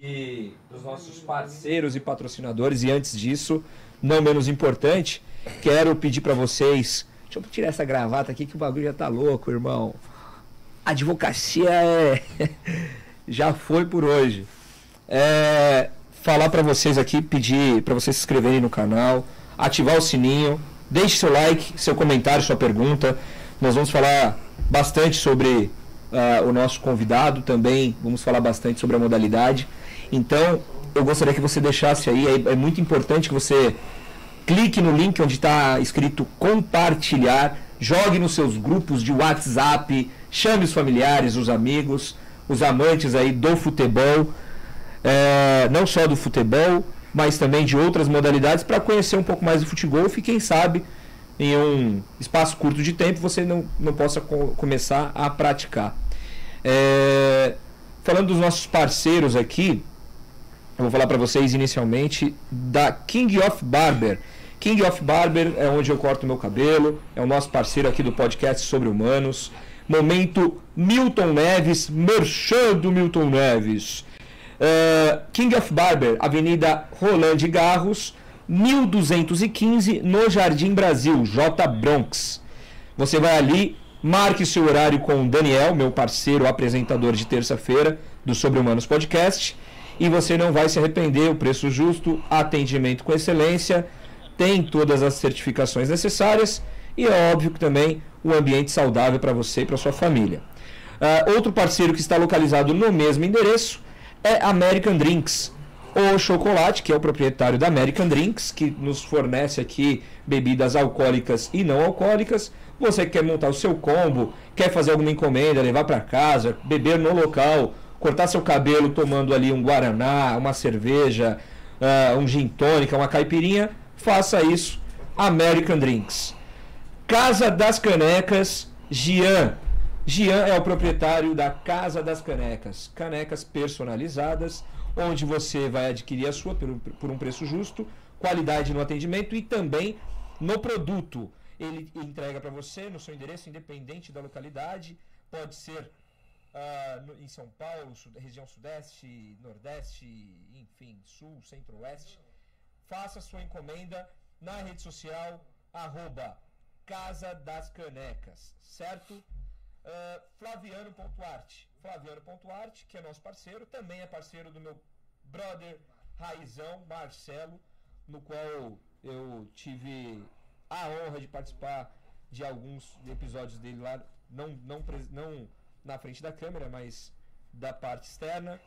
de, dos nossos parceiros e patrocinadores. E antes disso, não menos importante, quero pedir para vocês. Deixa eu tirar essa gravata aqui que o bagulho já tá louco, irmão. A advocacia é. já foi por hoje. É, falar para vocês aqui, pedir para vocês se inscreverem no canal, ativar o sininho, deixe seu like, seu comentário, sua pergunta. Nós vamos falar bastante sobre uh, o nosso convidado também, vamos falar bastante sobre a modalidade. Então, eu gostaria que você deixasse aí, é, é muito importante que você clique no link onde está escrito compartilhar, jogue nos seus grupos de WhatsApp, chame os familiares, os amigos, os amantes aí do futebol, é, não só do futebol, mas também de outras modalidades para conhecer um pouco mais do futebol e quem sabe em um espaço curto de tempo você não, não possa co começar a praticar. É, falando dos nossos parceiros aqui, eu vou falar para vocês inicialmente da King of Barber. King of Barber é onde eu corto meu cabelo, é o nosso parceiro aqui do podcast sobre humanos. Momento Milton Neves, merchando Milton Neves. Uh, King of Barber, Avenida Roland Garros, 1215, no Jardim Brasil, J. Bronx. Você vai ali, marque seu horário com o Daniel, meu parceiro apresentador de terça-feira do Sobre Humanos Podcast, e você não vai se arrepender. O preço justo, atendimento com excelência tem todas as certificações necessárias e é óbvio que também um ambiente saudável para você e para sua família. Uh, outro parceiro que está localizado no mesmo endereço é American Drinks, o chocolate, que é o proprietário da American Drinks, que nos fornece aqui bebidas alcoólicas e não alcoólicas. Você que quer montar o seu combo, quer fazer alguma encomenda, levar para casa, beber no local, cortar seu cabelo tomando ali um guaraná, uma cerveja, uh, um gin tônica, uma caipirinha, faça isso. American Drinks. Casa das Canecas, Gian. Gian é o proprietário da Casa das Canecas. Canecas personalizadas, onde você vai adquirir a sua por um preço justo, qualidade no atendimento e também no produto. Ele entrega para você no seu endereço, independente da localidade. Pode ser uh, no, em São Paulo, região Sudeste, Nordeste, enfim, Sul, Centro-Oeste. Faça sua encomenda na rede social, arroba Casa das Canecas, certo? Uh, Flaviano.arte. Flaviano.arte, que é nosso parceiro, também é parceiro do meu brother Raizão, Marcelo, no qual eu tive a honra de participar de alguns episódios dele lá, não, não, não na frente da câmera, mas da parte externa.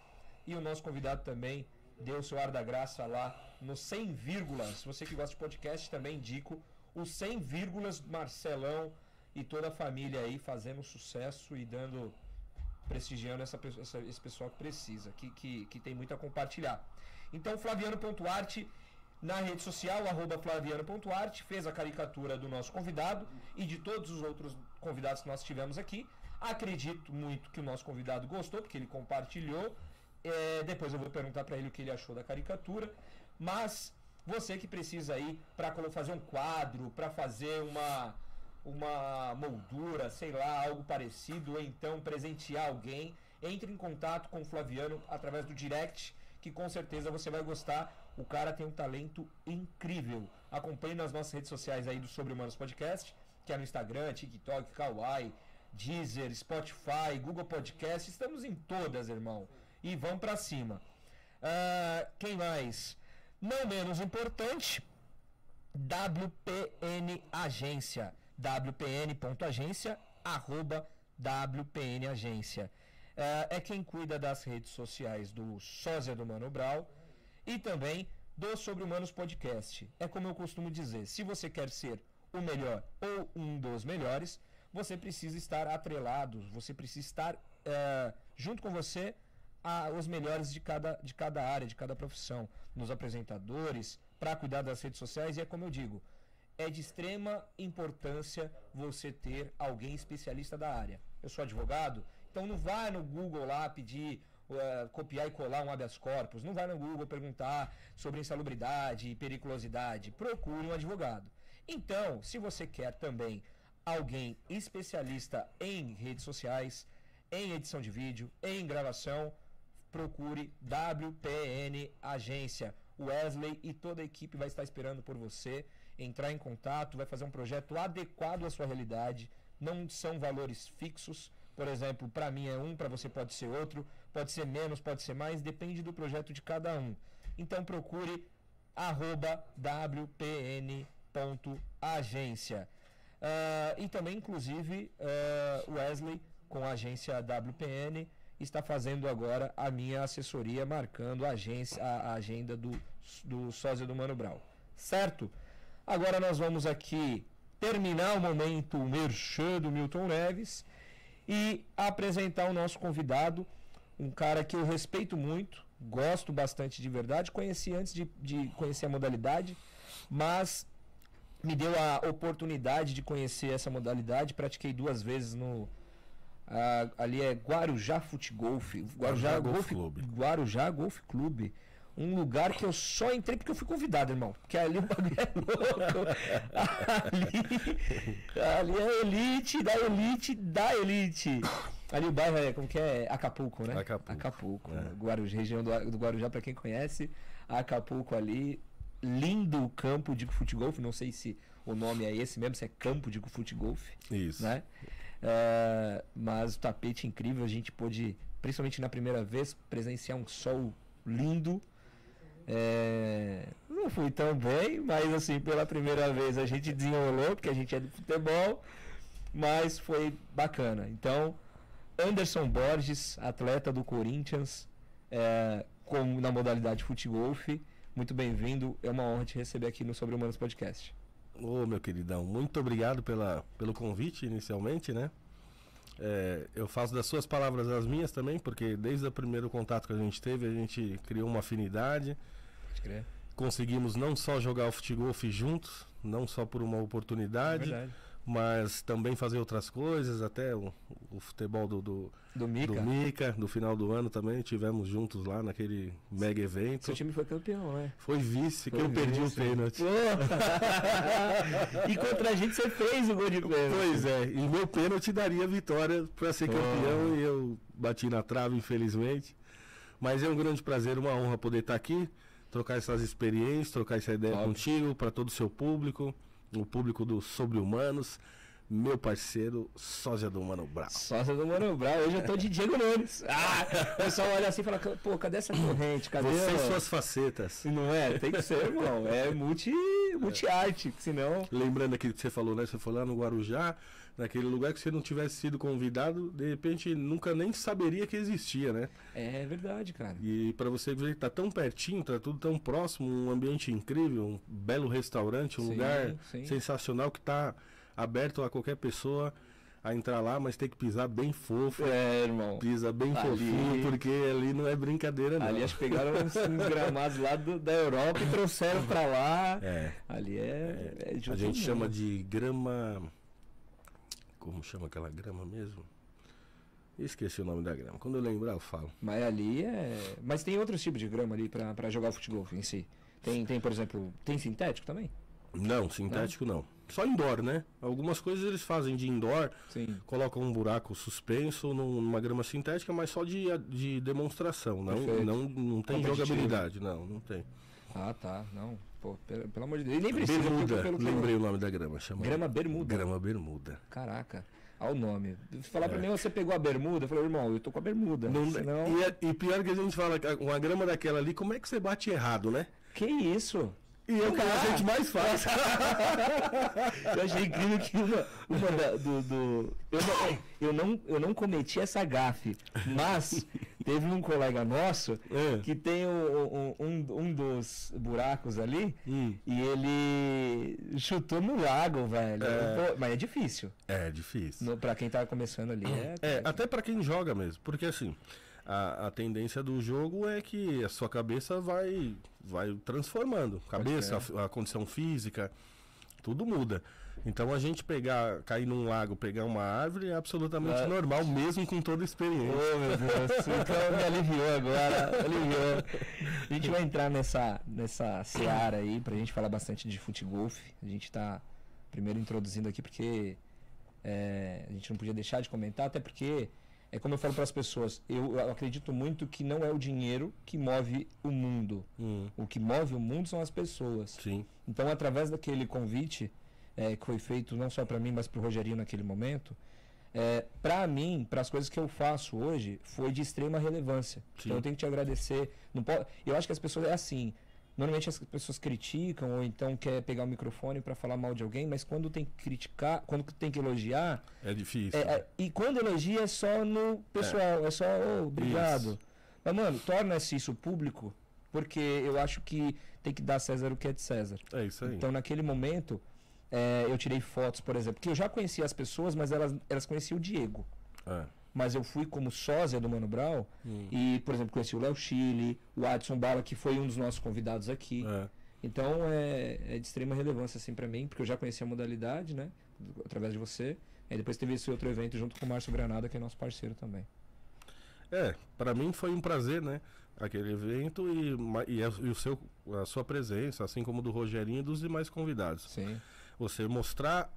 E o nosso convidado também deu seu ar da graça lá no 100 vírgulas. Você que gosta de podcast, também indico o 100 vírgulas Marcelão e toda a família aí fazendo sucesso e dando prestigiando essa, essa, esse pessoal que precisa, que, que, que tem muito a compartilhar. Então, Flaviano.arte na rede social, arroba flaviano.arte, fez a caricatura do nosso convidado e de todos os outros convidados que nós tivemos aqui. Acredito muito que o nosso convidado gostou, porque ele compartilhou. É, depois eu vou perguntar para ele o que ele achou da caricatura. Mas você que precisa aí para fazer um quadro, para fazer uma uma moldura, sei lá, algo parecido, ou então presentear alguém, entre em contato com o Flaviano através do direct, que com certeza você vai gostar. O cara tem um talento incrível. Acompanhe nas nossas redes sociais aí do Sobre Humanos Podcast, que é no Instagram, TikTok, Kawaii, Deezer, Spotify, Google Podcast. Estamos em todas, irmão. E vamos para cima. Uh, quem mais? Não menos importante, WPN Agência. WPN.agência, arroba WPNagência. É, é quem cuida das redes sociais do Sósia do Mano Brau e também do Sobre Humanos Podcast. É como eu costumo dizer, se você quer ser o melhor ou um dos melhores, você precisa estar atrelado, você precisa estar é, junto com você a, os melhores de cada, de cada área, de cada profissão, nos apresentadores, para cuidar das redes sociais, e é como eu digo, é de extrema importância você ter alguém especialista da área. Eu sou advogado Então não vai no Google lá pedir uh, copiar e colar um habeas corpus, não vai no Google perguntar sobre insalubridade e periculosidade. Procure um advogado. Então, se você quer também alguém especialista em redes sociais, em edição de vídeo, em gravação, procure WPN Agência. Wesley e toda a equipe vai estar esperando por você entrar em contato, vai fazer um projeto adequado à sua realidade. Não são valores fixos. Por exemplo, para mim é um, para você pode ser outro, pode ser menos, pode ser mais, depende do projeto de cada um. Então procure arroba wpn.agência. Uh, e também, inclusive, uh, Wesley, com a agência WPN, está fazendo agora a minha assessoria, marcando a, agência, a, a agenda do, do sósia do Mano Brown. Certo? Agora nós vamos aqui terminar o momento merchan do Milton Neves e apresentar o nosso convidado, um cara que eu respeito muito, gosto bastante de verdade, conheci antes de, de conhecer a modalidade, mas me deu a oportunidade de conhecer essa modalidade, pratiquei duas vezes no ali é Guarujá Futgolf, Guarujá, Guarujá Golf Clube. Guarujá Golf Clube um lugar que eu só entrei porque eu fui convidado, irmão. Porque ali o bagulho é louco. ali, ali é elite da elite da elite. Ali o bairro é, como que é? Acapulco, né? Acapulco. Acapulco. É. Guarujá, região do, do Guarujá, para quem conhece. Acapulco ali. Lindo campo de futebol. Não sei se o nome é esse mesmo, se é campo de futebol. Isso. Né? Uh, mas o tapete incrível, a gente pôde, principalmente na primeira vez, presenciar um sol lindo é, não fui tão bem, mas assim, pela primeira vez a gente desenrolou, porque a gente é do futebol, mas foi bacana. Então, Anderson Borges, atleta do Corinthians, é, com, na modalidade futebol, muito bem-vindo. É uma honra te receber aqui no Sobre Humanos Podcast. Ô, meu queridão, muito obrigado pela, pelo convite inicialmente, né? É, eu faço das suas palavras as minhas também, porque desde o primeiro contato que a gente teve, a gente criou uma afinidade. Conseguimos não só jogar o futebol juntos, não só por uma oportunidade, é mas também fazer outras coisas, até o, o futebol do, do, do, Mica. do Mica, no final do ano também, tivemos juntos lá naquele mega evento. Seu time foi campeão, né? Foi vice, foi que eu vice. perdi o pênalti. e contra a gente você fez o gol de pênalti. Pois é, e meu pênalti daria vitória para ser campeão e eu bati na trave, infelizmente. Mas é um grande prazer, uma honra poder estar aqui trocar essas experiências, trocar essa ideia Óbvio. contigo, para todo o seu público, o público dos Sobre-Humanos. Meu parceiro, sósia do Mano Brown. Sósia do Mano Brown. Hoje eu tô de Diego Nunes. Ah, o pessoal olha assim e fala, pô, cadê essa corrente? Cadê Você e suas facetas. Não é? Tem que ser, irmão. É multi, multi-arte, senão... Lembrando aquilo que você falou, né? Você foi lá no Guarujá, naquele lugar que você não tivesse sido convidado, de repente nunca nem saberia que existia, né? É verdade, cara. E para você ver, tá tão pertinho, tá tudo tão próximo, um ambiente incrível, um belo restaurante, um sim, lugar sim. sensacional que tá aberto a qualquer pessoa a entrar lá, mas tem que pisar bem fofo. É, irmão. Pisa bem ali... fofinho, porque ali não é brincadeira, não. Ali acho que pegaram uns, uns gramados lá do, da Europa e trouxeram para lá. É. Ali é. é, é a gente chama de grama como chama aquela grama mesmo? Esqueci o nome da grama. Quando eu lembrar, eu falo. Mas ali é. Mas tem outros tipos de grama ali para jogar futebol em si. Tem, tem, por exemplo, tem sintético também? Não, sintético não. não. Só indoor, né? Algumas coisas eles fazem de indoor, Sim. colocam um buraco suspenso numa grama sintética, mas só de, de demonstração. Não, não, não tem jogabilidade, não, não tem. Ah, tá. Não. Pô, pelo, pelo amor de Deus. E nem precisa. Bermuda. Pelo, Lembrei o nome da grama. Chama grama bermuda. Grama bermuda. Caraca. Olha o nome. Falar é. pra mim, você pegou a bermuda, eu falei, irmão, eu tô com a bermuda. Não, senão... e, é, e pior que a gente fala, uma grama daquela ali, como é que você bate errado, né? Que isso? E é o que a gente mais faz. eu achei incrível que uma, uma da, do, do eu, não, eu, não, eu não cometi essa gafe, mas teve um colega nosso é. que tem um, um, um, dos buracos ali hum. e ele chutou no lago, velho. É. Mas é difícil. É difícil. No, pra quem tá começando ali. É, é até para quem joga mesmo. Porque assim, a, a tendência do jogo é que a sua cabeça vai vai transformando. Cabeça, a, a, condição física. tudo muda. Então a gente pegar, cair num lago, pegar uma árvore é absolutamente É. normal, mesmo com toda a experiência. Oh, meu Deus, então me aliviou agora, aliviou. A gente vai entrar nessa, nessa seara aí pra gente falar bastante de futebol. A gente tá primeiro introduzindo aqui porque é, a gente não podia deixar de comentar, até porque é como eu falo para as pessoas, eu, eu acredito muito que não é o dinheiro que move o mundo. Hum, O que move o mundo são as pessoas. sim, Então, através daquele convite é, que foi feito não só para mim, mas para o Rogerinho naquele momento, é, para mim, para as coisas que eu faço hoje, foi de extrema relevância. Sim. Então, eu tenho que te agradecer. Não pode, eu acho que as pessoas é assim. Normalmente as pessoas criticam ou então quer pegar o microfone para falar mal de alguém, mas quando tem que criticar, quando tem que elogiar, é difícil. é, é, e quando elogia é só no pessoal, é, só "Ô, obrigado. Isso. Mas, mano, torna-se isso público, porque eu acho que tem que dar a César o que é de César. É isso aí. Então, naquele momento, é, eu tirei fotos, por exemplo, porque eu já conhecia as pessoas, mas elas, elas conheciam o Diego. É. Mas eu fui como sósia do Mano Brown Hum. e, por exemplo, conheci o Léo Chile, o Adson Bala, que foi um dos nossos convidados aqui. É. Então, é, é de extrema relevância, assim, pra mim, porque eu já conhecia a modalidade, né, através de você. Aí depois teve esse outro evento junto com o Márcio Granada, que é nosso parceiro também. É, para mim foi um prazer, né? Aquele evento e, e, a, e o seu, a sua presença, assim como do Rogerinho e dos demais convidados. Sim. Você mostrar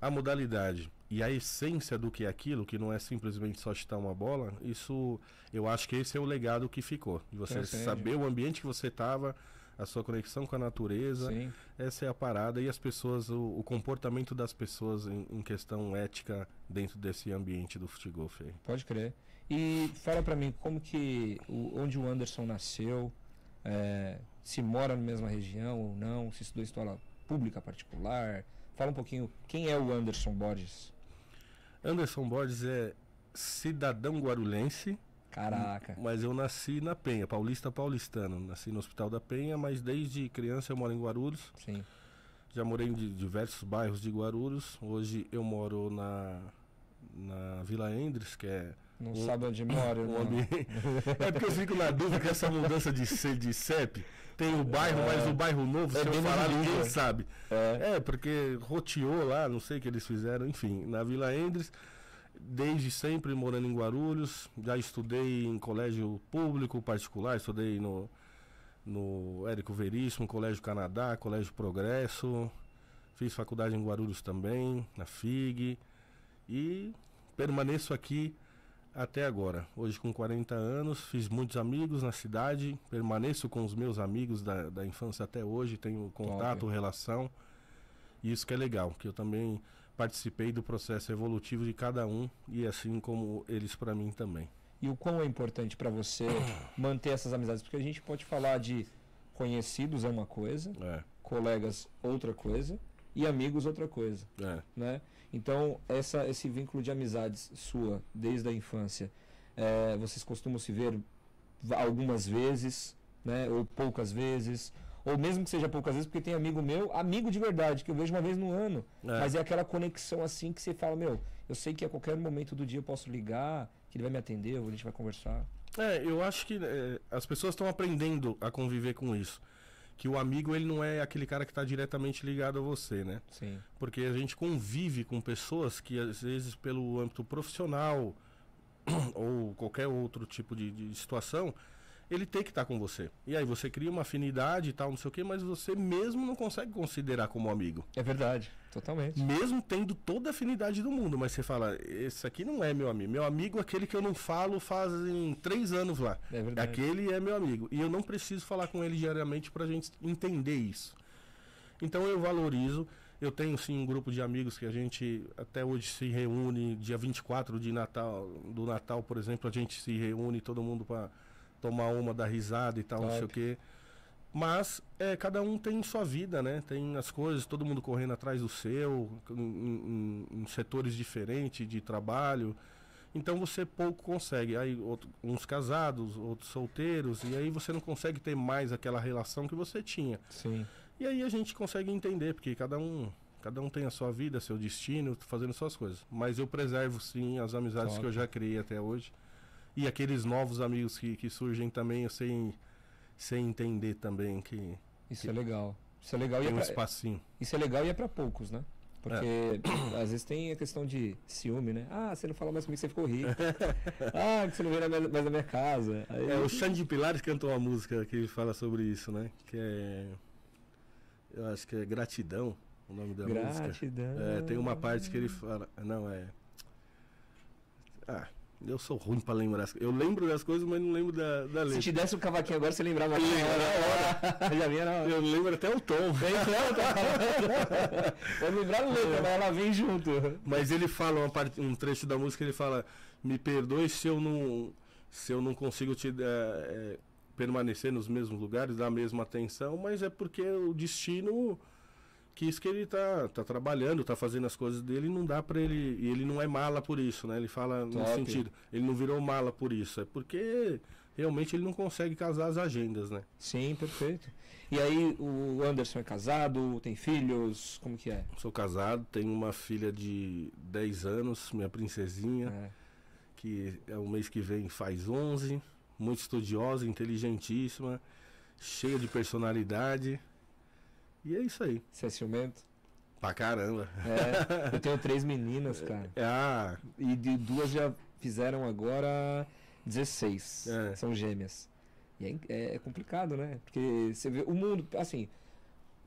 a modalidade e a essência do que é aquilo, que não é simplesmente só chutar uma bola, isso eu acho que esse é o legado que ficou. De você Transcende. saber o ambiente que você estava, a sua conexão com a natureza. Sim. Essa é a parada e as pessoas, o, o comportamento das pessoas em, em questão ética dentro desse ambiente do futebol aí. Pode crer. E fala pra mim como que o, onde o Anderson nasceu, é, se mora na mesma região ou não, se estudou escola pública particular. Fala um pouquinho quem é o Anderson Borges. Anderson Borges é cidadão guarulhense, Caraca. mas eu nasci na Penha, paulista paulistano. Nasci no Hospital da Penha, mas desde criança eu moro em Guarulhos. Sim. Já morei em di- diversos bairros de Guarulhos. Hoje eu moro na, na Vila Endres, que é Não Um- sabe onde mora, um irmão. ambiente. É porque eu fico na dúvida com essa mudança de, de CEP. Tem o bairro, mas o bairro novo, É se eu falar, ninguém sabe. É. É, porque roteou lá, não sei o que eles fizeram, enfim, na Vila Endres, desde sempre morando em Guarulhos, já estudei em colégio público, particular, estudei no, no Érico Veríssimo, Colégio Canadá, Colégio Progresso, fiz faculdade em Guarulhos também, na FIG, e permaneço aqui até agora. Hoje com 40 anos, fiz muitos amigos na cidade, permaneço com os meus amigos da, da infância até hoje, tenho contato, relação. E isso que é legal, que eu também participei do processo evolutivo de cada um e assim como eles para mim também. E o quão é importante pra você manter essas amizades? Porque a gente pode falar de conhecidos é uma coisa, É, colegas outra coisa e amigos outra coisa. é. né? Então, essa, esse vínculo de amizades sua, desde a infância, é, vocês costumam se ver algumas vezes, né? Ou poucas vezes, ou mesmo que seja poucas vezes, porque tem amigo meu, amigo de verdade, que eu vejo uma vez no ano, É. mas é aquela conexão assim que você fala, meu, eu sei que a qualquer momento do dia eu posso ligar, que ele vai me atender, ou a gente vai conversar. É, eu acho que é, as pessoas estão aprendendo a conviver com isso. Que o amigo ele não é aquele cara que está diretamente ligado a você, né? Sim. Porque a gente convive com pessoas que às vezes pelo âmbito profissional ou qualquer outro tipo de, de situação, ele tem que estar com você. E aí você cria uma afinidade e tal, não sei o quê, mas você mesmo não consegue considerar como amigo. É verdade, totalmente. Mesmo tendo toda a afinidade do mundo, mas você fala, esse aqui não é meu amigo. Meu amigo é aquele que eu não falo fazem três anos lá. É verdade. Aquele é meu amigo. E eu não preciso falar com ele diariamente pra gente entender isso. Então eu valorizo. Eu tenho sim um grupo de amigos que a gente até hoje se reúne, dia 24 de Natal, do Natal, por exemplo, a gente se reúne todo mundo para tomar uma, dar risada e tal, não sei o quê. Mas é, cada um tem sua vida, né? Tem as coisas, todo mundo correndo atrás do seu, em, em- em setores diferentes de trabalho. Então você pouco consegue. Aí outro- uns casados, outros solteiros, e aí você não consegue ter mais aquela relação que você tinha. Sim. E aí a gente consegue entender, porque cada um, cada um tem a sua vida, seu destino, fazendo suas coisas. Mas eu preservo sim as amizades que eu já criei até hoje. E aqueles novos amigos que, que surgem também, eu sei, sei entender também que. Isso é legal. Isso é legal e é um pra, espacinho. isso é legal e é pra poucos, né? Porque às vezes tem a questão de ciúme, né? Ah, você não fala mais comigo, você ficou rico. ah, que você não vem mais na minha casa. Aí, É, o Xande Pilares cantou uma música que fala sobre isso, né? Que é. Eu acho que é Gratidão, o nome da música. Gratidão. É, tem uma parte que ele fala. Não, é. Ah, eu sou ruim pra lembrar. as- Eu lembro das coisas, mas não lembro da, da Se letra. te desse o cavaquinho agora, você lembrava na hora. Já vinha na hora. Eu lembro até o tom. Então, tá. Vou lembrar a letra, mas ela vem junto. Mas ele fala uma parte, um trecho da música, ele fala: Me perdoe se eu não, se eu não consigo te eh, permanecer nos mesmos lugares, dar a mesma atenção, mas é porque o destino quis que ele tá, tá trabalhando, tá fazendo as coisas dele, e não dá pra ele. E ele não é mala por isso, né? Ele fala no Top. sentido, ele não virou mala por isso, é porque realmente ele não consegue casar as agendas, né? Sim, perfeito. E aí, o Anderson é casado, tem filhos, como que é? Sou casado, tenho uma filha de 10 anos, minha princesinha. É. que é o mês que vem faz 11, muito estudiosa, inteligentíssima, cheia de personalidade. E é isso aí. Você é ciumento? Pra caramba. É, eu tenho três meninas, cara. Ah, E de duas já fizeram agora 16. É. São gêmeas. E é, in- é complicado, né? Porque você vê o mundo, assim,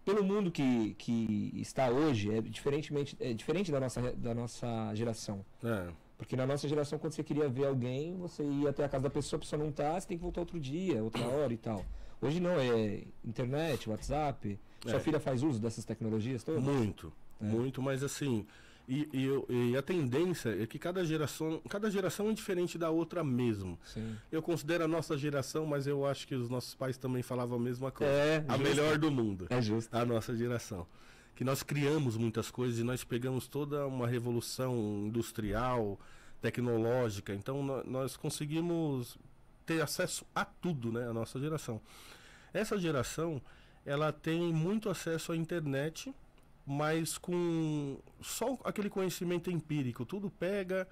pelo mundo que, que está hoje, é, diferentemente, é diferente da nossa, da nossa geração. é, Porque na nossa geração, quando você queria ver alguém, você ia até a casa da pessoa, a pessoa não tá, você tem que voltar outro dia, outra hora e tal. Hoje não, é internet, WhatsApp. Sua É. filha faz uso dessas tecnologias todas? muito, É. muito, mas assim. E, e eu- e a tendência é que cada geração, cada geração é diferente da outra mesmo. Sim. Eu considero a nossa geração, mas eu acho que os nossos pais também falavam a mesma coisa. É, a justo. melhor do mundo. É justo. a nossa geração. Que nós criamos muitas coisas e nós pegamos toda uma revolução industrial, tecnológica. Então nó- nós conseguimos ter acesso a tudo, né? A nossa geração. Essa geração, ela tem muito acesso à internet, mas com só aquele conhecimento empírico. Tudo pega,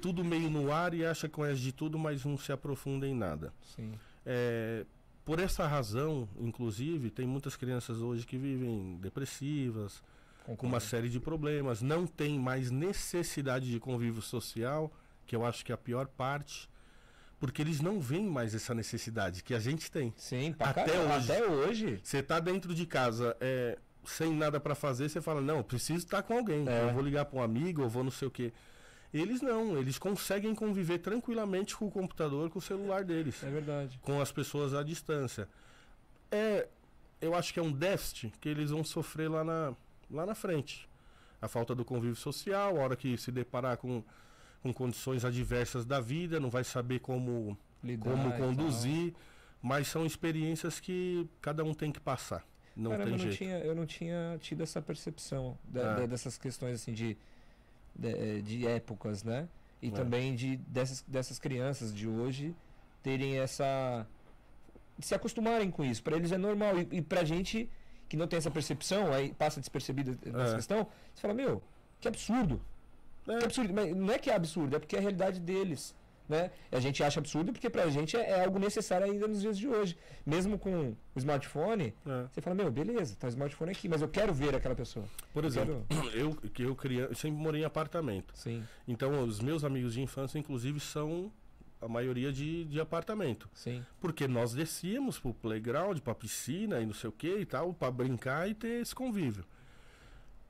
tudo meio no ar e acha que conhece de tudo, mas não se aprofunda em nada. Sim. É, por essa razão, inclusive, tem muitas crianças hoje que vivem depressivas, com uma Concordo. série de problemas, não tem mais necessidade de convívio social, que eu acho que é a pior parte, porque eles não veem mais essa necessidade que a gente tem. Sim, Até caramba, hoje. Até hoje. Você tá dentro de casa, é, sem nada para fazer, você fala: "Não, eu preciso estar com alguém. É. Eu vou ligar para um amigo, eu vou não sei o quê". Eles não, eles conseguem conviver tranquilamente com o computador, com o celular deles É verdade. com as pessoas à distância. É, eu acho que é um déficit que eles vão sofrer lá na, lá na frente. A falta do convívio social, a hora que se deparar com, com condições adversas da vida, não vai saber como, Lidar como conduzir, mas são experiências que cada um tem que passar. Não tem eu não jeito. tinha, eu não tinha tido essa percepção da- Ah. da- dessas questões assim de, de, de épocas, né? E É. também de dessas, dessas crianças de hoje terem essa se acostumarem com isso. Para eles é normal e, e pra gente que não tem essa percepção, aí passa despercebida essa É. questão, você fala, meu, que absurdo. É. Absurdo. Mas não é que é absurdo, é porque é a realidade deles. Né? A gente acha absurdo porque pra gente é, é algo necessário ainda nos dias de hoje. Mesmo com o smartphone, É. você fala, meu, beleza, tá o smartphone aqui, mas eu quero ver aquela pessoa. Por Eu exemplo, eu que eu criança, eu sempre morei em apartamento. Sim, Então os meus amigos de infância, inclusive, são a maioria de, de apartamento. sim. Porque nós descíamos pro playground, pra piscina e não sei o que e tal, pra brincar e ter esse convívio.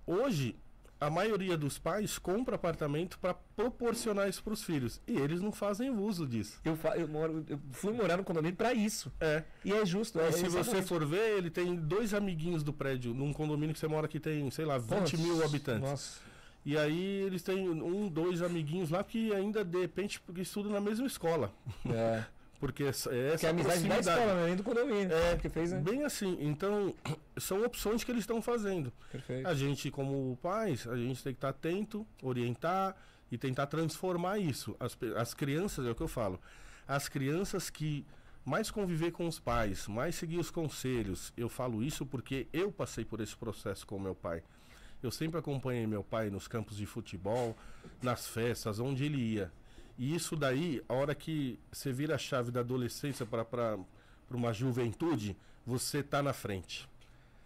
Hoje, a maioria dos pais compra apartamento para proporcionar isso pros filhos. E eles não fazem uso disso. Eu, eu, moro, eu fui morar no condomínio pra isso. É. E é justo. É, se você for ver, ele tem dois amiguinhos do prédio, num condomínio que você mora que tem, sei lá, 20 Nossa, mil habitantes. Nossa. E aí eles têm um, dois amiguinhos lá que ainda de repente porque estudam na mesma escola. É. Porque essa, é Que é a amizade da escola, não é nem do condomínio. É, Porque fez, né? Bem assim, então são opções que eles estão fazendo. Perfeito. A gente, como pais, a gente tem que estar atento, orientar e tentar transformar isso. As, as crianças, é o que eu falo, as crianças que mais conviver com os pais, mais seguir os conselhos, eu falo isso porque eu passei por esse processo com meu pai. Eu sempre acompanhei meu pai nos campos de futebol, nas festas, onde ele ia. E isso daí, a hora que você vira a chave da adolescência para uma juventude, você tá na frente.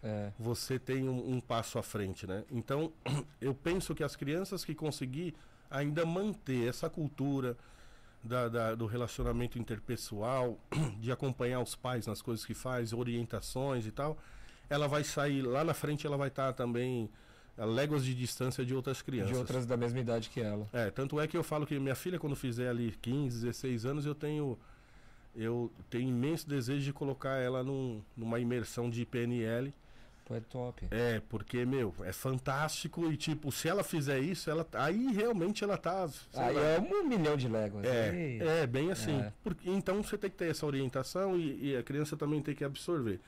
É. você tem um, um passo à frente, né? Então, eu penso que as crianças que conseguir ainda manter essa cultura da, da- do relacionamento interpessoal, de acompanhar os pais nas coisas que faz, orientações e tal, ela vai sair lá na frente, ela vai estar também a léguas de distância de outras crianças. De outras da mesma idade que ela. É, tanto é que eu falo que minha filha, quando fizer ali 15, 16 anos, eu tenho. Eu tenho imenso desejo de colocar ela num- numa imersão de PNL. Pô, é top. É, porque, meu, é fantástico e, tipo, se ela fizer isso, ela aí realmente ela tá. Aí lá, é um milhão de léguas. Aí- é, é, bem assim. É. Porque, então você tem que ter essa orientação e, e a criança também tem que absorver.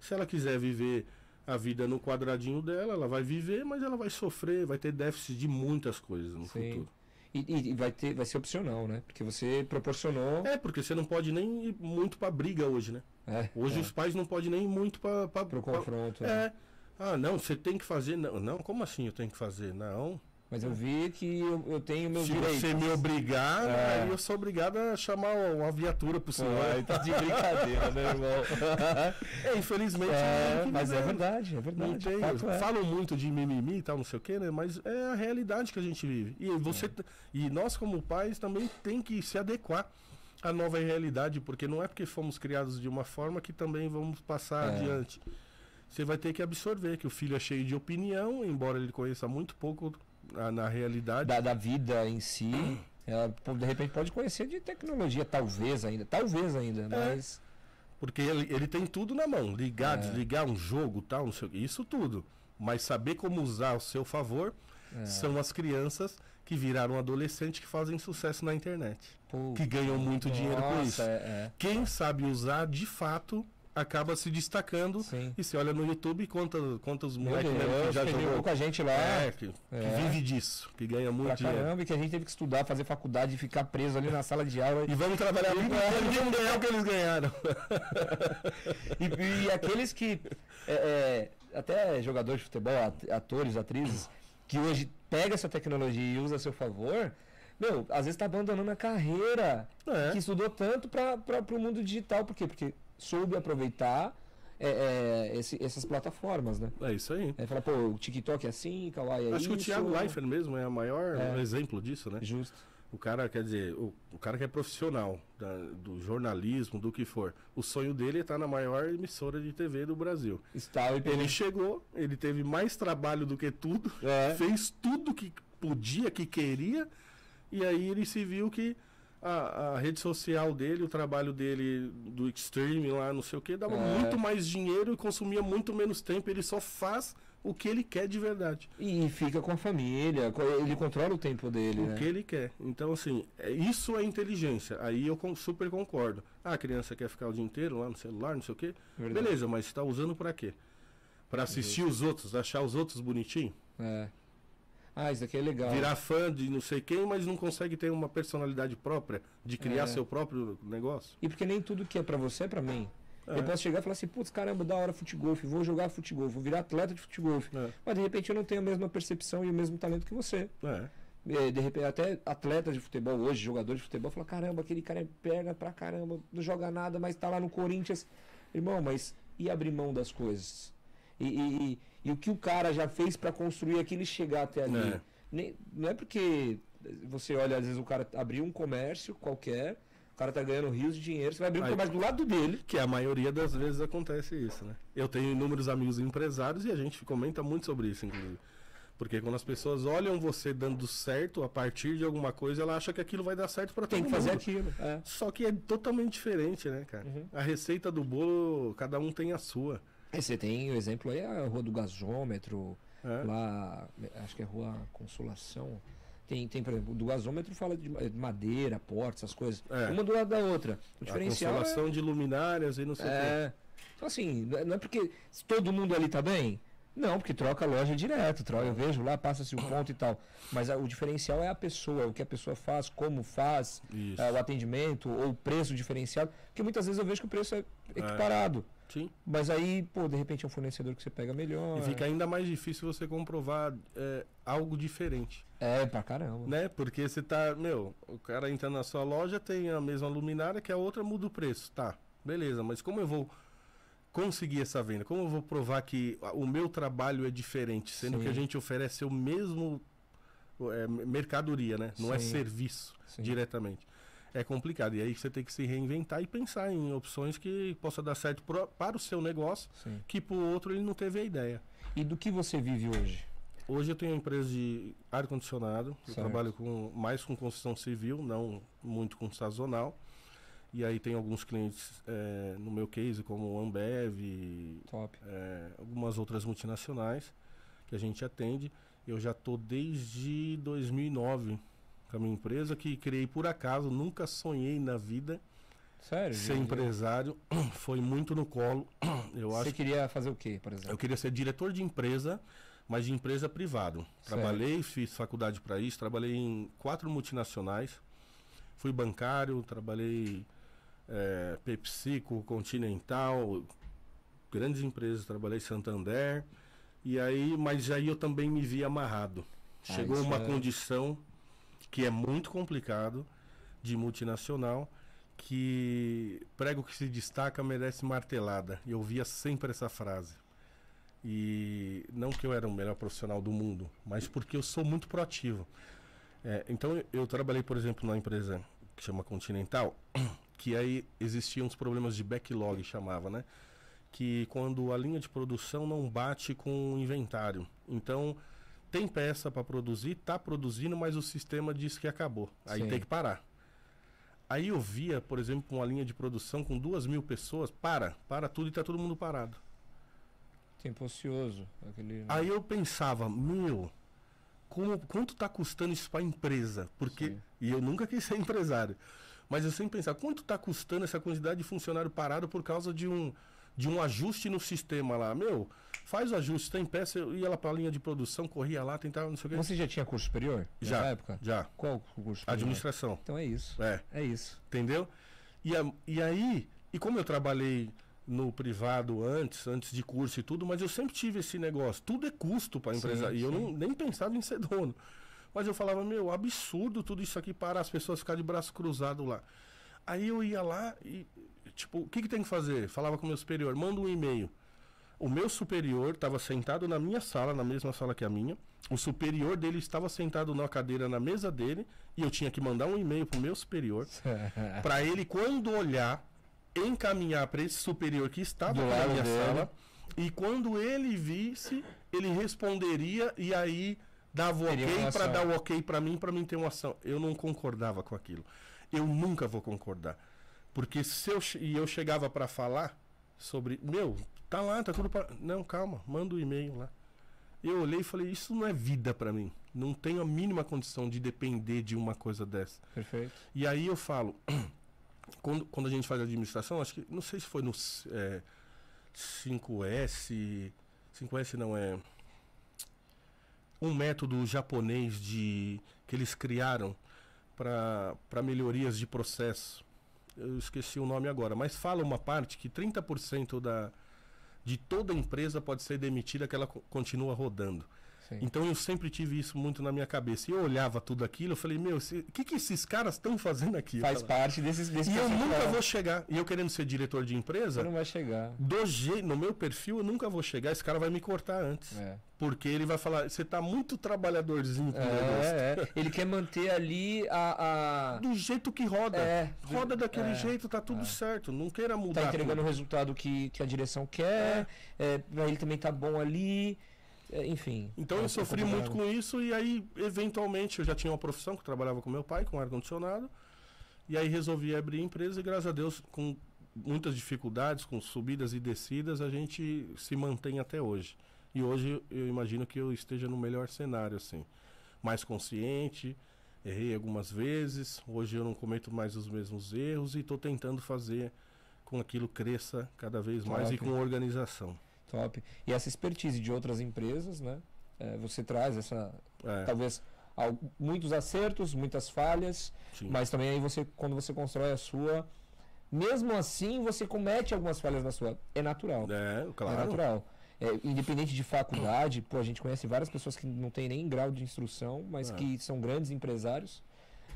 Se ela quiser viver a vida no quadradinho dela, ela vai viver, mas ela vai sofrer, vai ter déficit de muitas coisas no Sim. futuro. E, e- vai, ter, vai ser opcional, né? Porque você proporcionou. É, porque você não pode nem ir muito pra briga hoje, né? É, Hoje é, os pais não podem nem ir muito pra. pra, pro pra- confronto. né? É. Ah, não, você tem que fazer. Não, não, como assim eu tenho que fazer? Não. Mas eu vi que eu, eu tenho meus Se direitos. você me obrigar, É. aí eu sou obrigado a chamar uma viatura pro Pô, senhor. aí tá de brincadeira, né, irmão? É, infelizmente. É, que mas é verdade, é verdade. é. Falam muito de mimimi e tal, não sei o que, né? Mas é a realidade que a gente vive. E você t- e nós como pais também tem que se adequar à nova realidade, porque não é porque fomos criados de uma forma que também vamos passar É. adiante. Você vai ter que absorver que o filho é cheio de opinião, embora ele conheça muito pouco na, na realidade. da, da vida em si. Ela, de repente pode conhecer de tecnologia, talvez ainda, talvez ainda, mas Porque ele, ele tem tudo na mão. Ligar, É. desligar um jogo, tal, não sei o que. Isso tudo. Mas saber como usar ao seu favor é, são as crianças que viraram adolescente que fazem sucesso na internet. pô, Que ganham muito dinheiro com isso. É, Quem sabe usar de fato acaba se destacando. Sim. E você olha no YouTube conta, quantos Meu moleques mesmo que já tem jogou. pouca gente lá. É, que, que É. vive disso, que ganha Pra muito dinheiro. caramba, e que a gente teve que estudar, fazer faculdade, ficar preso ali na sala de aula. E vamos trabalhar muito e vamos ganhar o que eles ganharam. E, e aqueles que. é, é, até jogadores de futebol, at- atores, atrizes, que hoje pega essa tecnologia e usa a seu favor, meu, às vezes tá abandonando a carreira É. que estudou tanto para o mundo digital. Por quê? Porque soube aproveitar é, é, esse- essas plataformas, né? É isso aí. Aí fala, pô, o TikTok é assim, Kawaii é Acho que o isso. Thiago Leifert mesmo é o maior É. exemplo disso, né? Justo. O cara, quer dizer, o, o cara que é profissional da- do jornalismo, do que for. O sonho dele é estar na maior emissora de TV do Brasil. Está e Ele chegou, ele teve mais trabalho do que tudo, É. fez tudo que podia, que queria, e aí ele se viu que a, a rede social dele, o trabalho dele do Extreme lá, não sei o que, dava É. muito mais dinheiro e consumia muito menos tempo. Ele só faz o que ele quer de verdade. E fica com a família, ele controla o tempo dele, O né? que ele quer. Então, assim, é- isso é inteligência. Aí eu super concordo. Ah, a criança quer ficar o dia inteiro lá no celular, não sei o quê. Verdade. Beleza, mas você tá usando pra quê? Pra assistir os outros, achar os outros bonitinhos? É. Ah, isso aqui é legal. Virar fã de não sei quem, mas não consegue ter uma personalidade própria, de criar É. seu próprio negócio? E porque nem tudo que é pra você é pra mim. É. Eu posso chegar e falar assim, putz, caramba, da hora futebol, vou jogar futebol, vou virar atleta de futebol. É. Mas de repente eu não tenho a mesma percepção e o mesmo talento que você. É. De repente, até atletas de futebol hoje, jogadores de futebol, falam, caramba, aquele cara é perna pra caramba, não joga nada, mas tá lá no Corinthians. Irmão, mas e abrir mão das coisas? E, e- e- o que o cara já fez pra construir aquilo e chegar até ali? É. Nem- não é porque você olha, às vezes o cara abriu um comércio qualquer, o cara tá ganhando rios de dinheiro, você vai abrir um Aí- comércio do lado dele. Que a maioria das vezes acontece isso, né? Eu tenho inúmeros amigos empresários e a gente comenta muito sobre isso, inclusive. Porque quando as pessoas olham você dando certo a partir de alguma coisa, ela acha que aquilo vai dar certo pra todo Tem que fazer mundo. aquilo. É. Só que é totalmente diferente, né, cara? Uhum. A receita do bolo, cada um tem a sua. Aí você tem o exemplo aí, a rua do gasômetro, né? lá, acho que é rua Consolação. Tem, tem, por exemplo, do gasômetro fala de ma- de madeira, porta, essas coisas. É. Uma do lado da outra. O A diferencial consolação de luminárias e não sei é, o quê. é. Então assim, não é- não é porque todo mundo ali tá bem. Não, porque troca a loja direto, troca, eu vejo lá, passa-se o ponto e tal. Mas a- o diferencial é a pessoa, o que a pessoa faz, como faz, é, o atendimento, ou o preço diferenciado. Porque muitas vezes eu vejo que o preço é equiparado. Sim. Mas aí, pô, de repente é um fornecedor que você pega melhor. E fica ainda mais difícil você comprovar é, algo diferente, É, pra caramba. né? Porque você tá, meu, o cara entra na sua loja, tem a mesma luminária que a outra muda o preço, tá? Beleza, mas como eu vou conseguir essa venda? Como eu vou provar que o meu trabalho é diferente, sendo Sim. que a gente oferece o mesmo é, mercadoria, né? Não é Sim. serviço Sim. diretamente. É complicado. E aí você tem que se reinventar e pensar em opções que possa dar certo pro- para o seu negócio, que para o outro ele não teve a ideia. E do que você vive hoje? Hoje eu tenho uma empresa de ar-condicionado. Eu trabalho com, mais com construção civil, não muito com sazonal. E aí tem alguns clientes, eh, no meu case, como Ambev, Top. eh, algumas outras multinacionais que a gente atende. Eu já estou desde 2009 com a minha empresa, que criei por acaso, nunca sonhei na vida Sério? ser de- empresário. Foi muito no colo. Eu Você acho queria fazer o quê, por eu exemplo? queria ser diretor de empresa, mas de empresa privado. Certo. Trabalhei, fiz faculdade para isso, trabalhei em quatro multinacionais. Fui bancário, trabalhei é, PepsiCo, Continental, grandes empresas, trabalhei Santander. E aí, mas aí eu também me vi amarrado. Chegou uma é- condição que é muito complicado de multinacional que prego que se destaca merece martelada. Eu via sempre essa frase. E não que eu era o melhor profissional do mundo, mas porque eu sou muito proativo. É, então eu, eu trabalhei, por exemplo, numa empresa que chama Continental, que aí existiam uns problemas de backlog, chamava, né? Que quando a linha de produção não bate com o inventário. Então tem peça para produzir, tá produzindo, mas o sistema diz que acabou. Aí Sim. tem que parar. Aí eu via, por exemplo, uma linha de produção com duas mil pessoas, para, para tudo e tá todo mundo parado. Tempo ocioso. Aquele... Aí eu pensava, meu, como, quanto tá custando isso para a empresa? Porque, Sim. e eu nunca quis ser empresário, mas eu sempre pensava, quanto tá custando essa quantidade de funcionário parado por causa de um, de um ajuste no sistema lá? Meu, faz o ajuste, tem peça, eu ia lá para a linha de produção, corria lá, tentava, não sei o que. Você já tinha curso superior? Já. Na época? Já, Qual curso superior? administração, Então é isso. é. É isso. Entendeu? E, a- e aí, e como eu trabalhei no privado antes, antes de curso e tudo, mas eu sempre tive esse negócio. Tudo é custo para a Sim, empresa. E eu sim. não, nem pensava em ser dono. Mas eu falava, meu, absurdo tudo isso aqui parar, as pessoas ficarem de braço cruzado lá. Aí eu ia lá e, tipo, o que, que tem que fazer? Falava com o meu superior, manda um e-mail. O meu superior estava sentado na minha sala, na mesma sala que a minha. O superior dele estava sentado na cadeira na mesa dele. E eu tinha que mandar um e-mail pro meu superior para ele, quando olhar, encaminhar para esse superior que estava Do na minha dele. sala. E quando ele visse, ele responderia e aí dava o ok para dar o ok para mim, para mim ter uma ação. Eu não concordava com aquilo. Eu nunca vou concordar. Porque se eu e eu chegava para falar sobre, meu, tá lá, tá tudo para, não, calma, manda o e-mail lá. Eu olhei e falei, isso não é vida para mim. Não tenho a mínima condição de depender de uma coisa dessa. Perfeito. E aí eu falo, quando, quando a gente faz administração, acho que, não sei se foi no é, 5S, 5S não é, um método japonês de que eles criaram para melhorias de processo. Eu esqueci o nome agora, mas fala uma parte que 30% da, de toda empresa pode ser demitida que ela co- continua rodando. Sim. Então eu sempre tive isso muito na minha cabeça. E eu olhava tudo aquilo, eu falei, meu, o que, que esses caras estão fazendo aqui? Faz falava, parte desses desse e eu nunca vou chegar. E eu querendo ser diretor de Você empresa, não vai chegar. do jeito, no meu perfil, eu nunca vou chegar. Esse cara vai me cortar antes. É. Porque ele vai falar, você tá muito trabalhadorzinho com o negócio. É, é. Ele quer manter ali a. a... Do jeito que roda. É, roda daquele é, jeito, tá tudo certo. Não queira mudar. Tá entregando o tudo. resultado que, que a direção quer, é. pra ele também tá bom ali. É, enfim. Então eu sofri é muito complicado. com isso e aí, eventualmente, eu já tinha uma profissão que trabalhava com meu pai, com ar-condicionado. E aí resolvi abrir empresa e graças a Deus, com muitas dificuldades, com subidas e descidas, a gente se mantém até hoje. E hoje eu imagino que eu esteja no melhor cenário, assim. Mais consciente, errei algumas vezes, hoje eu não cometo mais os mesmos erros e estou tentando fazer com aquilo cresça cada vez mais e Top. com organização. Top. E essa expertise de outras empresas, né? é, você traz essa. É, Talvez al- muitos acertos, muitas falhas, sim. mas também aí você, quando você constrói a sua. Mesmo assim, você comete algumas falhas na sua. É natural. É, claro. É natural. É, independente de faculdade, pô, a gente conhece várias pessoas que não têm nem grau de instrução, mas É. que são grandes empresários.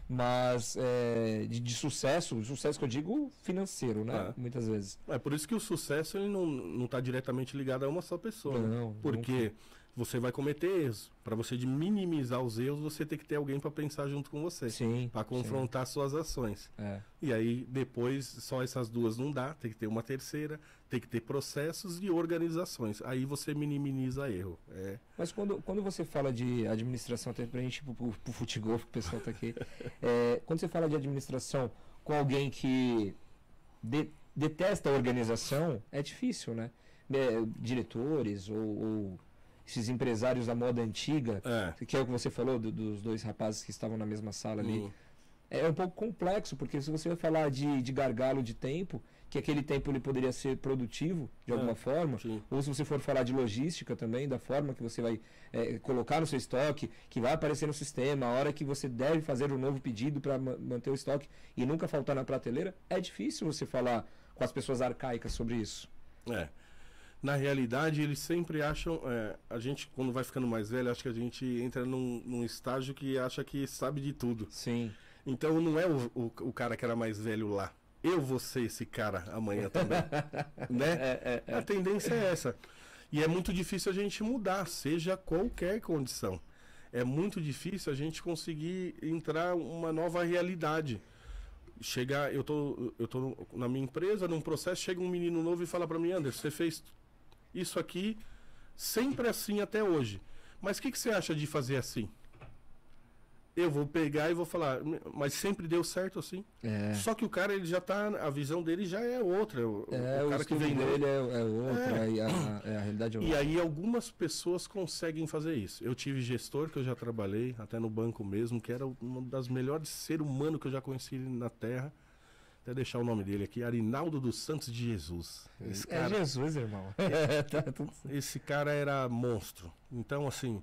Mas é, de, de sucesso, sucesso que eu digo financeiro, né? É. Muitas vezes. É por isso que o sucesso ele não, não tá diretamente ligado a uma só pessoa. né? Não, Porque você vai cometer erros. Para você de minimizar os erros, você tem que ter alguém para pensar junto com você. Sim. Para confrontar suas ações. sim. É. E aí, depois, só essas duas não dá, tem que ter uma terceira, tem que ter processos e organizações. Aí você minimiza erro. É, Mas quando, quando você fala de administração, até pra gente ir pro, pro, pro futebol, que o pessoal tá aqui. é, quando você fala de administração com alguém que de- detesta a organização, é difícil, né? É, diretores ou, ou esses empresários da moda antiga, é. que é o que você falou do- dos dois rapazes que estavam na mesma sala ali. É um pouco complexo, porque se você vai falar de, de gargalo de tempo, que aquele tempo ele poderia ser produtivo de alguma É, forma, sim. ou se você for falar de logística também, da forma que você vai é, colocar no seu estoque, que vai aparecer no sistema, a hora que você deve fazer um novo pedido para manter o estoque e nunca faltar na prateleira, é difícil você falar com as pessoas arcaicas sobre isso. É. Na realidade, eles sempre acham. é, a gente, quando vai ficando mais velho, acho que a gente entra num, num estágio que acha que sabe de tudo. Sim. Então não é o, o, o cara que era mais velho lá. Eu vou ser esse cara amanhã também. né? É, é, A tendência é essa. E é muito difícil a gente mudar, seja qualquer condição. É muito difícil a gente conseguir entrar uma nova realidade. Chegar, eu tô, eu tô na minha empresa, num processo, chega um menino novo e fala para mim, Anderson, você fez isso aqui sempre assim até hoje. Mas o que, que você acha de fazer assim? Eu vou pegar e vou falar, mas sempre deu certo assim. é. Só que o cara, ele já tá, a visão dele já é outra. O, É, o o cara que estudo vem dele é, é outra, É. e a, a- é, a realidade é E outra. aí algumas pessoas conseguem fazer isso. Eu tive gestor que eu já trabalhei, até no banco mesmo, que era uma das melhores ser humano que eu já conheci na Terra. Até deixar o nome dele aqui, Arinaldo dos Santos de Jesus. Esse É cara, Jesus, irmão. tá tudo certo. esse cara era monstro. Então, assim,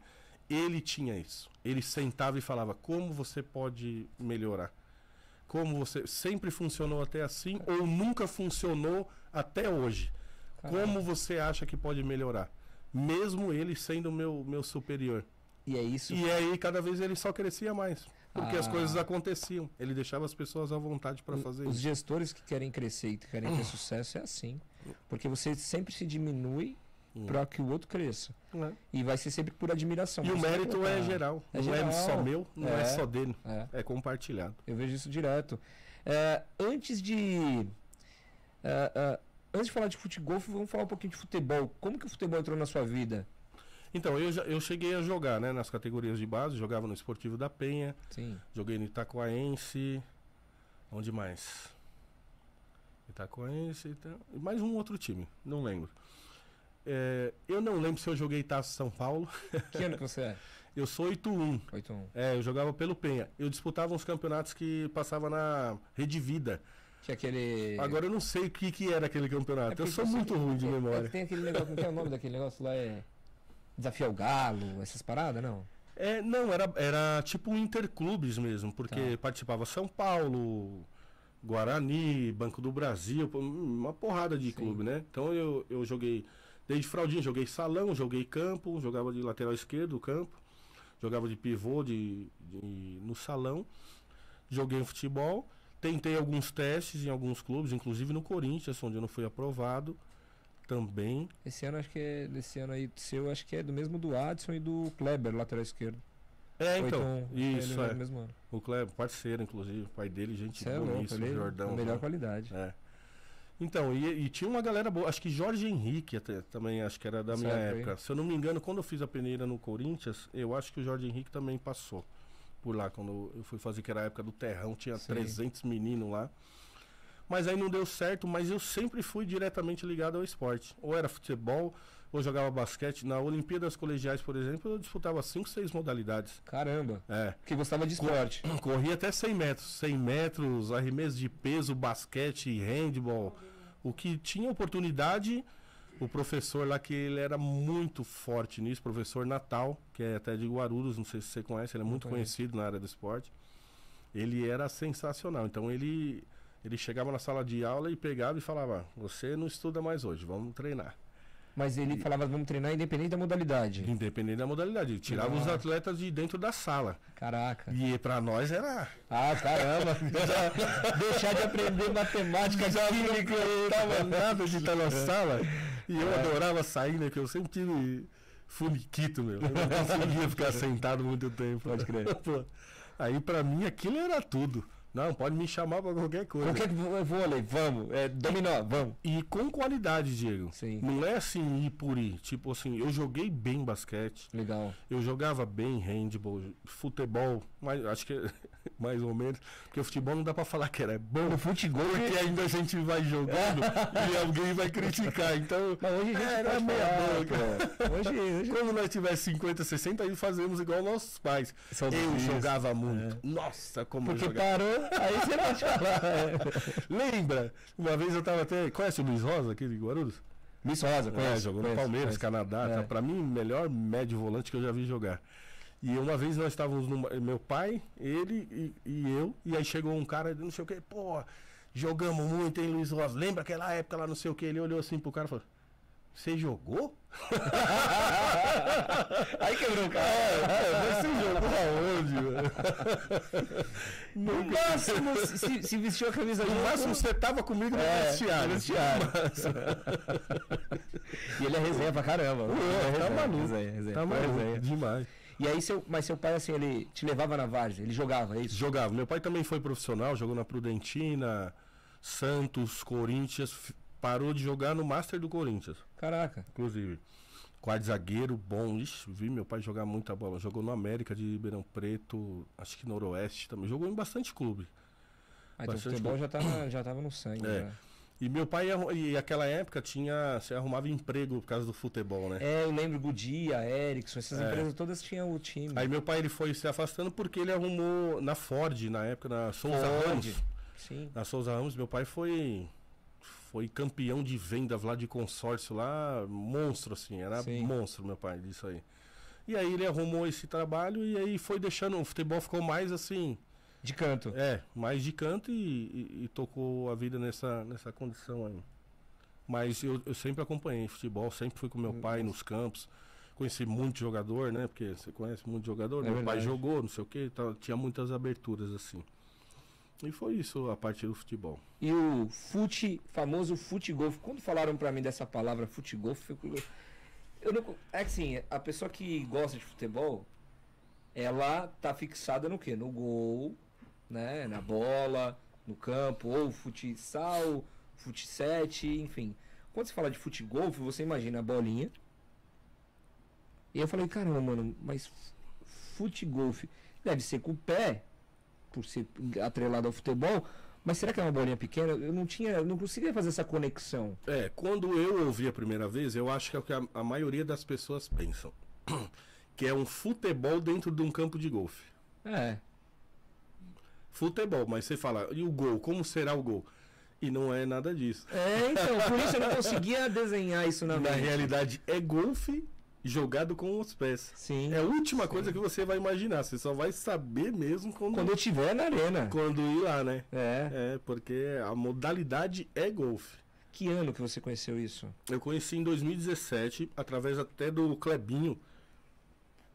ele tinha isso. Ele sentava e falava: como você pode melhorar? Como você sempre funcionou até assim ou nunca funcionou até hoje? Como você acha que pode melhorar? Mesmo ele sendo meu, meu superior. E é isso. E aí, cada vez ele só crescia mais. Porque as Ah. coisas aconteciam. Ele deixava as pessoas à vontade para fazer Os isso. gestores que querem crescer e que querem ter sucesso é assim. Porque você sempre se diminui Hum. para que o outro cresça. Né? E vai ser sempre por admiração. E o vai mérito colocar- é geral. É não geral. é só meu, não é, É. só dele. É, É compartilhado. eu vejo isso direto. É, antes de. é, é, antes de falar de futebol, vamos falar um pouquinho de futebol. Como que o futebol entrou na sua vida? Então, eu, eu cheguei a jogar, né, nas categorias de base, jogava no Esportivo da Penha, Sim. joguei no Itacoaense, onde mais? Itacoaense, Ita... mais um outro time, não lembro. É, eu não lembro se eu joguei Taça São Paulo, Que ano que você é? eu sou 8-1, 8 é, eu jogava pelo Penha. Eu disputava uns campeonatos que passava na Rede Vida. Que é aquele. Agora eu não sei o que, que era aquele É campeonato, eu porque sou muito ruim de é- é memória. tem aquele negócio. Como que é o nome daquele negócio lá? É. Desafio ao Galo, essas paradas, não? É, não, era, era tipo interclubes mesmo, porque Tá. participava São Paulo, Guarani, Banco do Brasil, uma porrada de Sim. clube, né? Então eu, eu joguei, desde fraldinha, joguei salão, joguei campo, jogava de lateral esquerdo, campo, jogava de pivô de, de- no salão, joguei futebol, tentei alguns testes em alguns clubes, inclusive no Corinthians, onde eu não fui aprovado também. Esse ano acho que é. Desse ano aí seu, acho que é do mesmo do Adson e do Kleber, lateral esquerdo. É, então, ele isso, é. mesmo ano. O Kleber, parceiro, inclusive, pai dele, gente Você é louco, boníssima, Jordão. é melhor né? qualidade. É. Então, e, e tinha uma galera boa, acho que Jorge Henrique até, também, acho que era da minha Certo, época. Se eu não me engano, quando eu fiz a peneira no Corinthians, eu acho que o Jorge Henrique também passou por lá, quando eu fui fazer, que era a época do Terrão, tinha Sim. 300 meninos lá. Mas aí não deu certo, mas eu sempre fui diretamente ligado ao esporte. Ou era futebol, ou jogava basquete. Na Olimpíadas Colegiais, por exemplo, eu disputava 5, 6 modalidades. Caramba. É. Porque gostava de esporte. Corri até 100 metros. 100 metros, arremesso de peso, basquete, handball. O que tinha oportunidade, o professor lá, que ele era muito forte nisso, professor Natal, que é até de Guarulhos, não sei se você conhece, ele é muito conhecido na área do esporte. Ele era sensacional. Então ele, ele chegava na sala de aula e pegava e falava: Você não estuda mais hoje, vamos treinar. Mas ele falava, vamos treinar independente da modalidade. Independente da modalidade. Tirava os atletas de dentro da sala. Caraca. E pra nós era. Ah, caramba. Deixar de aprender matemática, Já química. não tava nada de estar na sala. E eu adorava sair, né? Que eu sempre tive funiquito, meu. Eu não conseguia ficar sentado muito tempo. Pode crer. Aí pra mim aquilo era tudo. Não, pode me chamar pra qualquer coisa. Qualquer vôlei, vamos. É, dominó, vamos. E com qualidade, Diego. Sim. Não é assim ir por ir. Tipo assim, eu joguei bem basquete. Legal. Eu jogava bem handball, futebol, mas acho que mais ou menos. Porque o futebol não dá pra falar que era bom. No futebol, Porque ainda a gente vai jogando e alguém vai criticar. Então, Mas hoje a gente era pode meia falar, boca. pô. Hoje, hoje Quando nós tiver 50, 60, aí fazemos igual nossos pais. São Eu isso, jogava muito. Nossa, como Porque eu jogava. parou, aí você pode falar. É. Lembra? Uma vez eu tava até. Conhece o Luiz Rosa aqui de Guarulhos? Luiz Rosa, É, conhece, jogou no Palmeiras. Canadá. É. Tá, pra mim, melhor médio volante que eu já vi jogar. E uma vez nós estávamos no. Meu pai, ele e, e eu. E aí chegou um cara, não sei o que, pô, jogamos muito, hein, Luiz Rosa? Lembra aquela época lá, não sei o que? Ele olhou assim pro cara e falou: Você jogou? Aí quebrou o cara. É, você jogou aonde, mano? No máximo, se, se vestiu a camisa No máximo você tava comigo no É, vestiário. vestiário. E ele é resenha pra caramba. Pô, é tá resenha, maluco. resenha, resenha, Tá maluco, resenha. demais. E aí, seu, mas seu pai, assim, ele te levava na várzea, ele jogava, é isso? Jogava. Meu pai também foi profissional, jogou na Prudentina, Santos, Corinthians. Parou de jogar no Master do Corinthians, Caraca. inclusive. Quadro zagueiro, bom. Ixi, vi meu pai jogar muita bola. Jogou no América de Ribeirão Preto, acho que Noroeste também. Jogou em bastante clube. Ah, então o Bastante futebol já tava, já tava no sangue. É. já. E meu pai, e aquela época, tinha. Você arrumava emprego por causa do futebol, né? É, eu lembro Godia, Ericsson, essas É. empresas todas tinham o time. Aí meu pai ele foi se afastando porque ele arrumou na Ford, na época, na Souza Ford. Ramos. Sim. Na Souza Ramos, meu pai foi foi campeão de vendas lá de consórcio lá, monstro assim, era Sim. monstro meu pai disso aí. E aí ele arrumou esse trabalho e aí foi deixando, o futebol ficou mais assim, De canto. é, mais de canto e, e- e tocou a vida nessa, nessa condição aí. Mas eu, eu sempre acompanhei futebol, sempre fui com meu pai nos campos. Conheci muito jogador, né? Porque você conhece muito jogador. É meu pai verdade. jogou, não sei o que, tinha muitas aberturas assim. E foi isso a partir do futebol. E o fute, famoso fute golf. Quando falaram pra mim dessa palavra fute golf, eu, eu não. É que assim, a pessoa que gosta de futebol, ela tá fixada no quê? No gol, né? Na bola, no campo, ou futsal, fute 7, enfim. Quando você fala de fute golf, você imagina a bolinha. E eu falei, caramba, mano, mas fute golf deve ser com o pé, por ser atrelado ao futebol, mas será que é uma bolinha pequena? Eu não tinha, eu não conseguia fazer essa conexão. É, quando eu ouvi a primeira vez, eu acho que é o que a, a maioria das pessoas pensam. Que é um futebol dentro de um campo de golfe. É, Futebol, mas você fala, e o gol? Como será o gol? E não é nada disso. é então, por isso eu não conseguia desenhar isso na, Na mente. realidade, é golfe jogado com os pés. Sim. É a última Sim. coisa que você vai imaginar. Você só vai saber mesmo quando, Quando eu tiver na arena. quando ir lá, né? É. É, porque a modalidade é golfe. Que ano que você conheceu isso? Eu conheci em 2017, através até do Clebinho.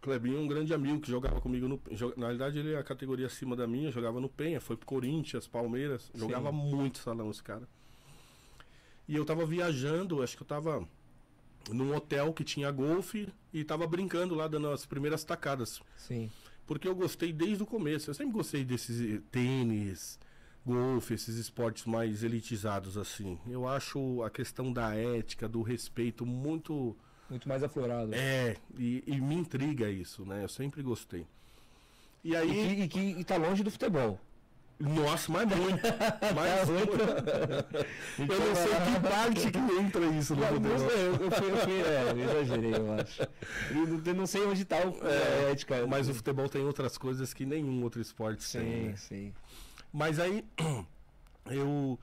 Clebinho é um grande amigo que jogava comigo no. Na realidade, ele é a categoria acima da minha, jogava no Penha, foi pro Corinthians, Palmeiras, Sim. jogava muito salão esse cara. E eu tava viajando, acho que eu tava num hotel que tinha golfe e tava brincando lá, dando as primeiras tacadas. Sim. Porque eu gostei desde o começo. Eu sempre gostei desses eh, tênis, golfe, esses esportes mais elitizados assim. Eu acho a questão da ética, do respeito muito. Muito mais aflorado. É, e, e me intriga isso, né? Eu sempre gostei. E E, aí. que, e, que, e tá longe do futebol. Nossa, mas muito. Mas muito. Eu não sei que parte que entra isso no futebol. eu, eu fui, eu fui, é, eu exagerei, eu acho. E não- eu não sei onde tá o, É, a ética. Mas o futebol tem outras coisas que nenhum outro esporte tem. Sim, né? sim. Mas aí eu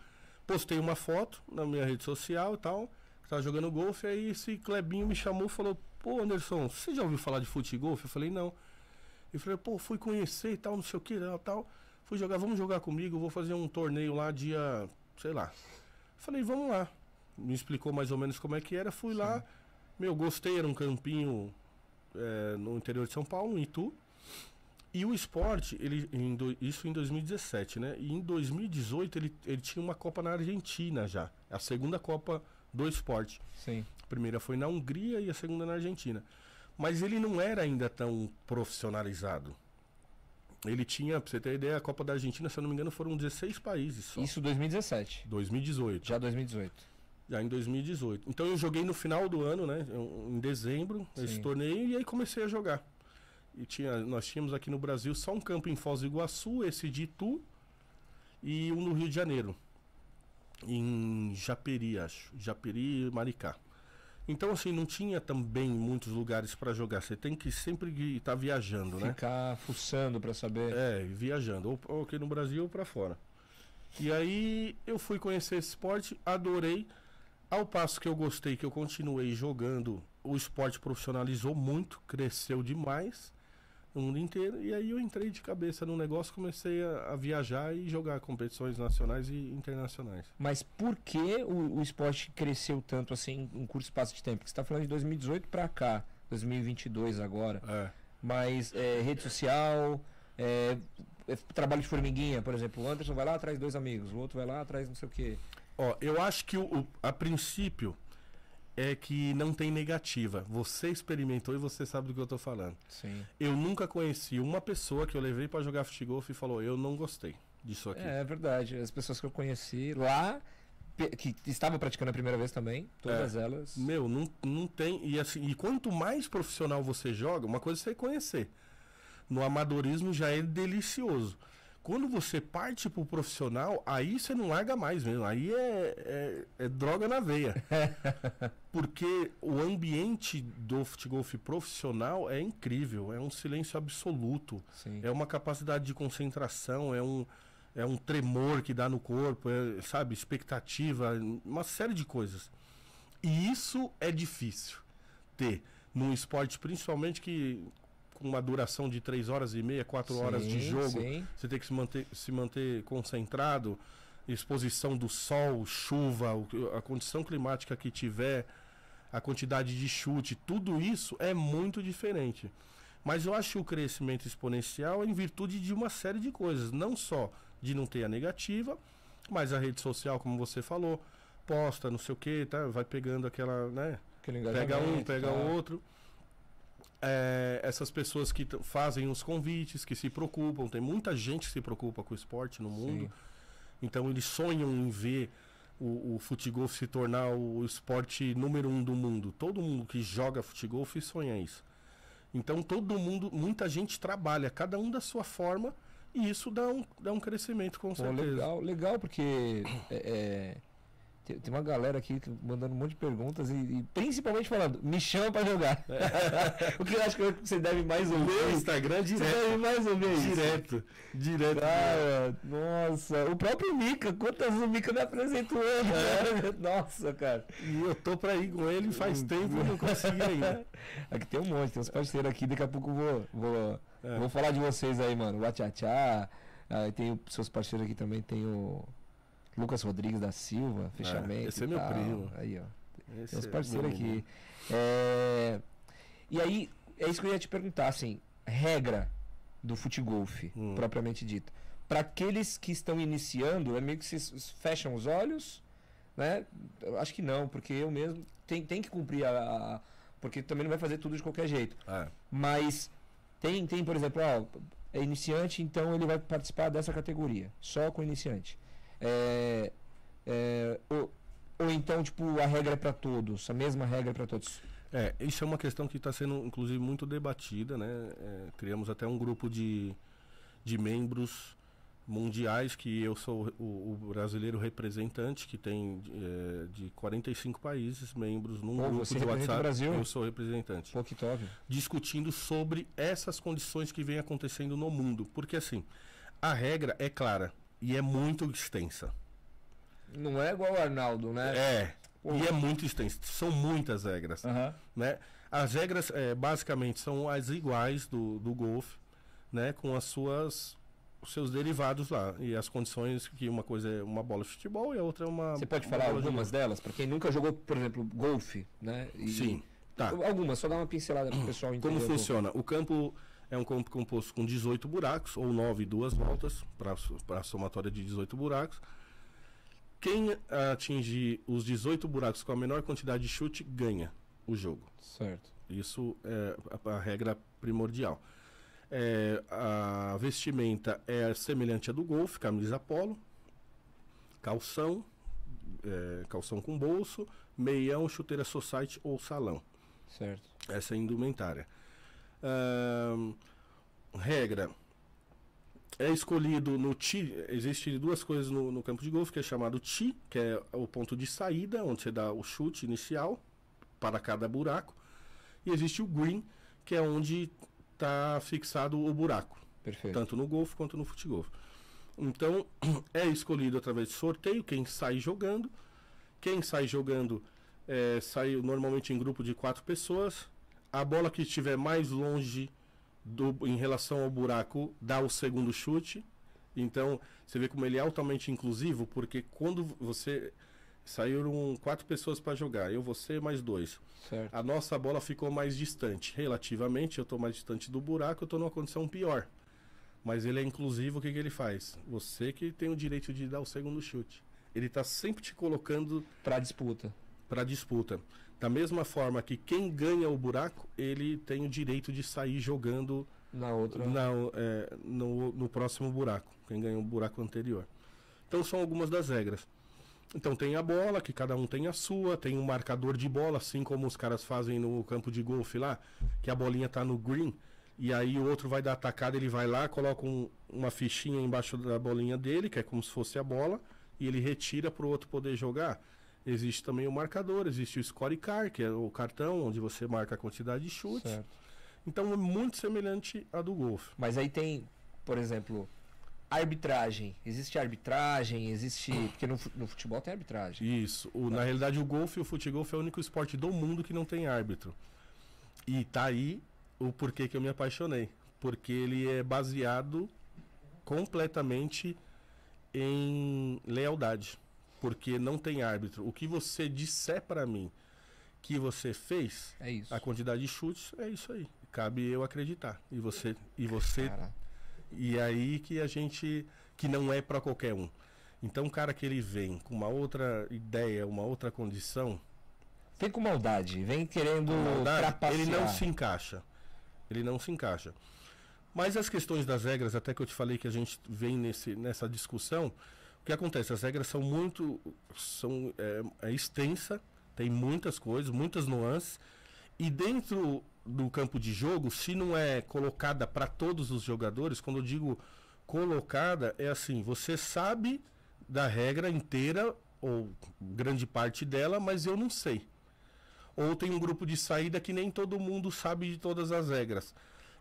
postei uma foto na minha rede social e tal, tava jogando golfe, aí esse Clebinho me chamou e falou, pô Anderson, você já ouviu falar de fute golfe? Eu falei, não. Eu falei, pô, fui conhecer e tal, não sei o que, tal, tal. Fui jogar, vamos jogar comigo, vou fazer um torneio lá dia, sei lá. Falei, vamos lá. Me explicou mais ou menos como é que era, fui lá, Meu, gostei, era um campinho é, no interior de São Paulo, em Itu. E o esporte, ele, em do, isso em 2017, né? E em 2018 ele, ele tinha uma Copa na Argentina já. A segunda Copa do esporte. Sim. A primeira foi na Hungria e a segunda na Argentina. Mas ele não era ainda tão profissionalizado. Ele tinha, pra você ter ideia, a Copa da Argentina, se eu não me engano, foram 16 países só. Isso 2017. 2018. Já 2018. Já em 2018. Então eu joguei no final do ano, né? Em dezembro, Sim. esse torneio, e aí comecei a jogar. E tinha, nós tínhamos aqui no Brasil só um campo em Foz do Iguaçu, esse de Itu, e um no Rio de Janeiro. Em Japeri, acho. Japeri e Maricá. Então, assim, não tinha também muitos lugares para jogar. Você tem que sempre estar viajando, né? Ficar fuçando pra saber. É, viajando, ou, ou aqui no Brasil ou para fora. E aí eu fui conhecer esse esporte, adorei. Ao passo que eu gostei, que eu continuei jogando, o esporte profissionalizou muito, cresceu demais no mundo inteiro. E aí eu entrei de cabeça no negócio, comecei a, a viajar e jogar competições nacionais e internacionais. Mas por que o, o esporte cresceu tanto assim em um curto espaço de tempo? Porque você tá falando de 2018 pra cá, 2022 agora. É. Mas é, rede social, é, é, trabalho de formiguinha, por exemplo. O Anderson vai lá, traz dois amigos. O outro vai lá, traz não sei o quê. Ó, eu acho que o- a princípio é que não tem negativa. Você experimentou e você sabe do que eu tô falando. Sim. Eu nunca conheci uma pessoa que eu levei pra jogar futebol e falou: "Eu não gostei disso aqui". É, é verdade. As pessoas que eu conheci lá, que estavam praticando a primeira vez também, todas elas. Meu, não, não tem. E assim, e quanto mais profissional você joga, uma coisa é você conhecer. No amadorismo já é delicioso. Quando você parte pro profissional, aí você não larga mais mesmo. Aí é, é, é droga na veia. Porque o ambiente do futebol profissional é incrível. É um silêncio absoluto. Sim. É uma capacidade de concentração, é um, é um tremor que dá no corpo, é, sabe, expectativa, uma série de coisas. E isso é difícil ter num esporte, principalmente que com uma duração de 3 horas e meia, 4 horas de Sim, jogo, sim. você tem que se manter, se manter concentrado, exposição do sol, chuva, a condição climática que tiver, a quantidade de chute, tudo isso é muito diferente. Mas eu acho que o crescimento exponencial é em virtude de uma série de coisas, não só de não ter a negativa, mas a rede social, como você falou, posta, não sei o que, tá? Vai pegando aquela, né? Pega um, pega tá? o outro. É, essas pessoas que fazem os convites, que se preocupam, tem muita gente que se preocupa com o esporte no mundo. Sim. Então eles sonham em ver o, o futebol se tornar o esporte número um do mundo. Todo mundo que joga futebol sonha isso. Então todo mundo, muita gente trabalha, cada um da sua forma, e isso dá um, dá um crescimento com Pô, certeza. legal, legal, porque é, é, tem, tem uma galera aqui mandando um monte de perguntas e, e principalmente falando, me chama pra jogar. o que eu acho que você deve mais ouvir. Meu Instagram Você direto. deve mais ouvir isso. Direto. Direto. Cara, nossa, o próprio Mika, quantas o Mika me apresentou ele, É. né? Nossa, cara. E eu tô pra ir com ele faz tempo e não consegui ainda. Aqui tem um monte, tem uns parceiros aqui, daqui a pouco eu vou, vou, É. vou falar de vocês aí, mano. O Tchá, aí tem os seus parceiros aqui também, tem o Lucas Rodrigues da Silva, fechamento. esse é meu tal. primo. Aí, ó. Esse Tem uns é parceiros meu aqui. É, E aí, é isso que eu ia te perguntar, assim, regra do futegolfe, Hum. propriamente dito. Para aqueles que estão iniciando, é meio que se s- fecham os olhos, né? Eu acho que não, porque eu mesmo tem, tem que cumprir a, a- Porque também não vai fazer tudo de qualquer jeito. É. Mas tem, tem por exemplo, ó, é iniciante, então ele vai participar dessa categoria, só com iniciante. É, é, ou, ou então, tipo, a regra é para todos, a mesma regra para todos. É, isso é uma questão que está sendo, inclusive, muito debatida, né? É, criamos até um grupo de, de membros mundiais, que eu sou o, o brasileiro representante, que tem é, de 45 países membros num Pô, grupo de WhatsApp. Brasil? Eu sou representante. Pô, que top. Discutindo sobre essas condições que vem acontecendo no mundo. Porque, assim, a regra é clara e é muito extensa. Não é igual o Arnaldo, né? É, e é muito extensa. São muitas regras. Aham. né? As regras é, basicamente são as iguais do, do golfe, né? Com as suas os seus derivados lá e as condições que uma coisa é uma bola de futebol e a outra é uma Você pode uma falar de algumas golfe. delas? Pra quem nunca jogou, por exemplo, golfe, né? E- Sim. Tá. Algumas, só dá uma pincelada pro pessoal entender. Como funciona? O campo é um campo composto com 18 buracos, ou 9 e duas voltas, para a somatória de 18 buracos. Quem atingir os 18 buracos com a menor quantidade de chute ganha o jogo. Certo. Isso é a, a regra primordial. É, a vestimenta é semelhante à do golfe, camisa polo, calção, é, calção com bolso, meião, chuteira society ou salão. Certo. Essa é a indumentária. Regra. É escolhido no tee. Existem duas coisas no, no campo de golfe, que é chamado tee, que é o ponto de saída, onde você dá o chute inicial para cada buraco. E existe o green, que é onde está fixado o buraco, Perfeito. tanto no golfe quanto no futebol. Então, é escolhido através de sorteio quem sai jogando. Quem sai jogando é, sai normalmente em grupo de quatro pessoas. A bola que estiver mais longe do, em relação ao buraco dá o segundo chute. Então, você vê como ele é altamente inclusivo, porque quando você. Saíram quatro pessoas para jogar, eu, você, mais dois. Certo. A nossa bola ficou mais distante. Relativamente, eu estou mais distante do buraco, eu estou numa condição pior. Mas ele é inclusivo, o que, que ele faz? Você que tem o direito de dar o segundo chute. Ele está sempre te colocando Pra disputa. para disputa. Da mesma forma que quem ganha o buraco, ele tem o direito de sair jogando Na outra. na- é, no, no próximo buraco. Quem ganhou o buraco anterior. Então são algumas das regras. Então tem a bola, que cada um tem a sua, tem um marcador de bola, assim como os caras fazem no campo de golfe lá, que a bolinha tá no green, e aí o outro vai dar atacada, ele vai lá, coloca um- uma fichinha embaixo da bolinha dele, que é como se fosse a bola, e ele retira para o outro poder jogar. Existe também o marcador, existe o scorecard, que é o cartão onde você marca a quantidade de chutes. Certo. Então é muito semelhante à do golfe. Mas aí tem, por exemplo, arbitragem. Existe arbitragem, existe. Porque no, fu- no futebol tem arbitragem. Isso. O- na realidade, o golfe e o futebol é o único esporte do mundo que não tem árbitro. E tá aí o porquê que eu me apaixonei. Porque ele é baseado completamente em lealdade. Porque não tem árbitro. O que você disser para mim que você fez, É isso. a quantidade de chutes, é isso aí. Cabe eu acreditar. E você, e você Cara, e aí que a gente. que não é para qualquer um. Então, o cara que ele vem com uma outra ideia, uma outra condição, vem com maldade, vem querendo maldade, trapacear. ele não se encaixa. Ele não se encaixa. Mas as questões das regras, até que eu te falei que a gente vem nesse, nessa discussão, o que acontece? As regras são muito. são é, é extensa, tem muitas coisas, muitas nuances. E dentro do campo de jogo, se não é colocada para todos os jogadores, quando eu digo colocada, é assim, você sabe da regra inteira, ou grande parte dela, mas eu não sei. Ou tem um grupo de saída que nem todo mundo sabe de todas as regras.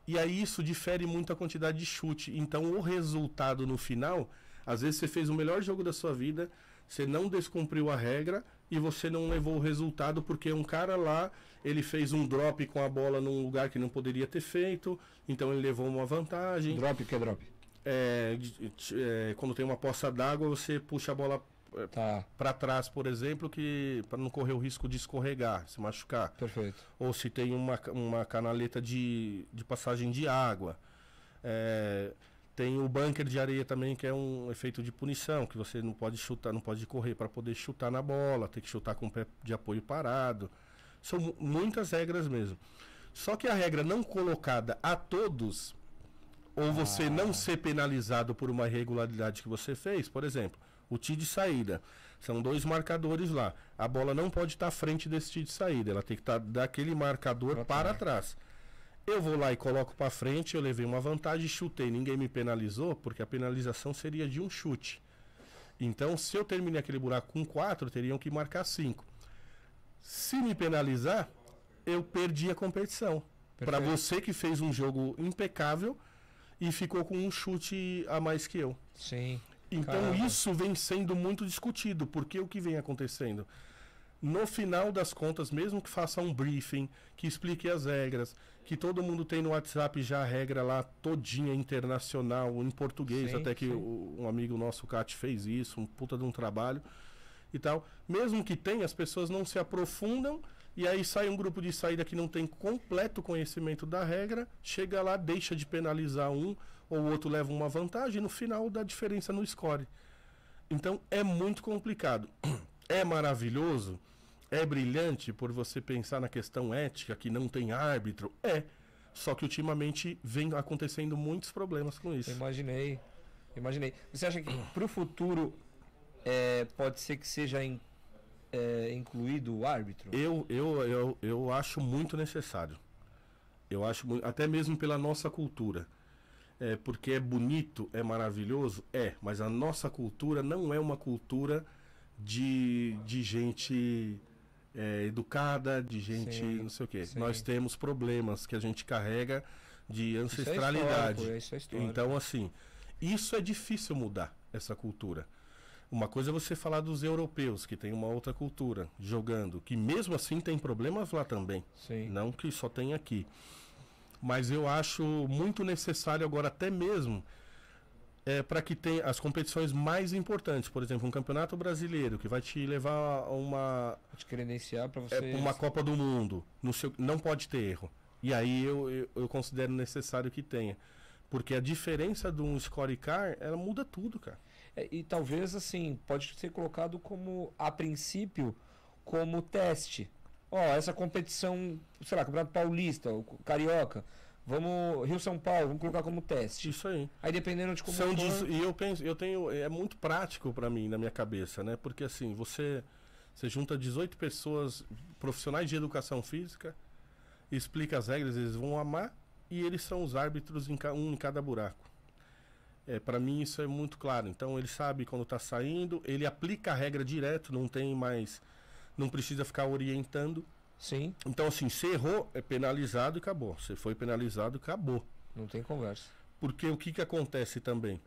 E aí isso difere muito a quantidade de chute. Então o resultado no final, às vezes você fez o melhor jogo da sua vida, você não descumpriu a regra e você não levou o resultado porque um cara lá, ele fez um drop com a bola num lugar que não poderia ter feito, então ele levou uma vantagem. Drop, o que é drop? É, é, quando tem uma poça d'água, você puxa a bola Tá, para trás, por exemplo, que para não correr o risco de escorregar, se machucar perfeito. ou se tem uma, uma canaleta de, de passagem de água. É, tem o bunker de areia também, que é um efeito de punição, que você não pode chutar, não pode correr para poder chutar na bola, tem que chutar com o pé de apoio parado. São mu- muitas regras mesmo. Só que a regra não colocada a todos, ou você não ser penalizado por uma irregularidade que você fez, por exemplo, o tee de saída. São dois marcadores lá. A bola não pode estar à frente desse tee de saída, ela tem que estar daquele marcador para trás. Eu vou lá e coloco para frente, eu levei uma vantagem, chutei, ninguém me penalizou, porque a penalização seria de um chute. Então, se eu terminei aquele buraco com 4, teriam que marcar 5. Se me penalizar, eu perdi a competição. Para você que fez um jogo impecável e ficou com um chute a mais que eu. Sim. Então Caramba. isso vem sendo muito discutido, porque o que vem acontecendo? No final das contas, mesmo que faça um briefing, que explique as regras, que todo mundo tem no WhatsApp já a regra lá todinha internacional, em português, Sim, até que o- um amigo nosso, o Cat, fez isso, um puta de um trabalho e tal. Mesmo que tenha, as pessoas não se aprofundam E aí sai um grupo de saída que não tem completo conhecimento da regra, chega lá, deixa de penalizar um, ou o outro leva uma vantagem, e no final dá diferença no score. Então é muito complicado. É maravilhoso, é brilhante por você pensar na questão ética que não tem árbitro. É. Só que ultimamente vem acontecendo muitos problemas com isso. Imaginei. Imaginei. Você acha que para o futuro é, pode ser que seja in, é, incluído o árbitro? Eu, eu, eu, eu acho muito necessário. Eu acho até mesmo pela nossa cultura. É, porque é bonito, é maravilhoso, é, mas a nossa cultura não é uma cultura de, de gente é, educada, de gente sim, não sei o quê. Sim. Nós temos problemas que a gente carrega de ancestralidade. Isso é isso é então, assim, isso é difícil mudar, essa cultura. Uma coisa é você falar dos europeus, que tem uma outra cultura, jogando, que mesmo assim tem problemas lá também. Sim. Não que só tem aqui. Mas eu acho muito necessário agora, até mesmo, é, para que tenha as competições mais importantes, por exemplo, um campeonato brasileiro que vai te levar a uma te credenciar para você é, uma Copa do Mundo, no seu, não pode ter erro. E aí eu, eu, eu, considero necessário que tenha, porque a diferença de um scorecar ela muda tudo, cara. É, e talvez assim pode ser colocado como a princípio como teste. Ó, essa competição, sei lá, Campeonato Paulista, Carioca Vamos, Rio São Paulo, vamos colocar como teste. Isso aí. Aí dependendo de como São for... E eu penso, eu tenho, é muito prático para mim na minha cabeça, né? Porque assim, você você junta 18 pessoas profissionais de educação física, explica as regras, eles vão amar e eles são os árbitros em um em cada buraco. É, para mim isso é muito claro. Então ele sabe quando está saindo, ele aplica a regra direto, não tem mais não precisa ficar orientando. Sim. Então, assim, você errou, é penalizado e acabou. Você foi penalizado, acabou. Não tem conversa. Porque o que, que acontece também?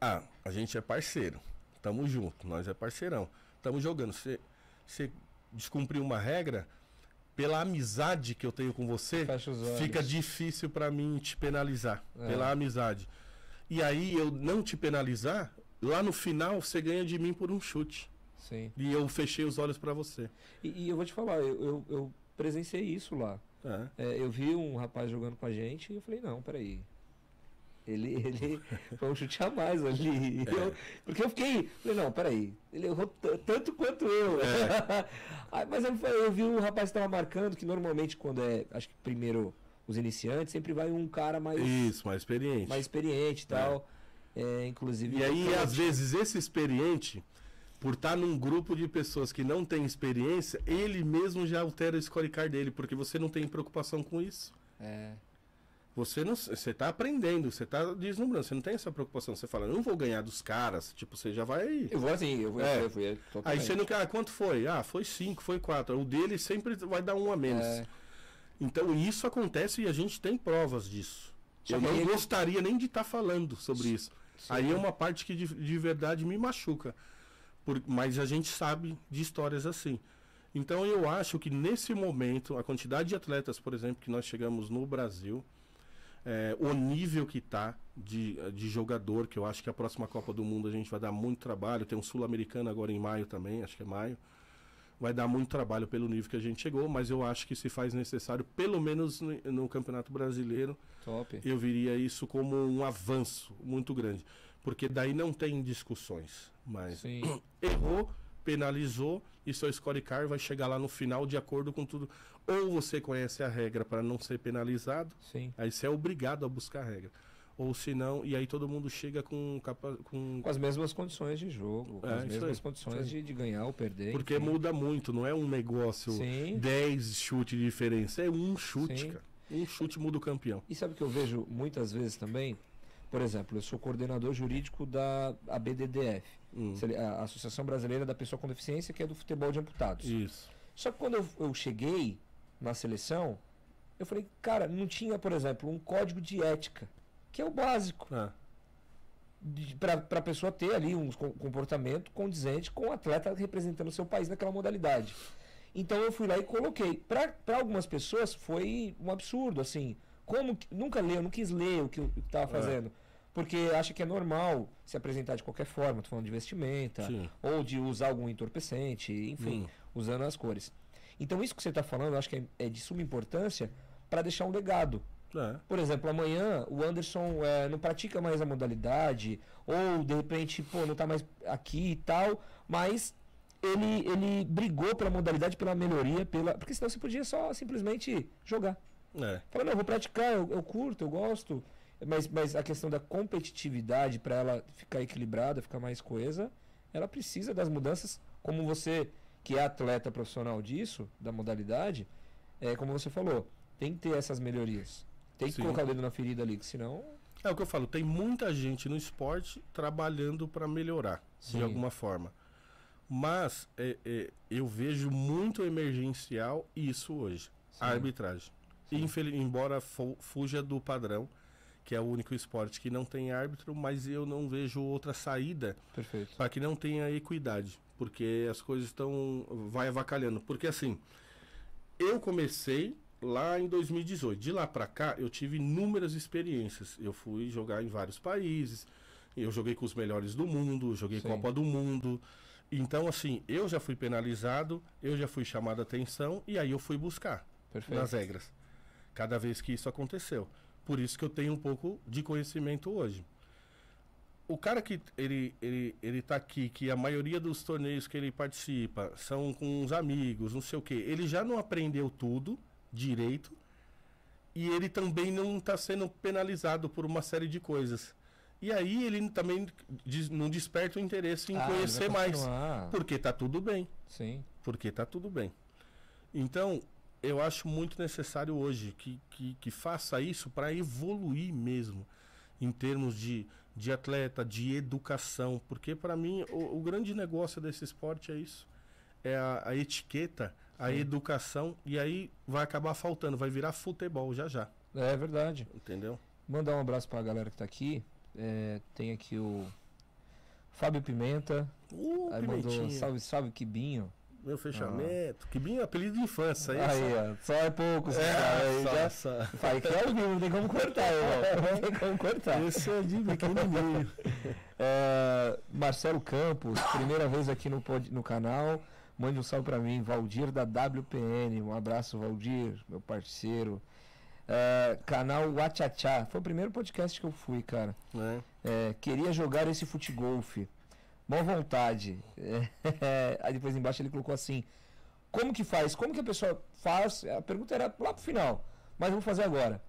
Ah, a gente é parceiro. Tamo junto, nós é parceirão. Tamo jogando. Você, descumpriu uma regra, pela amizade que eu tenho com você, fica difícil para mim te penalizar. É. Pela amizade. E aí eu não te penalizar, lá no final você ganha de mim por um chute. Sim. E eu fechei os olhos para você. E, e, eu vou te falar, eu, eu, eu presenciei isso lá. É. É, eu vi um rapaz jogando com a gente e eu falei, não, peraí. Ele, ele foi um chute a mais ali. É. Eu, porque eu fiquei, falei, não, peraí. Ele errou tanto quanto eu. É. Mas eu, eu, vi um rapaz que estava marcando, que normalmente quando é, acho que primeiro os iniciantes, sempre vai um cara mais. Isso, mais experiente. Mais experiente e tal. É. é inclusive. E aí, às vezes, esse experiente por estar num grupo de pessoas que não tem experiência, ele mesmo já altera o scorecard dele, porque você não tem preocupação com isso. É. Você não, você tá aprendendo, você tá deslumbrando, você não tem essa preocupação. Você fala, não vou ganhar dos caras, tipo, você já vai. Eu vou assim, eu vou, é. eu vou, eu Aí você não quer, ah, quanto foi? Ah, foi cinco, foi quatro. O dele sempre vai dar um a menos. É. Então isso acontece e a gente tem provas disso. Só eu não ele... gostaria nem de estar tá falando sobre isso. Sim. Aí é uma parte que de, de verdade me machuca. Por, mas a gente sabe de histórias assim. Então eu acho que nesse momento, a quantidade de atletas, por exemplo, que nós chegamos no Brasil, é, o nível que está de, de jogador, que eu acho que a próxima Copa do Mundo a gente vai dar muito trabalho. Tem um Sul-Americano agora em maio também, acho que é maio. Vai dar muito trabalho pelo nível que a gente chegou, mas eu acho que se faz necessário, pelo menos no, no Campeonato Brasileiro, Top. eu viria isso como um avanço muito grande. Porque daí não tem discussões. Mas Sim. errou, penalizou e seu scorecard vai chegar lá no final de acordo com tudo. Ou você conhece a regra para não ser penalizado, Sim. aí você é obrigado a buscar a regra. Ou se não, e aí todo mundo chega com, com... com as mesmas condições de jogo, com é, as mesmas aí, condições de, de, ganhar ou perder. Porque enfim. muda muito, não é um negócio 10 chutes de diferença, é um chute, Sim. cara. Um chute muda o campeão. E sabe o que eu vejo muitas vezes também? Por exemplo, eu sou coordenador jurídico da ABDDF, hum. a Associação Brasileira da Pessoa com Deficiência, que é do futebol de amputados. Isso. Só que quando eu, eu cheguei na seleção, eu falei, cara, não tinha, por exemplo, um código de ética, que é o básico. Ah. Para a pessoa ter ali um comportamento condizente com o atleta representando o seu país naquela modalidade. Então eu fui lá e coloquei. Para algumas pessoas foi um absurdo, assim como nunca leu, não quis ler o que estava é. fazendo. É. Porque acha que é normal se apresentar de qualquer forma, estou falando de vestimenta, Sim. ou de usar algum entorpecente, enfim, hum. usando as cores. Então isso que você está falando, eu acho que é, é de suma importância para deixar um legado. É. Por exemplo, amanhã o Anderson é, não pratica mais a modalidade, ou de repente, pô, não tá mais aqui e tal, mas ele, ele brigou pela modalidade, pela melhoria, pela. Porque senão você podia só simplesmente jogar. É. Fala, não, eu vou praticar, eu, eu curto, eu gosto. Mas, mas a questão da competitividade, para ela ficar equilibrada, ficar mais coesa, ela precisa das mudanças, como você, que é atleta profissional disso, da modalidade, é como você falou, tem que ter essas melhorias. Tem que Sim. colocar o dedo na ferida ali, que senão. É o que eu falo, tem muita gente no esporte trabalhando para melhorar, Sim. de alguma forma. Mas é, é, eu vejo muito emergencial isso hoje, a Sim. arbitragem. Sim. Infeli- embora fu- fuja do padrão, que é o único esporte que não tem árbitro, mas eu não vejo outra saída para que não tenha equidade, porque as coisas estão vai avacalhando. Porque assim, eu comecei lá em 2018. De lá para cá, eu tive inúmeras experiências. Eu fui jogar em vários países. Eu joguei com os melhores do mundo, joguei Sim. Copa do Mundo. Então, assim, eu já fui penalizado, eu já fui chamado a atenção e aí eu fui buscar Perfeito. nas regras. Cada vez que isso aconteceu. Por isso que eu tenho um pouco de conhecimento hoje. O cara que ele, ele, ele tá aqui, que a maioria dos torneios que ele participa são com os amigos, não sei o quê, ele já não aprendeu tudo direito e ele também não está sendo penalizado por uma série de coisas. E aí ele também não desperta o interesse em Ah, conhecer mais. Porque tá tudo bem Sim. porque tá tudo bem. Então, eu acho muito necessário hoje que, que, que faça isso para evoluir mesmo, em termos de, de atleta, de educação, porque para mim o, o grande negócio desse esporte é isso: é a, a etiqueta, a Sim. educação, e aí vai acabar faltando, vai virar futebol já já, É verdade. entendeu? Mandar um abraço pra galera que tá aqui. É, tem aqui o Fábio Pimenta. Uh, Aí mandou salve, salve, Quibinho. Meu fechamento, que bem apelido de infância, é Aí, ó, só é poucos, É, cara. Aí só- já... só- Fala que é ao vivo, não tem como cortar, irmão. Não tem como cortar. Esse é de pequenininho. É, Marcelo Campos, primeira vez aqui no, pod- no canal. Mande um salve pra mim, Valdir da WPN. Um abraço, Valdir, meu parceiro. É, canal Wachachá. Foi o primeiro podcast que eu fui, cara. né? É, queria jogar esse futegolfe. Mó vontade. É, aí depois embaixo ele colocou assim: Como que faz? Como que a pessoa faz? A pergunta era lá pro final, mas vou fazer agora.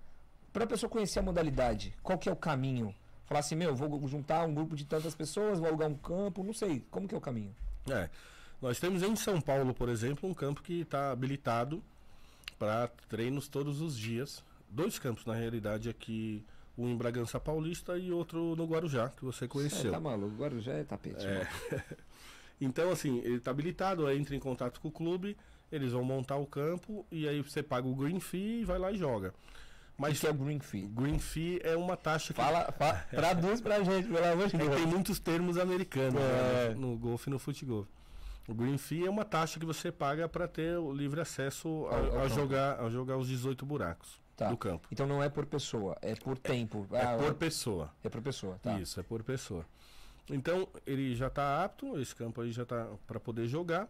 Para a pessoa conhecer a modalidade, qual que é o caminho? Falar assim: Meu, vou juntar um grupo de tantas pessoas, vou alugar um campo, não sei. Como que é o caminho? É. Nós temos em São Paulo, por exemplo, um campo que está habilitado para treinos todos os dias. Dois campos, na realidade, aqui. Um em Bragança Paulista e outro no Guarujá, que você Cê conheceu. tá maluco, agora já é tapete. É. Então, assim, ele está habilitado, entra em contato com o clube, eles vão montar o campo e aí você paga o green fee e vai lá e joga. O Mas que é o Green Fee? green fee é uma taxa que Fala, fa- traduz pra gente, pelo amor de Deus. tem muitos termos americanos É. né, no, golfe e no futebol. O green fee é uma taxa que você paga para ter o livre acesso a, Ao- ao a jogar, a jogar os 18 buracos Tá. do campo. Então não é por pessoa, é por tempo. É Ah, por pessoa. é por pessoa, tá? Isso, é por pessoa. Então, ele já está apto, esse campo aí já está para poder jogar,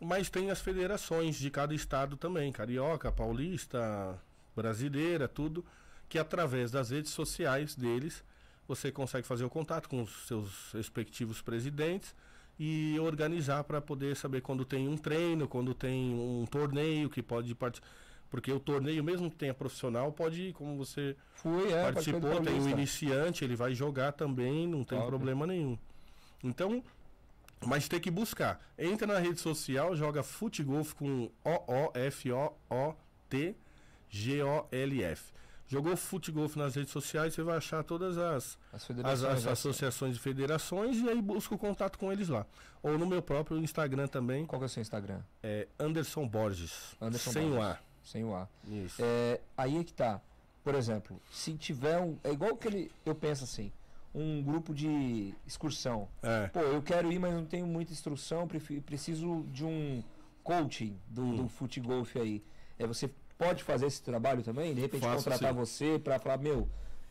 mas tem as federações de cada estado também, carioca, paulista, brasileira, tudo, que através das redes sociais deles você consegue fazer o contato com os seus respectivos presidentes e organizar para poder saber quando tem um treino, quando tem um torneio que pode participar. Porque o torneio, mesmo que tenha profissional, pode, como você Fui, é, participou, tem o iniciante, ele vai jogar também, não tem problema nenhum. Então, mas tem que buscar. Entra na rede social, joga Futgolf com O-O-F-O-O-T-G-O-L-F. Jogou Futgolf nas redes sociais, você vai achar todas as, As as, as né? associações e federações e aí busca o contato com eles lá. Ou no meu próprio Instagram também, Qual que é o seu Instagram? é Anderson Borges. Anderson sem o A. Sem o A. Isso. É, aí é que tá. Por exemplo, se tiver um. É igual aquele. Eu penso assim. Um grupo de excursão. É. Pô, eu quero ir, mas não tenho muita instrução. Preciso de um coaching do, Hum. do aí. É, você pode fazer esse trabalho também? De repente Faço, contratar sim. você pra falar, meu,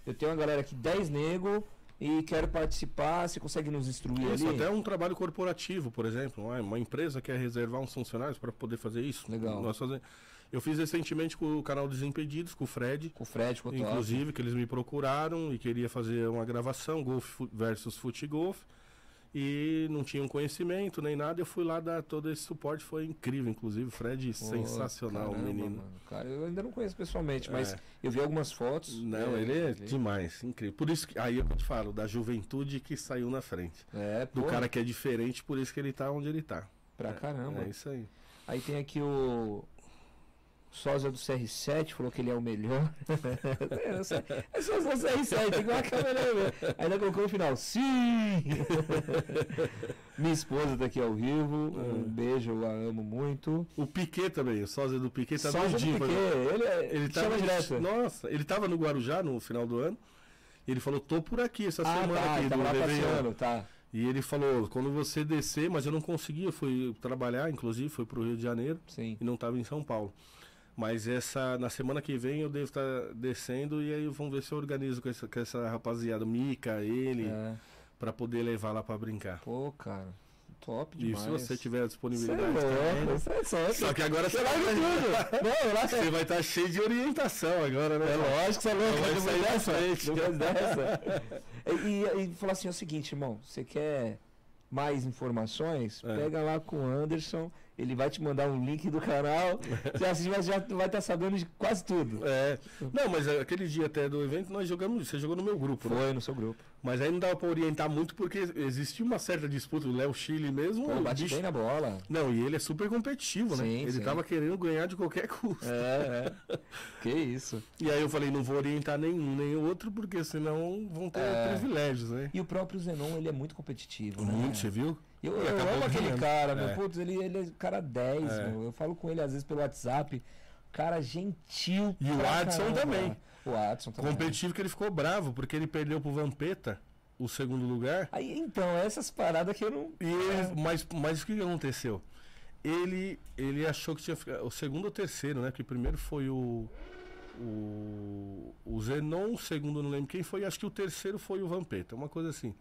eu tenho uma galera aqui, 10 nego, e quero participar, você consegue nos instruir Isso, ali? até um trabalho corporativo, por exemplo. Uma- empresa quer reservar uns funcionários para poder fazer isso. Legal. Nós faze- Eu fiz recentemente com o canal Desimpedidos, com o Fred. Com o Fred, com o. Inclusive, que eles me procuraram e queria fazer uma gravação, Golf versus Fute Golf. E não tinham conhecimento nem nada. Eu fui lá dar todo esse suporte, foi incrível. Inclusive, o Fred, Pô, sensacional, o caramba, menino. mano. Cara, eu ainda não conheço pessoalmente, mas É. eu vi algumas fotos. Não, ele é vi. demais, incrível. Por isso que aí eu te falo, da juventude que saiu na frente. É, Do pô, cara que é diferente, por isso que ele tá onde ele tá. pra caramba. É isso aí. Aí tem aqui o sósia do CR7, falou que ele é o melhor. é só- é do CR7, tem que marcar o melhor mesmo. Ainda colocou no final, sim! Minha esposa tá aqui ao vivo, um É. beijo, eu a amo muito. O Piquet também, o sósia do Piquet tá Sósia. Piquet, pra- ele, é, Ele tava direto. Nossa, ele tava no Guarujá no final do ano. Ele falou, tô por aqui essa Ah, semana tá, aqui ele do Réveillon. tá. E ele falou, quando você descer, mas eu não consegui, eu fui trabalhar, inclusive, fui pro Rio de Janeiro Sim. e não tava em São Paulo. Mas essa, na semana que vem eu devo estar descendo e aí vamos ver se eu organizo com essa, com essa rapaziada, Mica, ele, É. pra poder levar lá pra brincar. Pô, cara, top E demais. se você tiver a Você é disponibilidade louco, também, você é só- Só que agora você vai, tudo. Não, lá você vai estar cheio de orientação agora, né? É lógico você é louco, Vai depois sair dessa. frente. Depois dessa. E, e, e falar assim, é o seguinte, irmão, você quer mais informações? É. Pega lá com o Anderson, ele vai te mandar um link do canal, você assiste, mas já vai estar sabendo de quase tudo. É. Não, mas aquele dia até do evento nós jogamos, você jogou no meu grupo, né? Foi no seu grupo. Mas aí não dava pra orientar muito porque existia uma certa disputa. O Léo Chile mesmo. Pô, bate bicho- bem na bola. Não, e ele é super competitivo, né? Sim, ele sim. tava querendo ganhar de qualquer custo. É, é. Que isso. E aí eu falei, não vou orientar nenhum nem outro, porque senão vão ter É. privilégios, né? E o próprio Zenon, ele é muito competitivo, né? Muito, você viu? Eu, eu amo aquele cara, meu. É. Putz, ele, ele é cara 10, É. meu. Eu falo com ele às vezes pelo WhatsApp. Cara gentil. E o Adson também. O Adson também. Competitivo que ele ficou bravo, porque ele perdeu pro Vampeta o segundo lugar. Aí, então, essas paradas que eu não. E ele, mas, mas o que que aconteceu? Ele, ele achou que tinha ficado. O segundo ou terceiro, né? Porque primeiro foi o. O, o Zenon, o segundo não lembro quem foi, acho que o terceiro foi o Vampeta, uma coisa assim.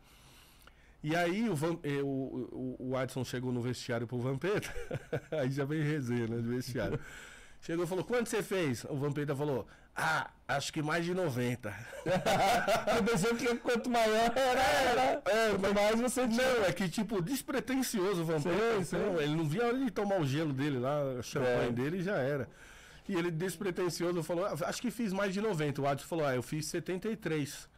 E aí o, Van, eh, o, o, o Adson chegou no vestiário pro Vampeta, aí já veio resenha, né, do vestiário. Chegou e falou, quanto você fez? O Vampeta falou, ah, acho que mais de 90. Eu pensei que quanto maior era, era. É, quanto mais você tinha. Não, é que tipo, despretensioso o Vampeta. Não, ele não via a hora de tomar o gelo dele lá, o champanhe É. dele e já era. E ele despretensioso falou, "Ah, acho que fiz mais de 90. O Adson falou, ah, eu fiz 73.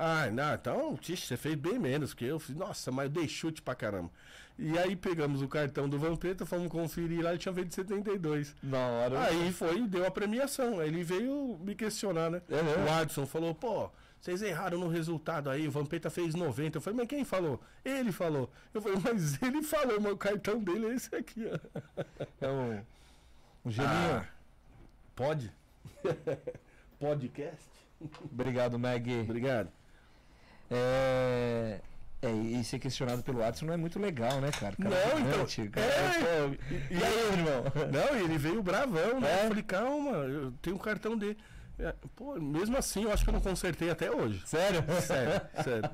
Ah, não, então, tix, você fez bem menos que eu. Nossa, mas eu dei chute pra caramba. E aí pegamos o cartão do Vampeta, fomos conferir lá, ele tinha feito 72. Na hora. Aí foi deu a premiação. Aí ele veio me questionar, né? É mesmo? o Adson falou, pô, vocês erraram no resultado aí, o Vampeta fez 90. Eu falei, mas quem falou? Ele falou. Eu falei, mas ele falou, mas o cartão dele é esse aqui, ó. É um, um gelinho. Ah, pode? Podcast? Obrigado, Meg. Obrigado. É. É, e ser questionado pelo Watson não é muito legal, né, cara? Cara Não, então, gigante, cara. é, Pô, e- e aí, irmão? Não, e ele veio bravão, né? É? Eu falei, calma, eu tenho o cartão dele. É, Pô, mesmo assim, eu acho que eu não consertei até hoje. Sério? Sério, sério.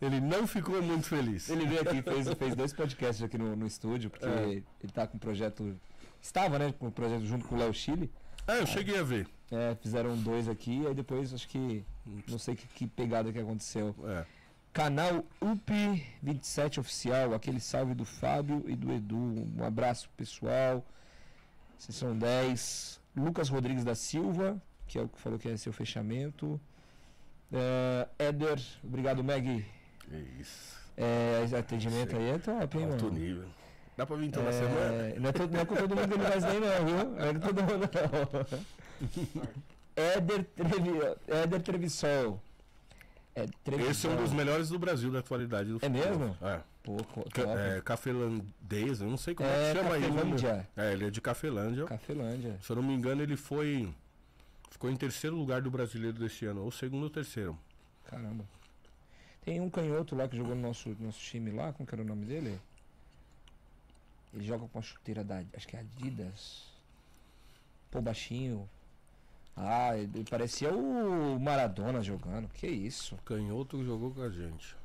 Ele não ficou muito feliz. Ele veio aqui, fez, fez dois podcasts aqui no, no estúdio, porque É. ele tá com um projeto. Estava, né? Com um projeto junto com o Léo Chile. Ah, eu cheguei a ver. É, fizeram dois aqui, aí depois acho que. Não sei que, que pegada que aconteceu. É. Canal UP27 Oficial, aquele salve do Fábio e do Edu. Um abraço pessoal. Vocês são 10. Lucas Rodrigues da Silva, que é o que falou que é seu fechamento. É, Éder, obrigado, Meg. É isso. É, atendimento aí é top, hein, Alto mano? nível. Dá pra vir então na semana? É, não, é todo, não é com todo mundo que ele faz nem não, viu? Não é com todo mundo não. Éder, Trevi, Éder Trevisol. É. Esse é um dos melhores do Brasil da atualidade. Do É mesmo? futebol. É. Pô, é cafelandês, eu não sei como é, É, que chama ele. Cafelândia. É, ele é de Cafelândia. Cafelândia. Se eu não me engano, ele foi. Ficou em terceiro lugar do brasileiro desse ano, ou segundo ou terceiro. Caramba. Tem um canhoto lá que jogou no nosso, nosso time lá, como que era o nome dele? Ele joga com a chuteira da. Acho que é Adidas. Pô, baixinho. Ah, ele parecia o Maradona jogando. Que isso? Canhoto jogou com a gente.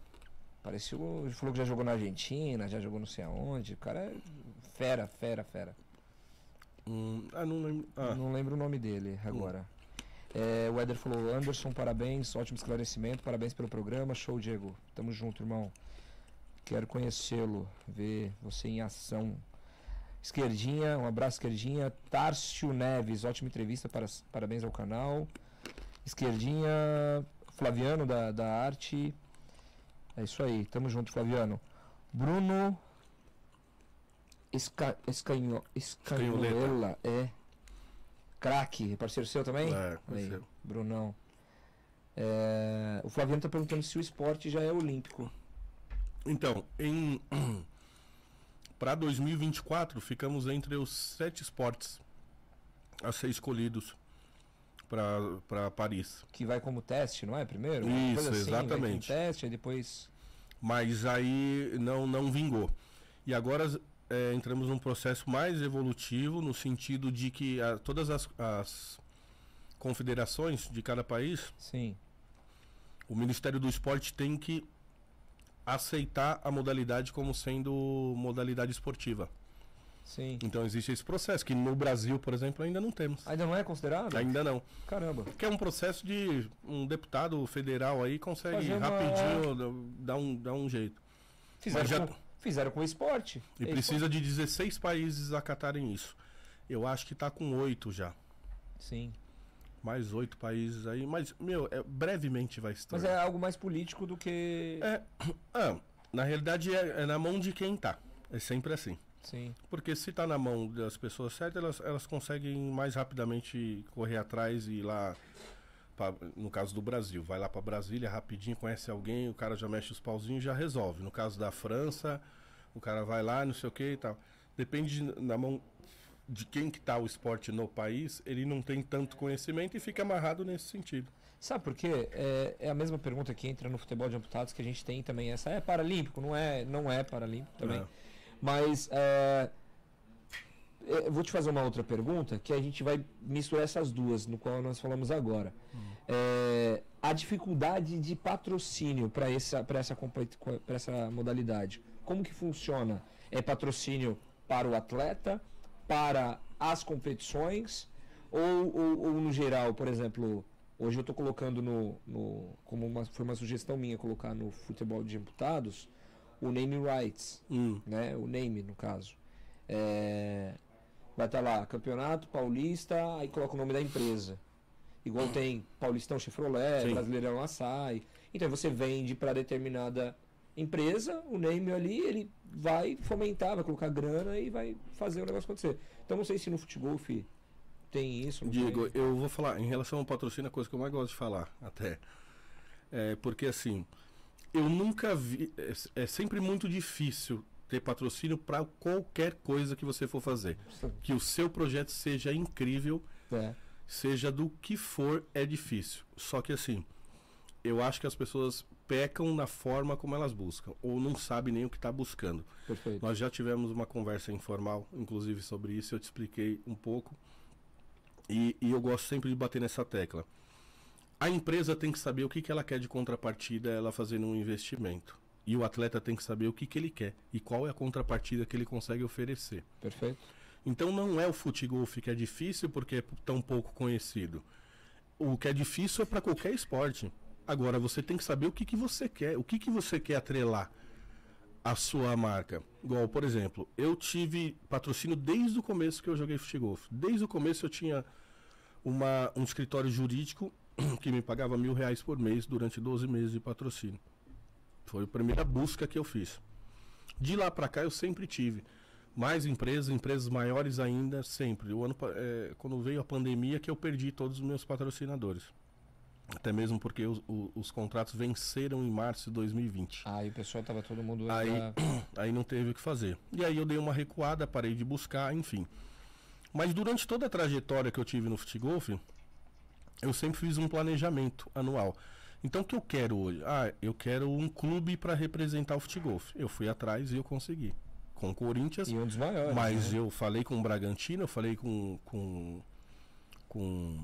Parecia o. Falou que já jogou na Argentina, já jogou não sei aonde. O cara é fera, fera, fera. Hum, ah, não lembro. Ah, Não lembro o nome dele agora. É, o Éder falou, Anderson, parabéns, ótimo esclarecimento, parabéns pelo programa, show, Diego. Tamo junto, irmão. Quero conhecê-lo, ver você em ação. Esquerdinha, um abraço, Esquerdinha. Tárcio Neves, ótima entrevista, para, parabéns ao canal. Esquerdinha, Flaviano da, da Arte. É isso aí, tamo junto, Flaviano. Bruno Esca, Escanho, Escanhoela, é. Craque, parceiro seu também? É, parceiro. Brunão. É, o Flaviano tá perguntando se o esporte já é olímpico. Então, em para 2024 ficamos entre os sete esportes a ser escolhidos para Paris. Que vai como teste, não é? Primeiro? Isso, assim, exatamente. teste, aí depois. Mas aí não não vingou. E agora é, entramos num processo mais evolutivo no sentido de que a- todas as, as confederações de cada país, Sim. o Ministério do Esporte tem que aceitar a modalidade como sendo modalidade esportiva. Sim. Então existe esse processo que no Brasil, por exemplo, ainda não temos. Ainda não é considerado? Ainda não. Caramba. Que é um processo de um deputado federal aí consegue Fazer uma- rapidinho dar um, dar um jeito. Fizeram, já- com, fizeram com esporte. E É precisa de 16 países acatarem isso. Eu acho que tá com oito já. Sim. Mais oito países aí. Mas, meu, é- brevemente vai se Mas é algo mais político do que. É, ah, na realidade é, é na mão de quem tá. É sempre assim. Sim. Porque se tá na mão das pessoas certas, elas, elas conseguem mais rapidamente correr atrás e ir lá. pra- no caso do Brasil, vai lá pra Brasília rapidinho, conhece alguém, o cara já mexe os pauzinhos e já resolve. No caso da França, o cara vai lá, não sei o que e tal. Depende de- na mão de quem que tá o esporte no país, ele não tem tanto conhecimento e fica amarrado nesse sentido. Sabe por quê? É, é a mesma pergunta que entra no futebol de amputados que a gente tem também. Essa é paralímpico? Não é, não é paralímpico também. É. Mas é, eu vou te fazer uma outra pergunta que a gente vai misturar essas duas, no qual nós falamos agora. É, a dificuldade de patrocínio para essa, pra essa, pra essa modalidade. Como que funciona? É patrocínio para o atleta, para as competições, ou, ou, ou no geral, por exemplo, hoje eu estou colocando no, no. Como uma, foi uma sugestão minha colocar no futebol de amputados, o name rights Hum, né? O name, no caso. É, vai estar lá, Campeonato Paulista, aí coloca o nome da empresa. Igual tem Paulistão Chevrolet, Sim. Brasileirão Açaí. Então você vende para determinada empresa, o name ali, ele vai fomentar, vai colocar grana e vai fazer o negócio acontecer. Então não sei se no futebol tem isso. Diego, tem. eu vou falar, em relação ao patrocínio, a coisa que eu mais gosto de falar, até. É porque assim, eu nunca vi. É, é sempre muito difícil ter patrocínio para qualquer coisa que você for fazer. Que o seu projeto seja incrível, É, seja do que for, é difícil. Só que assim, eu acho que as pessoas pecam na forma como elas buscam, ou não sabem nem o que está buscando. perfeito. Nós já tivemos uma conversa informal, inclusive, sobre isso, eu te expliquei um pouco. E, e eu gosto sempre de bater nessa tecla. A empresa tem que saber o que, que ela quer de contrapartida, ela fazendo um investimento. E o atleta tem que saber o que, que ele quer e qual é a contrapartida que ele consegue oferecer. Perfeito. Então não é o futebol que é difícil porque é tão pouco conhecido. O que é difícil é para qualquer esporte. Agora você tem que saber o que, que você quer, o que, que você quer atrelar à sua marca. Igual, por exemplo, eu tive patrocínio desde o começo que eu joguei futebol. Desde o começo eu tinha uma, um escritório jurídico que me pagava mil reais por mês durante 12 meses de patrocínio. Foi a primeira busca que eu fiz. De lá para cá eu sempre tive mais empresas, empresas maiores ainda, sempre. O ano, é, quando veio a pandemia que eu perdi todos os meus patrocinadores. Até mesmo porque os, o- os contratos venceram em março de 2020. Aí o pessoal tava todo mundo. Aí- já- Aí não teve o que fazer. E aí eu dei uma recuada, parei de buscar, enfim. Mas durante toda a trajetória que eu tive no Futgolf, eu sempre fiz um planejamento anual. Então o que eu quero hoje? Ah, eu quero um clube para representar o Futgolf. Eu fui atrás e eu consegui. Com o Corinthians, E um dos maiores. mas né? eu falei com o Bragantino, eu falei com com com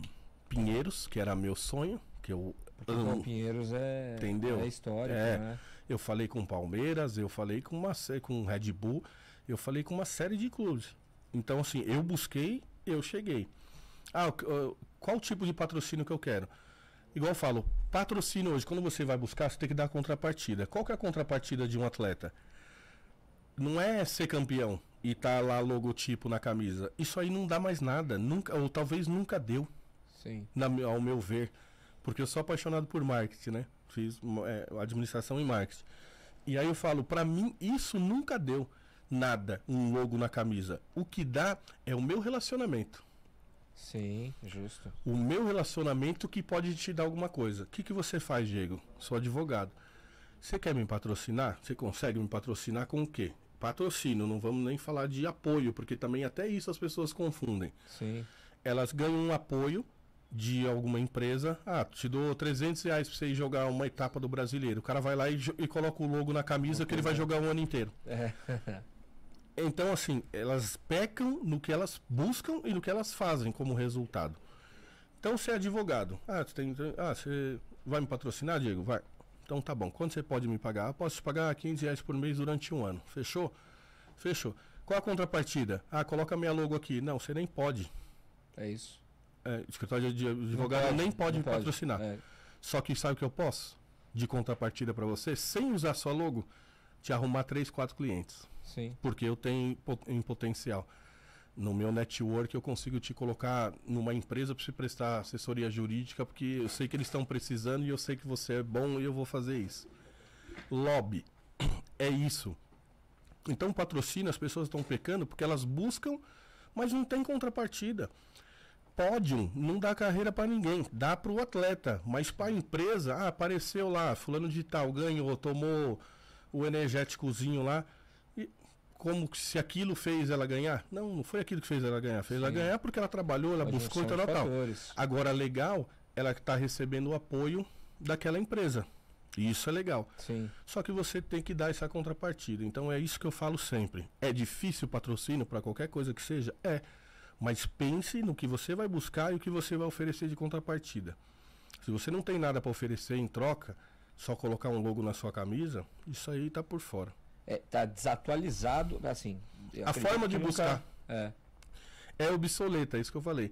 Pinheiros, que era meu sonho, que eu Porque amo. o Pinheiros é, Entendeu? é histórico, É. né? Eu falei com o Palmeiras, eu falei com uma com o Red Bull, eu falei com uma série de clubes. Então, assim, eu busquei, eu cheguei. Ah, qual tipo de patrocínio que eu quero? Igual eu falo, patrocínio hoje, quando você vai buscar, você tem que dar a contrapartida. Qual que é a contrapartida de um atleta? Não é ser campeão e tá lá logotipo na camisa. Isso aí não dá mais nada, nunca, ou talvez nunca deu Sim. na ao meu ver, porque eu sou apaixonado por marketing, né? Fiz é, administração e marketing. E aí eu falo, pra mim isso nunca deu nada, um logo na camisa. O que dá é o meu relacionamento. Sim, justo. O meu relacionamento que pode te dar alguma coisa. O que, que você faz, Diego? Sou advogado. Você quer me patrocinar? Você consegue me patrocinar com o quê? Patrocínio, não vamos nem falar de apoio, porque também até isso as pessoas confundem Sim. elas ganham um apoio de alguma empresa. Ah, te dou 300 reais pra você ir jogar uma etapa do brasileiro. O cara vai lá e, e coloca o logo na camisa que ele vai jogar o ano inteiro. É. Então, assim, elas pecam no que elas buscam e no que elas fazem como resultado. Então, você é advogado. Ah, você, tem, ah, você vai me patrocinar, Diego? Vai. Então, tá bom. Quanto você pode me pagar? Ah, posso te pagar 15 reais por mês durante um ano. Fechou? Fechou. Qual a contrapartida? Ah, coloca minha logo aqui. Não, você nem pode. É isso. É, escritório de advogado pode, nem pode me patrocinar. É. Só que sabe o que eu posso? De contrapartida para você, sem usar sua logo, te arrumar três, quatro clientes. Sim. Porque eu tenho em potencial. No meu network eu consigo te colocar numa empresa para você prestar assessoria jurídica, porque eu sei que eles estão precisando e eu sei que você é bom e eu vou fazer isso. Lobby. É isso. Então patrocínio, as pessoas estão pecando porque elas buscam, mas não tem contrapartida. Pódio não dá carreira para ninguém, dá para o atleta, mas para a empresa, ah, apareceu lá, fulano de tal, ganhou, tomou o energéticozinho lá, e como se aquilo fez ela ganhar? Não, não foi aquilo que fez ela ganhar, fez ela Sim. ganhar porque ela trabalhou, ela A buscou e junção tal, tal. Agora legal, ela está recebendo o apoio daquela empresa. E isso é legal. Sim. Só que você tem que dar essa contrapartida. Então é isso que eu falo sempre. É difícil patrocínio para qualquer coisa que seja? É. Mas pense no que você vai buscar e o que você vai oferecer de contrapartida. Se você não tem nada para oferecer em troca, só colocar um logo na sua camisa, isso aí tá por fora. É, tá desatualizado, assim. A forma de buscar. É. É obsoleta, é isso que eu falei.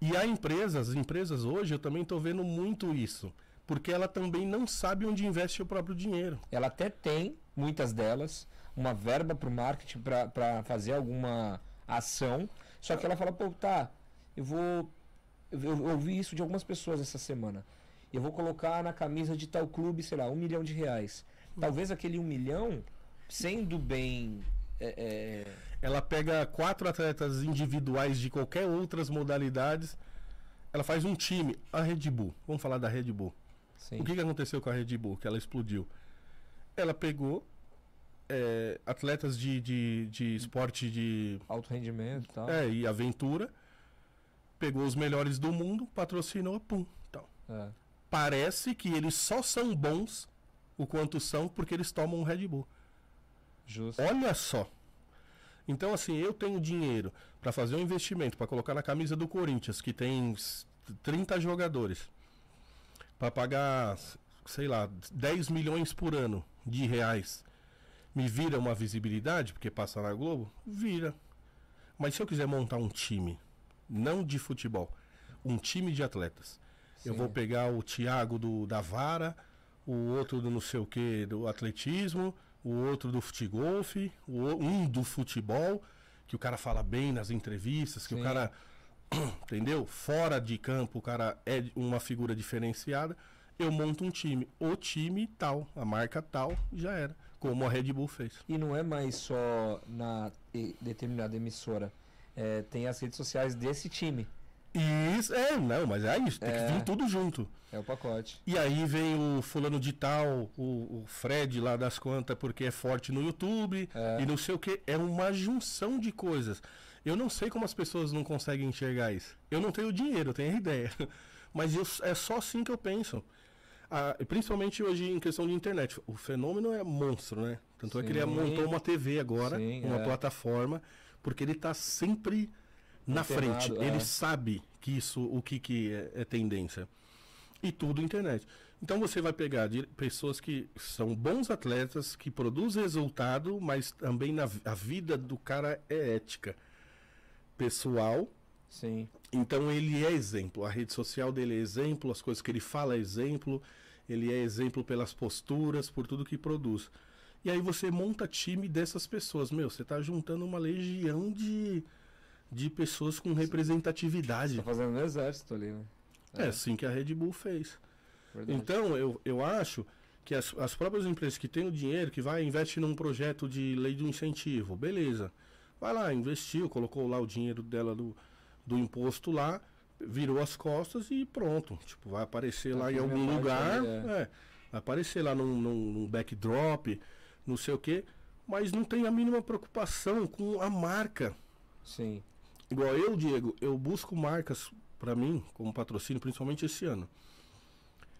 E há empresas, as empresas hoje, eu também estou vendo muito isso. Porque ela também não sabe onde investe o próprio dinheiro. Ela até tem, muitas delas, uma verba para o marketing para fazer alguma ação. Só que ela fala, pô, tá, eu vou. Eu, eu ouvi isso de algumas pessoas essa semana. Eu vou colocar na camisa de tal clube, sei lá, um milhão de reais. Talvez aquele um milhão, sendo bem. é, é, Ela pega quatro atletas individuais de qualquer outras modalidades. Ela faz um time. A Red Bull. Vamos falar da Red Bull. sim. O que, que aconteceu com a Red Bull? Que ela explodiu. Ela pegou é, atletas de, de, de esporte de Alto rendimento e tal. é, e aventura. Pegou os melhores do mundo, patrocinou, pum. Tal. É. Parece que eles só são bons o quanto são porque eles tomam um Red Bull. Justo. Olha só. Então, assim, eu tenho dinheiro para fazer um investimento, para colocar na camisa do Corinthians, que tem s- 30 jogadores, para pagar, sei lá, 10 milhões por ano de reais. Me vira uma visibilidade, porque passa na Globo? Vira. Mas se eu quiser montar um time, não de futebol, um time de atletas, eu Sim. vou pegar o Thiago do, da vara, o outro do não sei o que do atletismo, o outro do o- um do futebol, que o cara fala bem nas entrevistas, que Sim. o cara, entendeu? Fora de campo, o cara é uma figura diferenciada. Eu monto um time, o time tal, a marca tal, já era. Como a Red Bull fez. E não é mais só na determinada emissora. É, tem as redes sociais desse time. Isso, é, não, mas é isso, tem É. que vir tudo junto. É o pacote. E aí vem o fulano de tal, o, o Fred lá das contas, porque é forte no YouTube É. e não sei o que. É uma junção de coisas. Eu não sei como as pessoas não conseguem enxergar isso. Eu não tenho dinheiro, eu tenho a ideia. Mas eu- é só assim que eu penso. Ah, principalmente hoje em questão de internet. O fenômeno é monstro, né? Tanto é que ele Sim. montou uma TV agora, Sim, uma é. plataforma, porque ele está sempre na Antenado, frente. é. Ele sabe que isso, o que, que é, é tendência. E tudo internet. Então você vai pegar de pessoas que são bons atletas, que produzem resultado, mas também na, a vida do cara é ética. Pessoal. Sim. Então ele é exemplo. A rede social dele é exemplo, as coisas que ele fala é exemplo. Ele é exemplo pelas posturas, por tudo que produz. E aí você monta time dessas pessoas. Meu, você está juntando uma legião de, de pessoas com representatividade. Tá fazendo um exército ali, né? É, assim que a Red Bull fez. Verdade. Então, eu, eu acho que as, as próprias empresas que têm o dinheiro, que vai investe num projeto de lei do incentivo, beleza. Vai lá, investiu, colocou lá o dinheiro dela do, do imposto lá, virou as costas e pronto. Tipo, vai aparecer Tá lá em algum lugar, ali, é, vai aparecer lá num, num, num backdrop, não sei o quê, mas não tem a mínima preocupação com a marca. Sim. Igual eu, Diego, eu busco marcas para mim, como patrocínio, principalmente esse ano.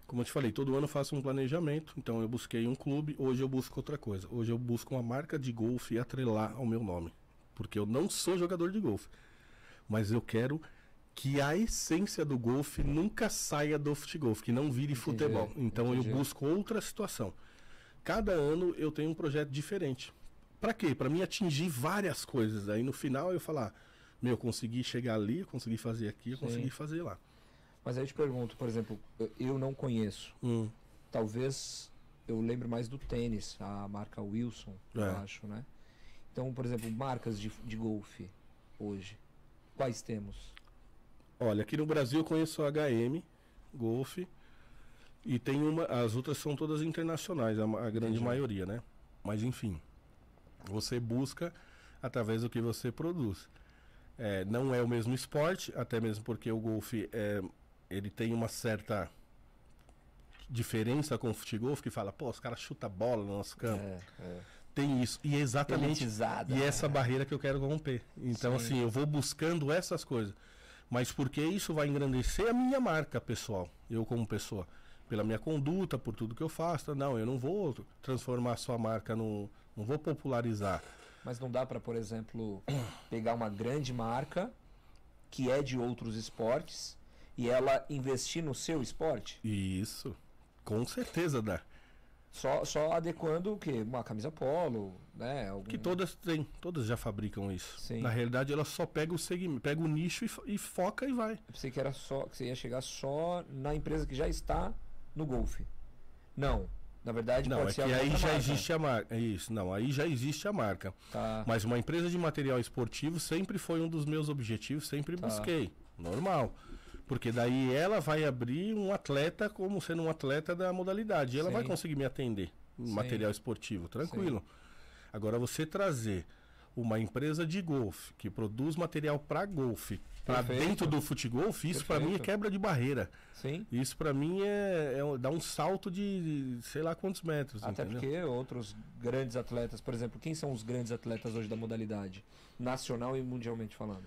Como eu te falei, todo ano eu faço um planejamento, então eu busquei um clube, hoje eu busco outra coisa. Hoje eu busco uma marca de golfe e atrelar ao meu nome. Porque eu não sou jogador de golfe. Mas eu quero que a essência do golfe nunca saia do futebol, que não vire Entendi, futebol. Então entendi. eu busco outra situação. Cada ano eu tenho um projeto diferente. Para quê? Para mim atingir várias coisas. Aí no final eu falar, meu, eu consegui chegar ali, eu consegui fazer aqui, eu Sim. consegui fazer lá. Mas aí eu te pergunto, por exemplo, eu- eu não conheço. Hum. Talvez eu lembre mais do tênis, a marca Wilson, eu É. acho, né? Então, por exemplo, marcas de, de golfe hoje. Quais temos? Olha, aqui no Brasil eu conheço a HM, Golf, e tem uma. As outras são todas internacionais, a, a grande Entendi. maioria, né? Mas enfim, você busca através do que você produz. É, não é o mesmo esporte, até mesmo porque o golfe é, ele tem uma certa diferença com o futebol, que fala, pô, os caras chutam bola no nosso campo. É, é. Tem isso. E exatamente Elitizada. e essa barreira que eu quero romper. Então, Sim. assim, eu vou buscando essas coisas. Mas porque isso vai engrandecer a minha marca pessoal, eu como pessoa. Pela minha conduta, por tudo que eu faço. Não, eu não vou transformar a sua marca no. Não vou popularizar. Mas não dá para, por exemplo, pegar uma grande marca que é de outros esportes e ela investir no seu esporte? Isso. Com certeza dá. Só, só adequando o quê? Uma camisa polo, né? Algum... Que todas têm, todas já fabricam isso. Sim. Na realidade, ela só pega o segmento, pega o nicho e, e foca e vai. Eu pensei que era só que você ia chegar só na empresa que já está no golfe. Não. Na verdade, Não, pode é ser que aí já marca. existe a marca. É isso, não, aí já existe a marca. Tá. Mas uma empresa de material esportivo sempre foi um dos meus objetivos, sempre Tá. busquei. Normal. Porque daí ela vai abrir um atleta como sendo um atleta da modalidade. E ela vai Sim. conseguir me atender em Sim. material esportivo, tranquilo. Agora você trazer uma empresa de golfe que produz material para golfe para dentro do futebol, isso para mim é quebra de barreira. Sim. Isso para mim é, é dá um salto de, de sei lá quantos metros, Até entendeu? porque outros grandes atletas, por exemplo, quem são os grandes atletas hoje da modalidade? Nacional e mundialmente falando.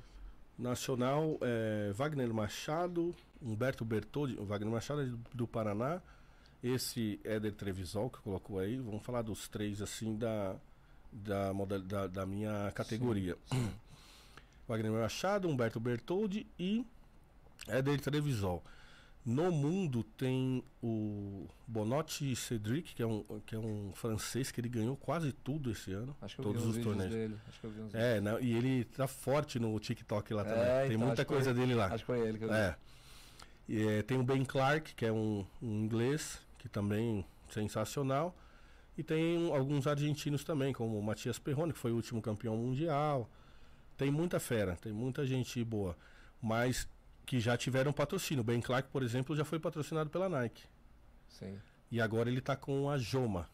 Nacional, é, Wagner Machado, Humberto Bertoldi, o Wagner Machado é do, do Paraná, esse Éder Trevisol que colocou aí, vamos falar dos três assim da, da, da, da minha categoria. Sim. Wagner Machado, Humberto Bertoldi e Éder Trevisol. No mundo tem o Bonotti Cedric, que é, um, que é um francês que ele ganhou quase tudo esse ano. Acho que eu todos vi uns os torneios. dele. Acho que eu vi uns É, não, e ele tá forte no TikTok lá É, também. tem então, muita coisa dele lá. Acho que foi ele que eu vi. É. E, é, tem o Ben Clark, que é um, um inglês, que também sensacional. E tem um- alguns argentinos também, como o Matias Perrone, que foi o último campeão mundial. Tem muita fera, tem muita gente boa. Mas que já tiveram patrocínio. O Ben Clark, por exemplo, já foi patrocinado pela Nike. Sim. E agora ele tá com a Joma.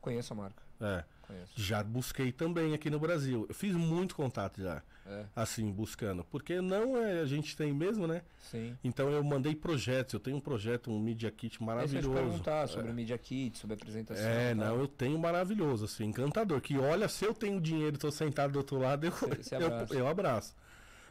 Conheço a marca. É. Conheço. Já busquei também aqui no Brasil. Eu fiz muito contato já, É. assim, buscando. Porque não é, a gente tem mesmo, né? Sim. Então eu mandei projetos. Eu tenho um projeto, um Media Kit Esse eu ia te maravilhoso. perguntar sobre o Media Kit, sobre a apresentação. É, não, eu tenho maravilhoso, assim, encantador. Que olha, se eu tenho dinheiro e tô sentado do outro lado, eu, Você- você eu, eu abraço.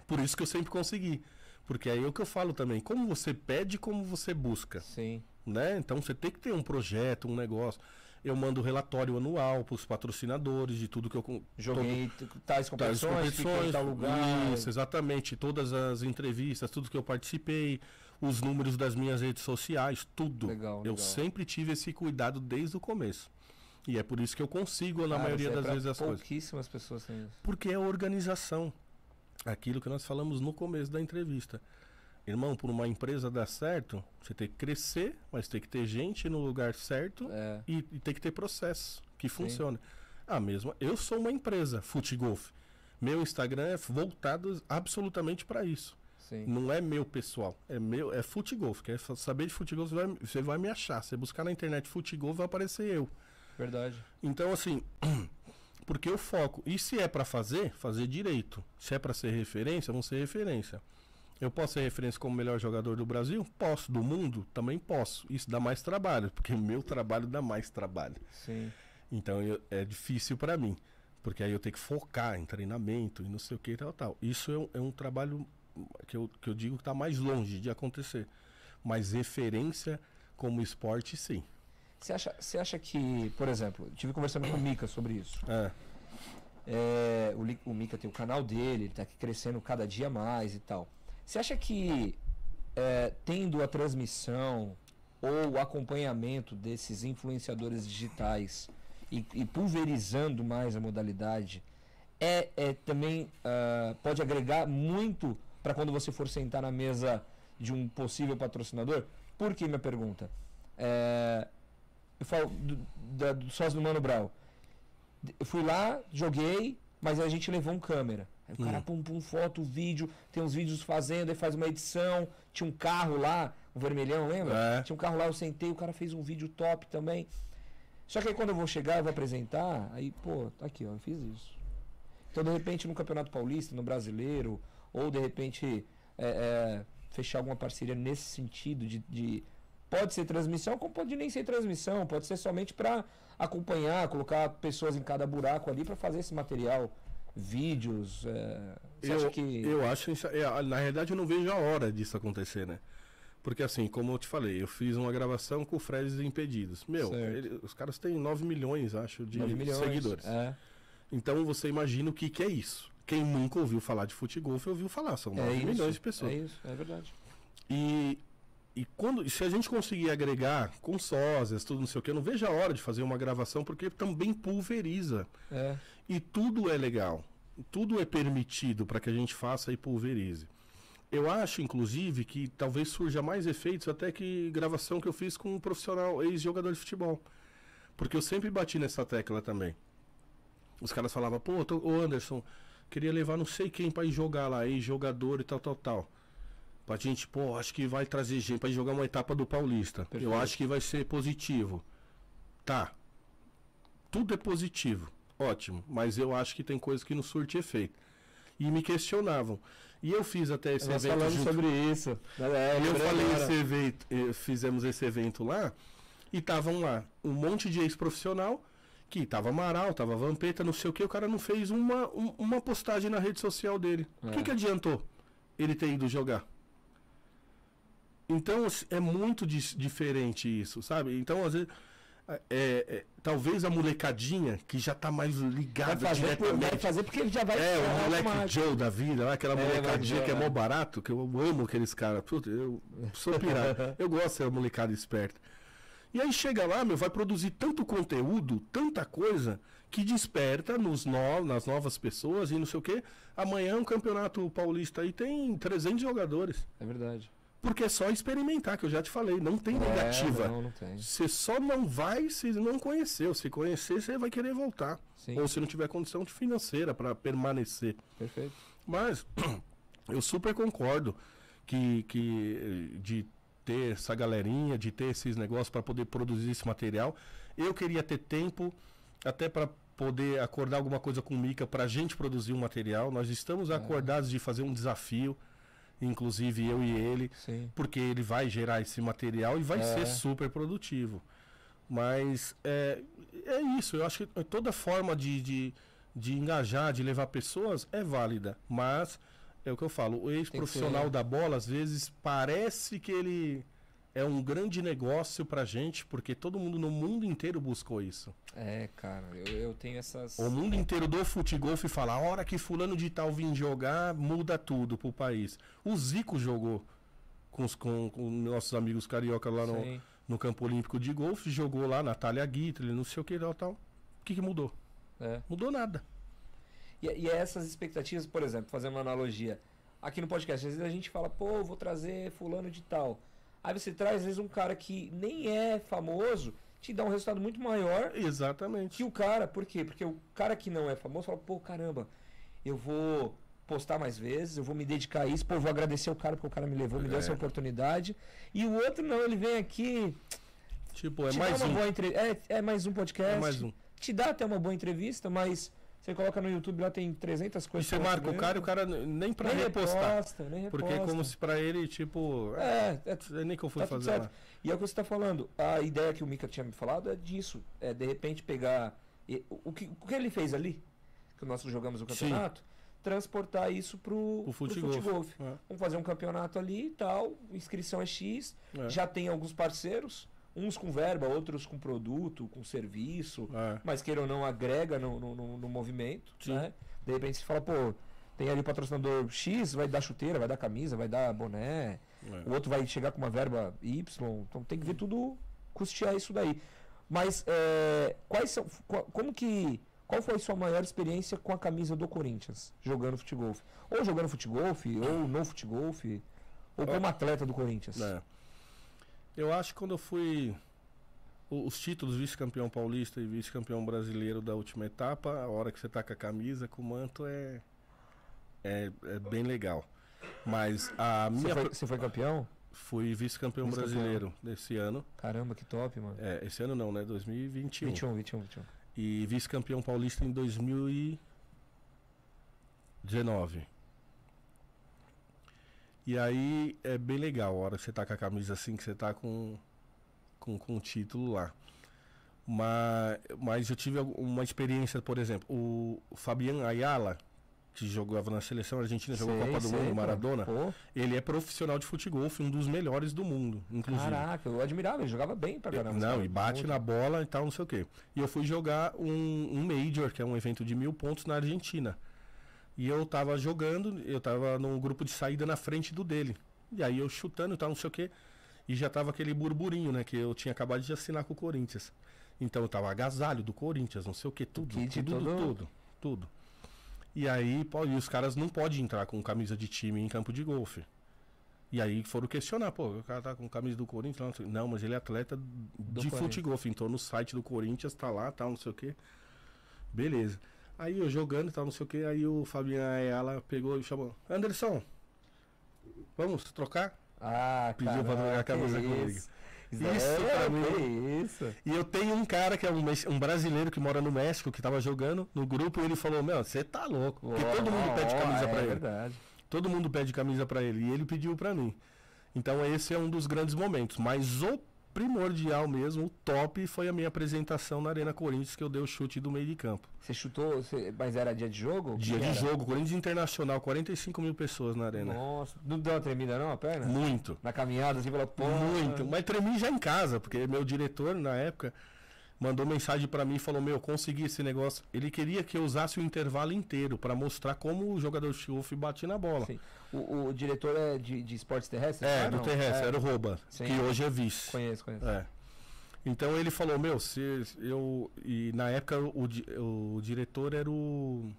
Por isso que eu sempre consegui. Porque aí é o que eu falo também, como você pede, como você busca, Sim. né? Então você tem que ter um projeto, um negócio. eu mando relatório anual para os patrocinadores de tudo que eu Joguei t- tais Tais competições, em competições, tal lugar. Isso, exatamente. Todas as entrevistas, tudo que eu participei, os números das minhas redes sociais, tudo. Legal, Eu legal. sempre tive esse cuidado desde o começo. E é por isso que eu consigo, na Cara, maioria é das vezes, as coisas. Pouquíssimas pessoas têm isso. Porque é organização. Aquilo que nós falamos no começo da entrevista. Irmão, por uma empresa dar certo, você tem que crescer, mas tem que ter gente no lugar certo É, e, e tem que ter processo que funcione. A mesma, eu sou uma empresa, Futegolf. Meu Instagram é voltado absolutamente para isso. sim. Não é meu pessoal, é meu, é Futegolf. Quer saber de Futegolf, você vai, você vai me achar. Você buscar na internet Futegolf, vai aparecer eu. Verdade. Então, assim, porque eu foco. E se é pra fazer, fazer direito. Se é pra ser referência, vão ser referência. Eu posso ser referência como melhor jogador do Brasil? Posso. Do mundo? Também posso. Isso dá mais trabalho, porque meu trabalho dá mais trabalho. Sim. Então eu- é difícil pra mim. Porque aí eu tenho que focar em treinamento e não sei o que e tal, tal. Isso é um, é um trabalho que eu, que eu digo que tá mais longe de acontecer. Mas referência como esporte, sim. Você acha, você acha que, por exemplo, tive conversando com o Mika sobre isso. É. É, o, o Mika tem o canal dele, ele tá aqui crescendo cada dia mais e tal. Você acha que é, tendo a transmissão ou o acompanhamento desses influenciadores digitais e, e pulverizando mais a modalidade é, é também ah, pode agregar muito para quando você for sentar na mesa de um possível patrocinador? Por que minha pergunta? É, eu falo do, da- do sócio do Mano Brown. Eu fui lá, joguei, mas a gente levou um câmera. Aí o cara pum pum foto, vídeo, tem uns vídeos fazendo, aí faz uma edição. Tinha um carro lá, um vermelhão, lembra? É. Tinha um carro lá, eu sentei, o cara fez um vídeo top também. Só que aí quando eu vou chegar, eu vou apresentar, aí, pô, tá aqui, ó, eu fiz isso. Então, de repente, no Campeonato Paulista, no Brasileiro, ou de repente é, é, fechar alguma parceria nesse sentido de, de- Pode ser transmissão, como pode nem ser transmissão, pode ser somente para acompanhar, colocar pessoas em cada buraco ali para fazer esse material, vídeos. é, eu, que. eu acho é, na realidade eu não vejo a hora disso acontecer, né? Porque assim, como eu te falei, eu fiz uma gravação com o Fred Impedidos. Meu, ele- os caras têm 9 milhões, acho, de 9 milhões, seguidores. É, Então você imagina o que, que é isso. Quem nunca ouviu falar de futebol, ouviu falar. São 9 é milhões de pessoas. É isso, é verdade. E, e quando, se a gente conseguir agregar com sósias, tudo não sei o que, eu não vejo a hora de fazer uma gravação, porque também pulveriza. É, E tudo é legal. Tudo é permitido para que a gente faça e pulverize. Eu acho, inclusive, que talvez surja mais efeitos até que gravação que eu fiz com um profissional, ex-jogador de futebol. Porque eu sempre bati nessa tecla também. Os caras falavam, pô, tô, ô Anderson, queria levar não sei quem pra ir jogar lá, ex-jogador e tal, tal, tal. Pra gente, pô, acho que vai trazer gente pra jogar uma etapa do Paulista. Perfeito. Eu acho que vai ser positivo. Tá. Tudo é positivo. Ótimo. Mas eu acho que tem coisas que não surte efeito. E me questionavam. E eu fiz até esse nós evento falamos junto sobre isso. É, eu falei agora. esse evento, eh, fizemos esse evento lá e estavam lá um monte de ex-profissional que tava Amaral, tava Vampeta, não sei o que, o cara não fez uma, um- uma postagem na rede social dele. O É. que, que adiantou ele ter ido jogar? Então assim, é muito dis- diferente isso, sabe? Então, às vezes, é, é, talvez a molecadinha que já tá mais Vai ligada fazer, por- vai diretamente. fazer porque ele já vai. É, o moleque automático. Joe da vida, lá, aquela É, molecadinha que é mó barato, que eu amo aqueles caras. Puta, Eu sou pirata. eu gosto dessa molecada esperta. E aí chega lá, meu, vai produzir tanto conteúdo, tanta coisa, que desperta nos no, nas novas pessoas e não sei o quê. Amanhã um campeonato paulista aí tem 300 jogadores. É verdade. Porque é só experimentar, que eu já te falei, não tem É, negativa. não, não tem. Você só não vai se não conheceu. Se conhecer, você vai querer voltar. Sim, Ou se não tiver condição financeira para permanecer. perfeito. Mas eu super concordo que, que eh, de ter essa galerinha, de ter esses negócios para poder produzir esse material. Eu queria ter tempo até para poder acordar alguma coisa com o Mica para a gente produzir um material. Nós estamos acordados de fazer um desafio, inclusive eu e ele, Sim. porque ele vai gerar esse material e vai É. ser super produtivo. Mas é, é isso, eu acho que toda forma de, de, de engajar, de levar pessoas é válida. Mas é o que eu falo, o ex-profissional ser- da bola, às vezes, parece que ele é um grande negócio pra gente, porque todo mundo no mundo inteiro buscou isso. É, cara, eu, eu tenho essas. O mundo inteiro do futebol fala, a hora que fulano de tal vir jogar, muda tudo pro país. O Zico jogou com, os, com, com nossos amigos carioca lá no, Sim. no campo olímpico de golfe, jogou lá, Natália Guitry, não sei o que tal, tal. O que, que mudou? É. Mudou nada. E, e essas expectativas, por exemplo, fazer uma analogia. Aqui no podcast, às vezes a gente fala, pô, vou trazer fulano de tal. Aí você traz, às vezes, um cara que nem é famoso, te dá um resultado muito maior Exatamente. que o cara. Por quê? Porque o cara que não é famoso fala, pô, caramba, eu vou postar mais vezes, eu vou me dedicar a isso, pô, eu vou agradecer o cara porque o cara me levou, me deu É. essa oportunidade. E o outro não, ele vem aqui, Tipo, é mais um. entre... é, é mais um podcast. É mais um. Te dá até uma boa entrevista, mas você coloca no YouTube lá tem 300 E coisas. você pra marca o cara e o cara nem pra nem repostar. reposta, nem reposta. Porque é como se pra ele, tipo. É, É, é, é nem que eu fui tá fazer lá. E é o que você está falando. A ideia que o Mika tinha me falado é disso. É de repente pegar. e- o, que, o que ele fez ali, que nós jogamos o Sim. campeonato, transportar isso pro, O pro futebol. futebol. É, Vamos fazer um campeonato ali e tal. Inscrição é X. é, Já tem alguns parceiros, uns com verba, outros com produto, com serviço. é. Mas queira ou não, agrega no, no, no- movimento. Sim. Né? De repente você fala, pô, tem ali patrocinador X, vai dar chuteira, vai dar camisa, vai dar boné. é. O outro vai chegar com uma verba Y, então tem que ver tudo, custear isso daí. Mas é, quais são, como que, qual foi a sua maior experiência com a camisa do Corinthians jogando futebol? Ou jogando futebol, ou no futebol, ou como atleta do Corinthians? É. Eu acho que quando eu fui. Os títulos vice-campeão paulista e vice-campeão brasileiro da última etapa, a hora que você tá com a camisa, com o manto, é. É, é bem legal. Mas a Você minha. foi, pro- você foi campeão? Fui vice-campeão Vice-campeão. brasileiro desse ano. Caramba, que top, mano. É, esse ano não, né? 2021. 21, 21, 21. E vice-campeão paulista em 2019. E aí é bem legal a hora que você tá com a camisa assim, que você tá com, com, com o título lá. Mas, mas eu tive uma experiência, por exemplo, o Fabian Ayala, que jogava na seleção argentina, jogou a Sei, Copa do sei, Mundo. Maradona, Pô, ele é profissional de futebol, um dos melhores do mundo, inclusive. caraca, eu admirava, ele jogava bem pra caramba. Não, cara. e bate na bola e tal, não sei o quê. E eu fui jogar um, um Major, que é um evento de mil pontos na Argentina. E eu tava jogando, eu tava num grupo de saída na frente do dele. E aí eu chutando e tal, não sei o quê. E já tava aquele burburinho, né? Que eu tinha acabado de assinar com o Corinthians. Então eu tava agasalho do Corinthians, não sei o que, tudo, tudo, todo- tudo, tudo. E aí, pô, e os caras não podem entrar com camisa de time em campo de golfe. E aí foram questionar, pô, o cara tá com camisa do Corinthians, não, não mas ele é atleta de Corinthians. futebol, então no site do Corinthians tá lá, tal, não sei o que. Beleza. Aí eu jogando e tal, não sei o que, aí o Fabinho Ayala pegou e chamou, Anderson, vamos trocar? Ah, Pediu pra caraca, trocar a camisa comigo. Isso, Isso é, pra mim- isso. E eu tenho um cara que é um, um brasileiro que mora no México, que tava jogando no grupo, e ele falou, meu, você tá louco. Porque Ó, todo mundo pede ó, camisa é pra ele. verdade. Todo mundo pede camisa pra ele. E ele pediu pra mim. Então esse é um dos grandes momentos. Mas o primordial mesmo, o top, foi a minha apresentação na Arena Corinthians, que eu dei o chute do meio de campo. Você chutou, você- mas era dia de jogo? Dia Como de era? jogo, Corinthians Internacional, 45 mil pessoas na arena. Nossa, não deu uma tremida não a perna? Muito. Na caminhada, assim, pela porra. Muito. Mas tremi já em casa, porque meu diretor, na época, mandou mensagem pra mim e falou: Meu, consegui esse negócio. Ele queria que eu usasse o intervalo inteiro pra mostrar como o jogador golfe bate na bola. O, o diretor é de, de esportes terrestres? É, Ah, do não? terrestre, É, era o Rouba, Sim. que hoje é vice. Conheço, conheço. É. Então ele falou, meu, se eu. E na época o, di- o diretor era o.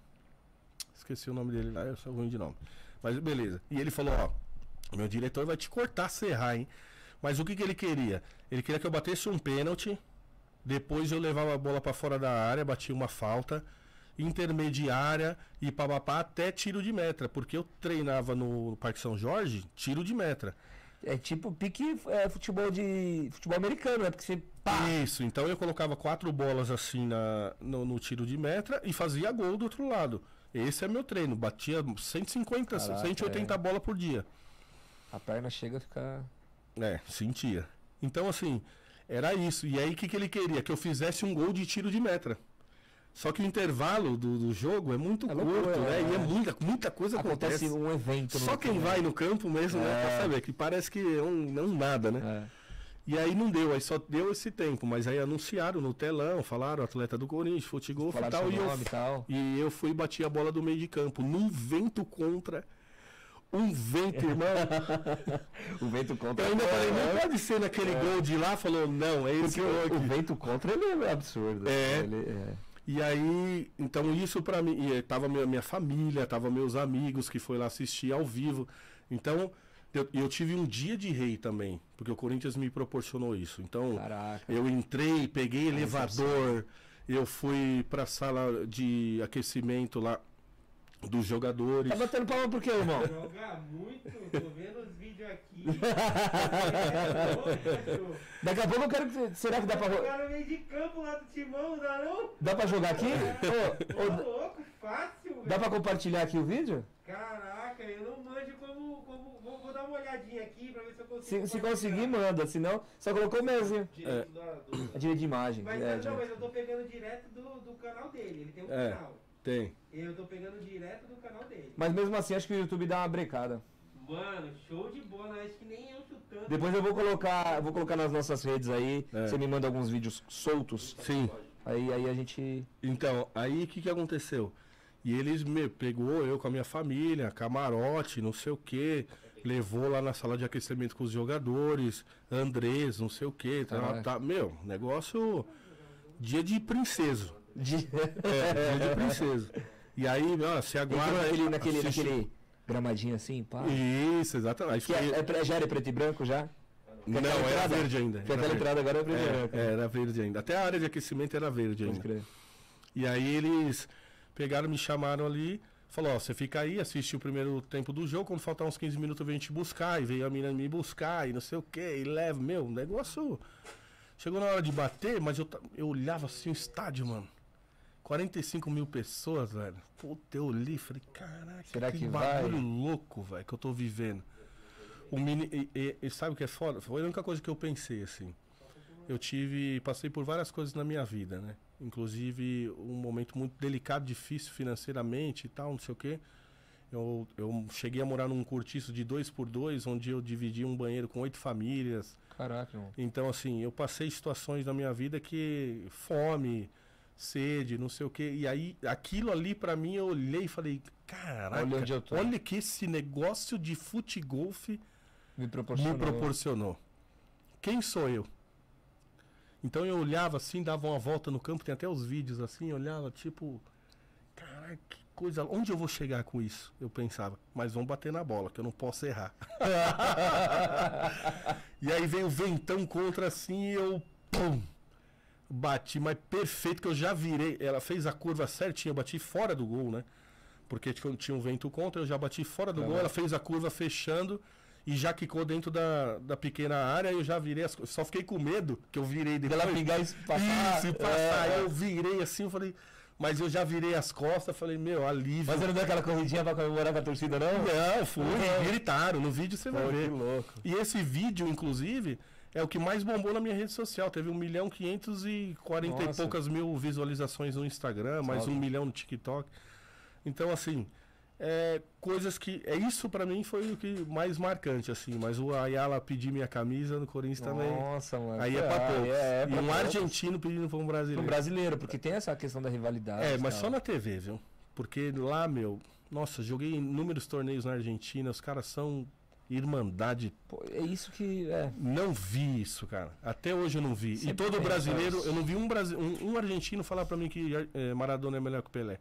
Esqueci o nome dele lá, eu sou ruim de nome. Mas beleza. E ele falou, ó, meu diretor vai te cortar, serrar, hein? Mas o que, que ele queria? Ele queria que eu batesse um pênalti, depois eu levava a bola pra fora da área, batia uma falta, intermediária e papapá até tiro de metra, porque eu treinava no Parque São Jorge, tiro de metra. É tipo pique é, futebol de. futebol americano, é porque você. Pá! Isso, então eu colocava quatro bolas assim na, no, no tiro de metra e fazia gol do outro lado. Esse é meu treino, batia 150, Caraca, 180 é. bolas por dia. A perna chega a ficar. É, sentia. Então assim, era isso. E aí o que, que ele queria? Que eu fizesse um gol de tiro de metra. Só que o intervalo do, do jogo é muito É curto, loucura, né? E é é. muita, muita coisa Acontece acontece. um evento. no Só quem vai no campo mesmo, né? Pra É. saber, que parece que é um, não nada, né? É. E aí não deu, aí só deu esse tempo, mas aí anunciaram no telão, falaram atleta do Corinthians, futebol e tal, e eu, e eu fui e bati a bola do meio de campo, num vento contra, um vento, irmão. O vento contra Eu ainda falei, é, não pode ser naquele gol de lá, falou, não, é esse gol o, vento contra ele é absurdo. É. Ele, é. E aí, então isso pra mim, e tava minha, minha família, tava meus amigos que foi lá assistir ao vivo. Então, eu, eu tive um dia de rei também, porque o Corinthians me proporcionou isso. Então, Caraca. eu entrei, peguei elevador, eu fui pra sala de aquecimento lá dos jogadores. Tá batendo palma por quê, irmão? Joga muito, tô vendo os vídeos aqui. Daqui a pouco eu quero que. Será que dá pra, Jogar no meio de campo lá do timão, dá não? dá pra jogar aqui? Ô, Ô, ô, louco, fácil, velho. dá pra compartilhar aqui o vídeo? Caraca, eu não manjo como. como vou, vou dar uma olhadinha aqui pra ver se eu consigo. Se, se conseguir, manda. Senão, só colocou o meuzinho. Direito da- do- A direita de imagem. Mas, é, não, direito. mas eu tô pegando direto do, do canal dele. Ele tem um É. canal. Tem. Eu tô pegando direto do canal dele. Mas mesmo assim, acho que o YouTube dá uma brecada. Mano, show de bola. Acho que nem eu chutando. Depois eu vou colocar, eu vou colocar nas nossas redes aí. É. Você me manda alguns vídeos soltos. Sim. Aí, aí a gente. Então, aí o que, que aconteceu? E eles me pegou eu com a minha família, camarote, não sei o que, levou lá na sala de aquecimento com os jogadores, Andrés, não sei o que, tá, Caraca. tá, meu, negócio dia de princeso. De... É, dia de princeso. E aí, ó, você aguarda naquele, naquele, assiste- naquele gramadinho assim, pá. Isso, exatamente. Fiquei- é, é pre- já era preto e branco já? Não, era verde ainda. Porque era entrada agora é preto e branco. É, é, era verde ainda. Até a área de aquecimento era verde ainda. crer. E aí eles pegaram, me chamaram ali, falou, ó, você fica aí, assiste o primeiro tempo do jogo, quando faltar uns 15 minutos vem te buscar, e veio a menina me buscar, e não sei o que, e leva, meu, negócio. Chegou na hora de bater, mas eu, eu olhava assim o estádio, mano. 45 mil pessoas, velho. Puta, eu e falei, caraca, Será que bagulho vai? louco, velho, que eu tô vivendo. O mini, e, e- e sabe o que é foda? Foi a única coisa que eu pensei, assim. Eu tive, passei por várias coisas na minha vida, né? Inclusive um momento muito delicado, difícil financeiramente e tal, não sei o quê. Eu, eu cheguei a morar num cortiço de dois por dois, onde eu dividi um banheiro com oito famílias. Caraca, irmão. Então, assim, eu passei situações na minha vida que fome, sede, não sei o quê. E aí, aquilo ali pra mim, eu olhei e falei, caraca, Olha onde eu tô." olha que esse negócio de futegolfe Me proporcionou. me proporcionou. Quem sou eu? Então eu olhava assim, dava uma volta no campo, tem até os vídeos assim, olhava tipo, caralho, que coisa, onde eu vou chegar com isso? Eu pensava, mas vamos bater na bola, que eu não posso errar. e aí veio o ventão contra assim e eu, pum, bati, mas perfeito que eu já virei, ela fez a curva certinha, eu bati fora do gol, né? Porque tinha tinha um vento contra, eu já bati fora do gol, ela fez a curva fechando e já quicou dentro da, da pequena área, eu já virei as Só fiquei com medo que eu virei depois. Dela pingar e passar. Isso, e passar. é. Eu virei assim, eu falei. Mas eu já virei as costas, falei, meu, alívio. Mas você não deu aquela corridinha pra comemorar com a torcida, não? Não, fui, É. gritaram. No vídeo você vai ver. louco. E esse vídeo, inclusive, é o que mais bombou na minha rede social. Teve 1 milhão 540 e Nossa. poucas mil visualizações no Instagram, mais Salve. um milhão no TikTok. Então, assim, é, coisas que. É isso pra mim foi o que mais marcante, assim. Mas o Ayala pedir minha camisa no Corinthians também. Nossa, mano. Aí é pra Ah. É, é e pra um poucos. argentino pedindo pra um brasileiro. brasileiro, porque tem essa questão da rivalidade. É, e mas tal. só na TV, viu? Porque lá, meu, nossa, joguei inúmeros torneios na Argentina, os caras são irmandade. Pô, é isso que. É. Não vi isso, cara. Até hoje eu não vi. Sempre e todo brasileiro, eu não vi um, brasi um, um argentino falar pra mim que eh, Maradona é melhor que o Pelé.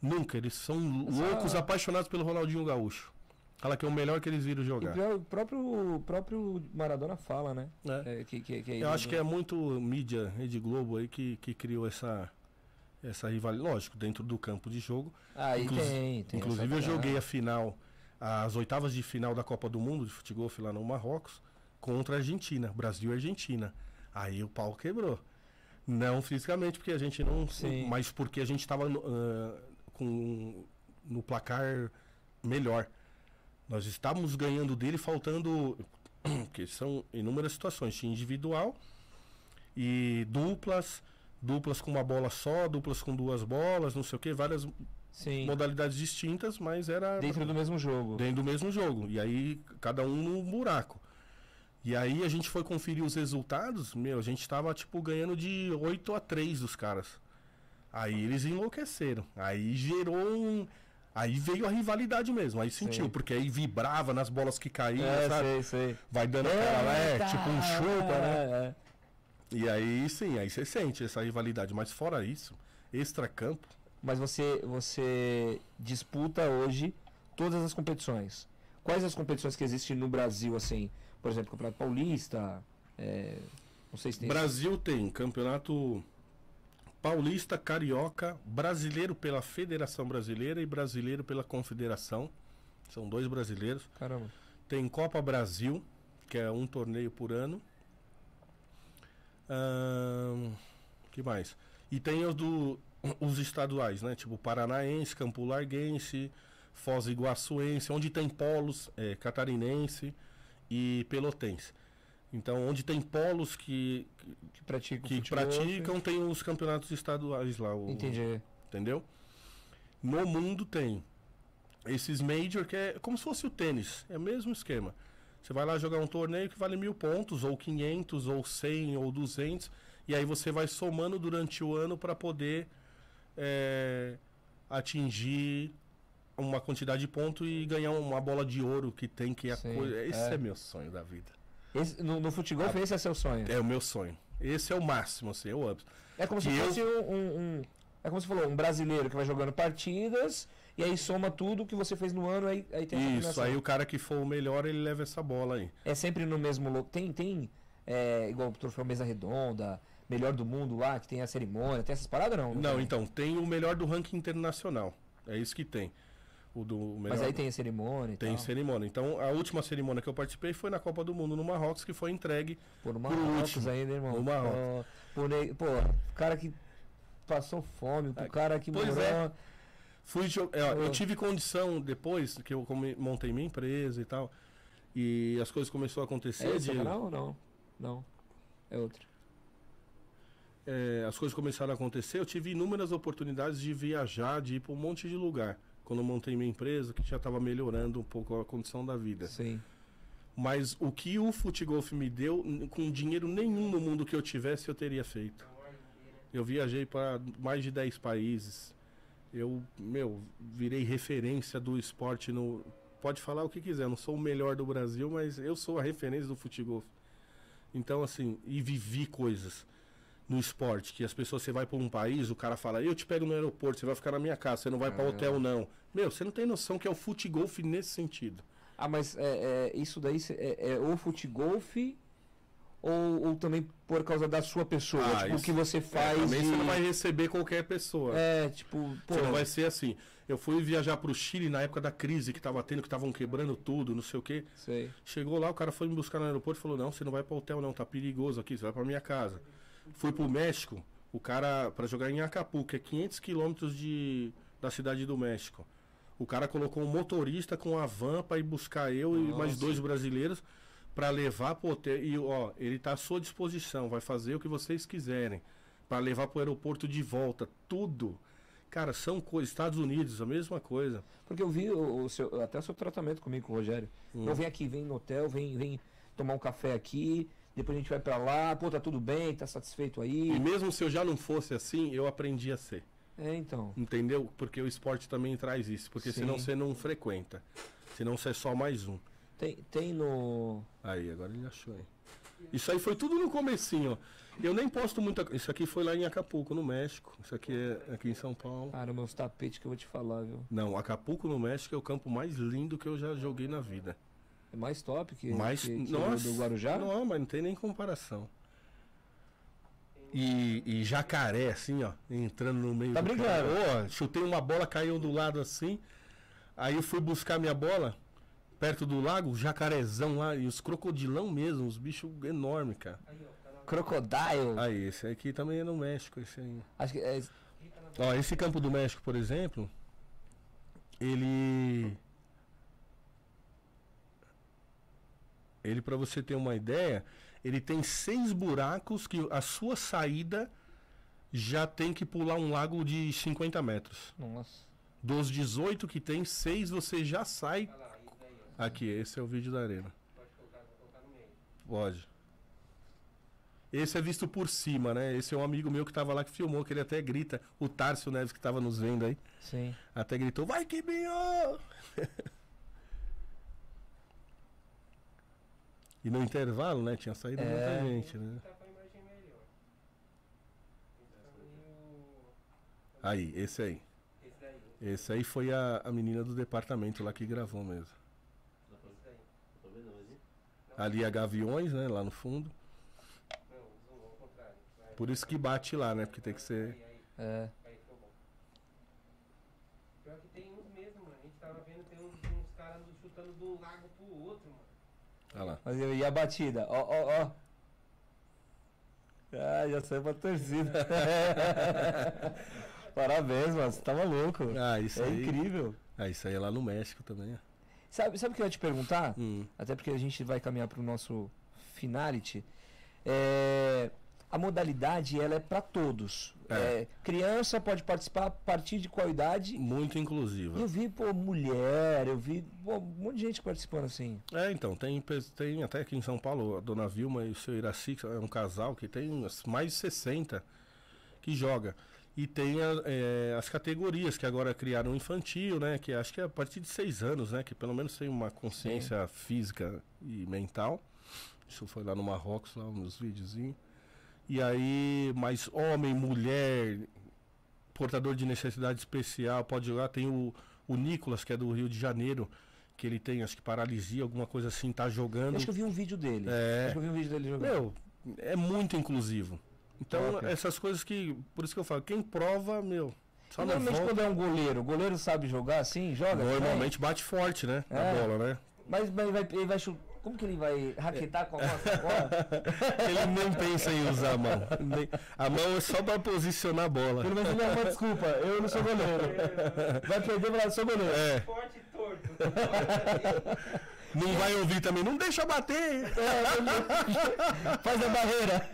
Nunca, eles são Mas, loucos, ah, apaixonados pelo Ronaldinho Gaúcho. Fala que é o melhor que eles viram jogar. o próprio, o próprio Maradona fala, né? É. É, que, que, que é Eu acho do- que é muito mídia, Rede Globo aí, que, que criou essa, essa rivalidade. Lógico, dentro do campo de jogo. Aí Inclusi- tem, tem. Inclusive eu joguei a final, as oitavas de final da Copa do Mundo de futebol lá no Marrocos, contra a Argentina, Brasil e Argentina. Aí o pau quebrou. Não fisicamente, porque a gente não. Sim. Mas porque a gente estava com no placar melhor. Nós estávamos ganhando dele faltando. que são inúmeras situações. Tinha individual e duplas, duplas com uma bola só, duplas com duas bolas, não sei o que, várias Sim. modalidades distintas, mas era Dentro do mesmo jogo. dentro do mesmo jogo. E aí cada um num buraco. E aí a gente foi conferir os resultados, meu, a gente tava tipo ganhando de 8 a 3 dos caras. Aí eles enlouqueceram. Aí gerou um. Aí veio a rivalidade mesmo. Aí sentiu, Sim. porque aí vibrava nas bolas que caíam, É, sabe? sei, sei. Vai dando aquela, é, tipo um chupa, né? é, é. E aí sim, aí você sente essa rivalidade. Mas fora isso, extra-campo. Mas você, você disputa hoje todas as competições. Quais as competições que existem no Brasil, assim? Por exemplo, Campeonato Paulista, é, não sei se tem... Brasil tem campeonato paulista, carioca, brasileiro pela Federação Brasileira e brasileiro pela Confederação. São dois brasileiros. Caramba. Tem Copa Brasil, que é um torneio por ano. Ahn, que mais? E tem os do os estaduais, né? Tipo Paranaense, Campo Larguense, Foz Iguaçuense, onde tem polos, é, catarinense e pelotense. Então, onde tem polos que, Que pratica que futebol, praticam, tem os campeonatos estaduais lá. o- Entendi. entendeu? No mundo tem esses major que é como se fosse o tênis, é o mesmo esquema. Você vai lá jogar um torneio que vale mil pontos, ou 500, ou 100, ou 200, e aí você vai somando durante o ano para poder é, atingir uma quantidade de pontos e ganhar uma bola de ouro que tem que é a Sim, coisa. Esse é. é. meu sonho da vida. Esse- no, no futebol, esse é seu sonho. É o meu sonho. Esse é o máximo, assim, eu amo. É como se fosse um, um- um- É como você falou, um brasileiro que vai jogando partidas e aí soma tudo que você fez no ano, aí, aí tem Isso, aí o cara que for o melhor, ele leva essa bola aí. É sempre no mesmo local. Tem, tem é, igual o troféu Mesa Redonda, melhor do mundo lá, que tem a cerimônia, tem essas paradas não? Não, então, tem o melhor do ranking internacional. É isso que tem. O do melhor Mas aí tem a cerimônia e tem tal. cerimônia. Então, a última cerimônia que eu participei foi na Copa do Mundo no Marrocos, que foi entregue. Pô, no por Marrocos último, ainda, irmão. no Marrocos. Pô, pô, cara que passou fome, o cara que Pois morou... é. Fui é, Pô. eu tive condição depois que eu montei minha empresa e tal. E as coisas começaram a acontecer. É esse de- canal ou não? Não. É outro. É, as coisas começaram a acontecer, eu tive inúmeras oportunidades de viajar, de ir para um monte de lugar. Quando eu montei minha empresa, que já estava melhorando um pouco a condição da vida. Sim. Mas o que o Futgolf me deu, com dinheiro nenhum no mundo que eu tivesse, eu teria feito. Eu viajei para mais de 10 países. Eu, meu, virei referência do esporte no. Pode falar o que quiser, eu não sou o melhor do Brasil, mas eu sou a referência do Futgolf. Então, assim, e vivi coisas no esporte, que as pessoas, você vai para um país, o cara fala, eu te pego no aeroporto, você vai ficar na minha casa, você não vai para Ah. hotel, não. Meu, você não tem noção que é o Futgolf nesse sentido. Ah, mas é, é, isso daí é, é o futgolf ou, ou também por causa da sua pessoa? Ah, tipo, o que você É, faz também de... você não vai receber qualquer pessoa. É, tipo, pô... Você não vai ser assim. Eu fui viajar pro Chile na época da crise que tava tendo, que estavam quebrando tudo, não sei o quê. Sei. Chegou lá, o cara foi me buscar no aeroporto e falou: Não, você não vai pro hotel, não, tá perigoso aqui, você vai pra minha casa. Fui pro México, o cara, pra jogar em Acapulco, que é 500 quilômetros de, da cidade do México. O cara colocou um motorista com a van pra ir buscar eu e mais Nossa. dois brasileiros pra levar pro hotel. E, ó, ele tá à sua disposição, vai fazer o que vocês quiserem. Pra levar pro aeroporto de volta, tudo. Cara, são coisas. Estados Unidos, a mesma coisa. Porque eu vi o, o seu, até o seu tratamento comigo, com o Rogério. Hum. Não vem aqui, vem no hotel, vem, vem tomar um café aqui, depois a gente vai pra lá, pô, tá tudo bem, tá satisfeito E aí. mesmo se eu já não fosse assim, eu aprendi a ser. É, então. Entendeu? Porque o esporte também traz isso. Porque Sim. senão você não frequenta. Senão você é só mais um. Tem, tem no. Aí, agora ele achou aí. Isso aí foi tudo no comecinho, ó. Eu nem posto muita Isso aqui foi lá em Acapulco, no México. Isso aqui é aqui em São Paulo. Cara, meus tapetes que eu vou te falar, viu? Não, Acapulco, no México, é o campo mais lindo que eu já joguei na vida. É mais top que, mais, que, que nossa, o do Guarujá? Não, mas não tem nem comparação. E, e jacaré, assim, ó, entrando no meio Tá do brincando? campo. Ó, chutei uma bola, caiu do lado assim. Aí eu fui buscar minha bola perto do lago, jacarezão lá, e os crocodilão mesmo, os bichos enormes, cara. Crocodile. Aí, esse aqui também é no México, esse aí. Acho que é, Ó, esse campo do México, por exemplo, ele. Ele, pra você ter uma ideia, ele tem seis buracos que a sua saída já tem que pular um lago de 50 metros. Nossa. Dos 18 que tem, seis você já sai. Aqui, esse é o vídeo da arena. Pode. Esse é visto por cima, né? Esse é um amigo meu que tava lá que filmou, que ele até grita. O Tárcio Neves que tava nos vendo aí. Sim. Até gritou, vai que binho! e no intervalo, né? Tinha saído É. muita gente, né? Tá meio- Aí, esse aí. Esse daí. Esse aí foi a, a menina do departamento lá que gravou mesmo. Ali a Gaviões, né? Lá no fundo. Não, zoom, ao contrário. Vai. Por isso que bate lá, né? Porque tem que ser. É. aí ficou bom. Pior que tem uns mesmo, mano. A gente tava vendo, tem uns, uns caras chutando de um lago pro outro, mano. Olha lá. Mas e a batida? Ó, ó, ó. Ah, já saiu pra torcida. Parabéns, mano. Você tá maluco. Ah, isso é aí. incrível. Ah, isso aí é lá no México também. Sabe, sabe o que eu ia te perguntar? Hum. Até porque a gente vai caminhar pro nosso finality. É, a modalidade, ela é pra todos. É. É, criança pode participar a partir de qual idade? Muito inclusiva. eu vi, pô, mulher, eu vi pô, um monte de gente participando assim. É, então, tem, tem até aqui em São Paulo, a dona Vilma e o seu Iraci, que é um casal que tem mais de 60 que joga. E tem a- é, as categorias que agora criaram infantil, né? Que acho que é a partir de seis anos, né? Que pelo menos tem uma consciência física e mental. Isso foi lá no Marrocos, lá nos videozinhos. E aí, mais homem, mulher, portador de necessidade especial, pode jogar. Tem o, o Nicolas, que é do Rio de Janeiro, que ele tem, acho que paralisia, alguma coisa assim, tá Eu jogando. acho que eu vi um vídeo dele. É. Acho que eu vi um vídeo dele jogando. Meu, é muito inclusivo. Então, essas coisas que. Por isso que eu falo, quem prova, meu. Só não normalmente quando é um goleiro, o goleiro sabe jogar assim, joga? Normalmente bate forte, né? A É. bola, né? Mas, mas vai, ele vai chu- Como que ele vai raquetar com a nossa bola? Ele nem pensa em usar a mão. Nem- A mão é só pra posicionar a bola. Pelo menos ele é uma desculpa, eu não sou goleiro. Vai perder lá, eu sou goleiro. É, Forte e torto. não vai ouvir também, não deixa bater. Faz a barreira.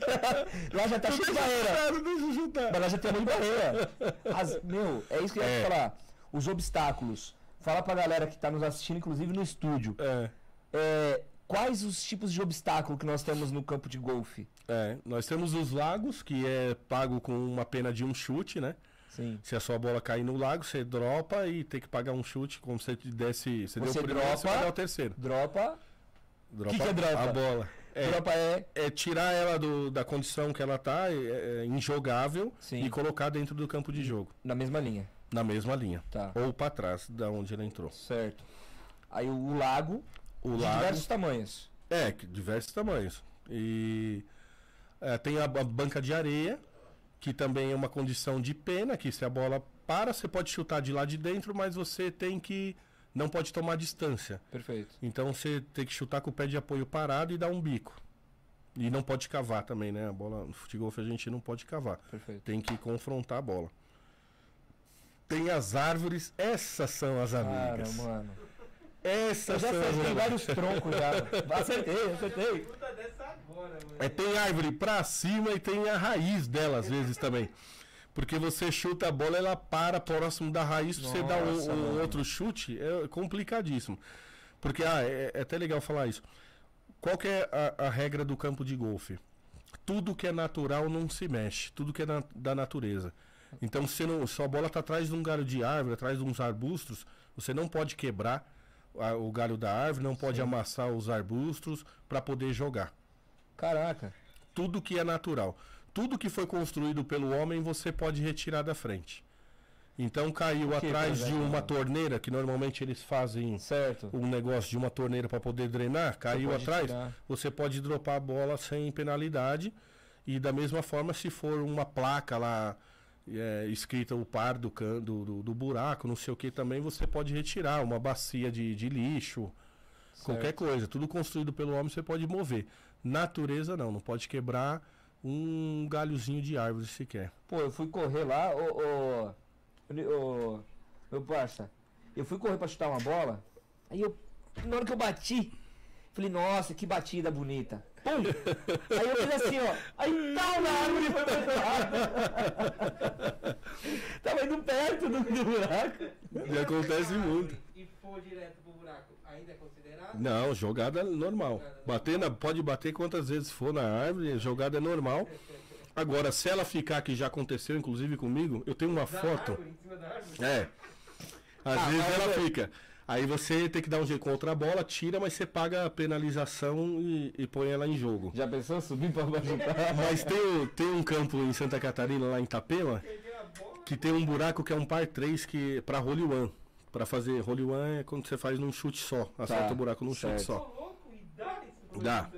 Lá já tá cheio de barreira. Não deixa chutar. Mas lá já tem muito barreira. As- meu, é isso que eu ia É. falar. Os obstáculos. Fala pra galera que tá nos assistindo, inclusive no estúdio. É, É, quais os tipos de obstáculo que nós temos no campo de golfe? é. Nós temos os lagos, que é pago com uma pena de um chute, né? Sim. Se a sua bola cair no lago, você dropa e tem que pagar um chute, como se você desse. Você, deu Você o primeiro, você dropa- vai dar o terceiro. Dropa. Dropa que é dropa? A bola. É, Dropa é. é tirar ela do- da condição que ela tá, é, é injogável, Sim. e colocar dentro do campo de jogo, Na mesma linha. na mesma linha. Tá. Ou pra trás, da onde ela entrou. Certo. Aí o lago, O de lago. diversos tamanhos. É, diversos tamanhos. E é, tem a, ba- banca de areia, que também é uma condição de pena, que se a bola para, você pode chutar de lá de dentro, mas você tem que. não pode tomar distância. Perfeito. Então você tem que chutar com o pé de apoio parado e dar um bico. E não pode cavar também, né? A bola no futebol a gente não pode cavar. Perfeito. Tem que confrontar a bola. Tem as árvores, essas são as Cara, amigas. mano. Eu Essas já acertei vários troncos já. Acertei, acertei. É, tem árvore pra cima e tem a raiz dela às vezes também. Porque você chuta a bola, ela para próximo da raiz, pra você dar um, Nossa, um outro chute, é complicadíssimo. Porque, ah, é, é até legal falar isso. Qual que é a, a regra do campo de golfe? Tudo que é natural não se mexe, tudo que é na- da natureza. Então, se não, se a bola está atrás de um galho de árvore, atrás de uns arbustos, você não pode quebrar a- o galho da árvore, não pode Sim. amassar os arbustos para poder jogar Caraca. tudo que é natural. Tudo que foi construído pelo homem você pode retirar da frente. Então caiu que, atrás de uma torneira, que normalmente eles fazem Certo. um negócio de uma torneira para poder drenar, caiu atrás, tirar. você pode dropar a bola sem penalidade. E da mesma forma, se for uma placa lá é, escrita o par do, can, do, do, do buraco, não sei o que também, você pode retirar uma bacia de, de lixo, qualquer Certo. coisa. Tudo construído pelo homem você pode mover. Natureza não, não pode quebrar um galhozinho de árvore sequer. Pô, eu fui correr lá, ô, ô, ô, meu parça, eu fui correr pra chutar uma bola, aí eu, na hora que eu bati, falei, nossa, que batida bonita. Pum! Aí eu fiz assim, ó, aí tal na árvore e foi pra lá. Tava indo perto do, do buraco. E acontece muito. E for direto pro buraco. Ainda é considerado? Não, jogada normal. Bater na, pode bater quantas vezes for na árvore, jogada é normal. Agora, se ela ficar, que já aconteceu inclusive comigo, eu tenho uma Da foto. árvore, em cima da árvore? É. Às Ah, vezes ela é- fica. Aí você tem que dar um jeito com outra bola, tira, mas você paga a penalização e, e põe ela em jogo. Já pensou subir pra baixo? Mas tem, tem um campo em Santa Catarina, lá em Itapema, a que tem um buraco que é um par 3 que para hole one. Para fazer hole one é quando você faz num chute só, acerta o buraco num chute certo. só. Tô louco e dá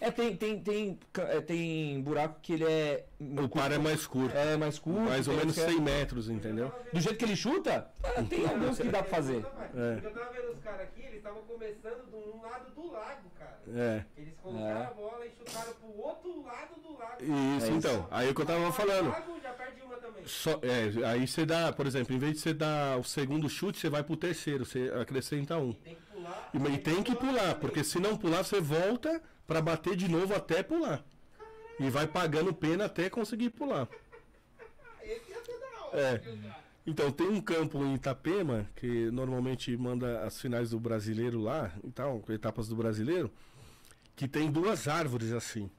É, tem, tem, tem, é, tem buraco que ele é. O par é mais curto, É mais curto. mais ou menos outros que é- 100 metros, entendeu? Do jeito que ele chuta, ah, tem alguns que dá pra fazer. É. Eu tava vendo os caras aqui, eles estavam começando de um lado do lago, cara. É. Eles colocaram É. a bola e chutaram pro outro lado do lago. Isso, É isso. então. Aí o que eu tava falando. O lago já perde uma também. Só, é, aí você dá, por exemplo, em vez de você dar o segundo chute, você vai pro terceiro, você acrescenta um. Tem que pular. E, e tem que pular, porque se não pular, você volta pra bater de novo até pular. E vai pagando pena até conseguir pular. Esse ia ser da hora. É. Então, tem um campo em Itapema, que normalmente manda as finais do brasileiro lá, e tal, etapas do brasileiro, que tem duas árvores assim.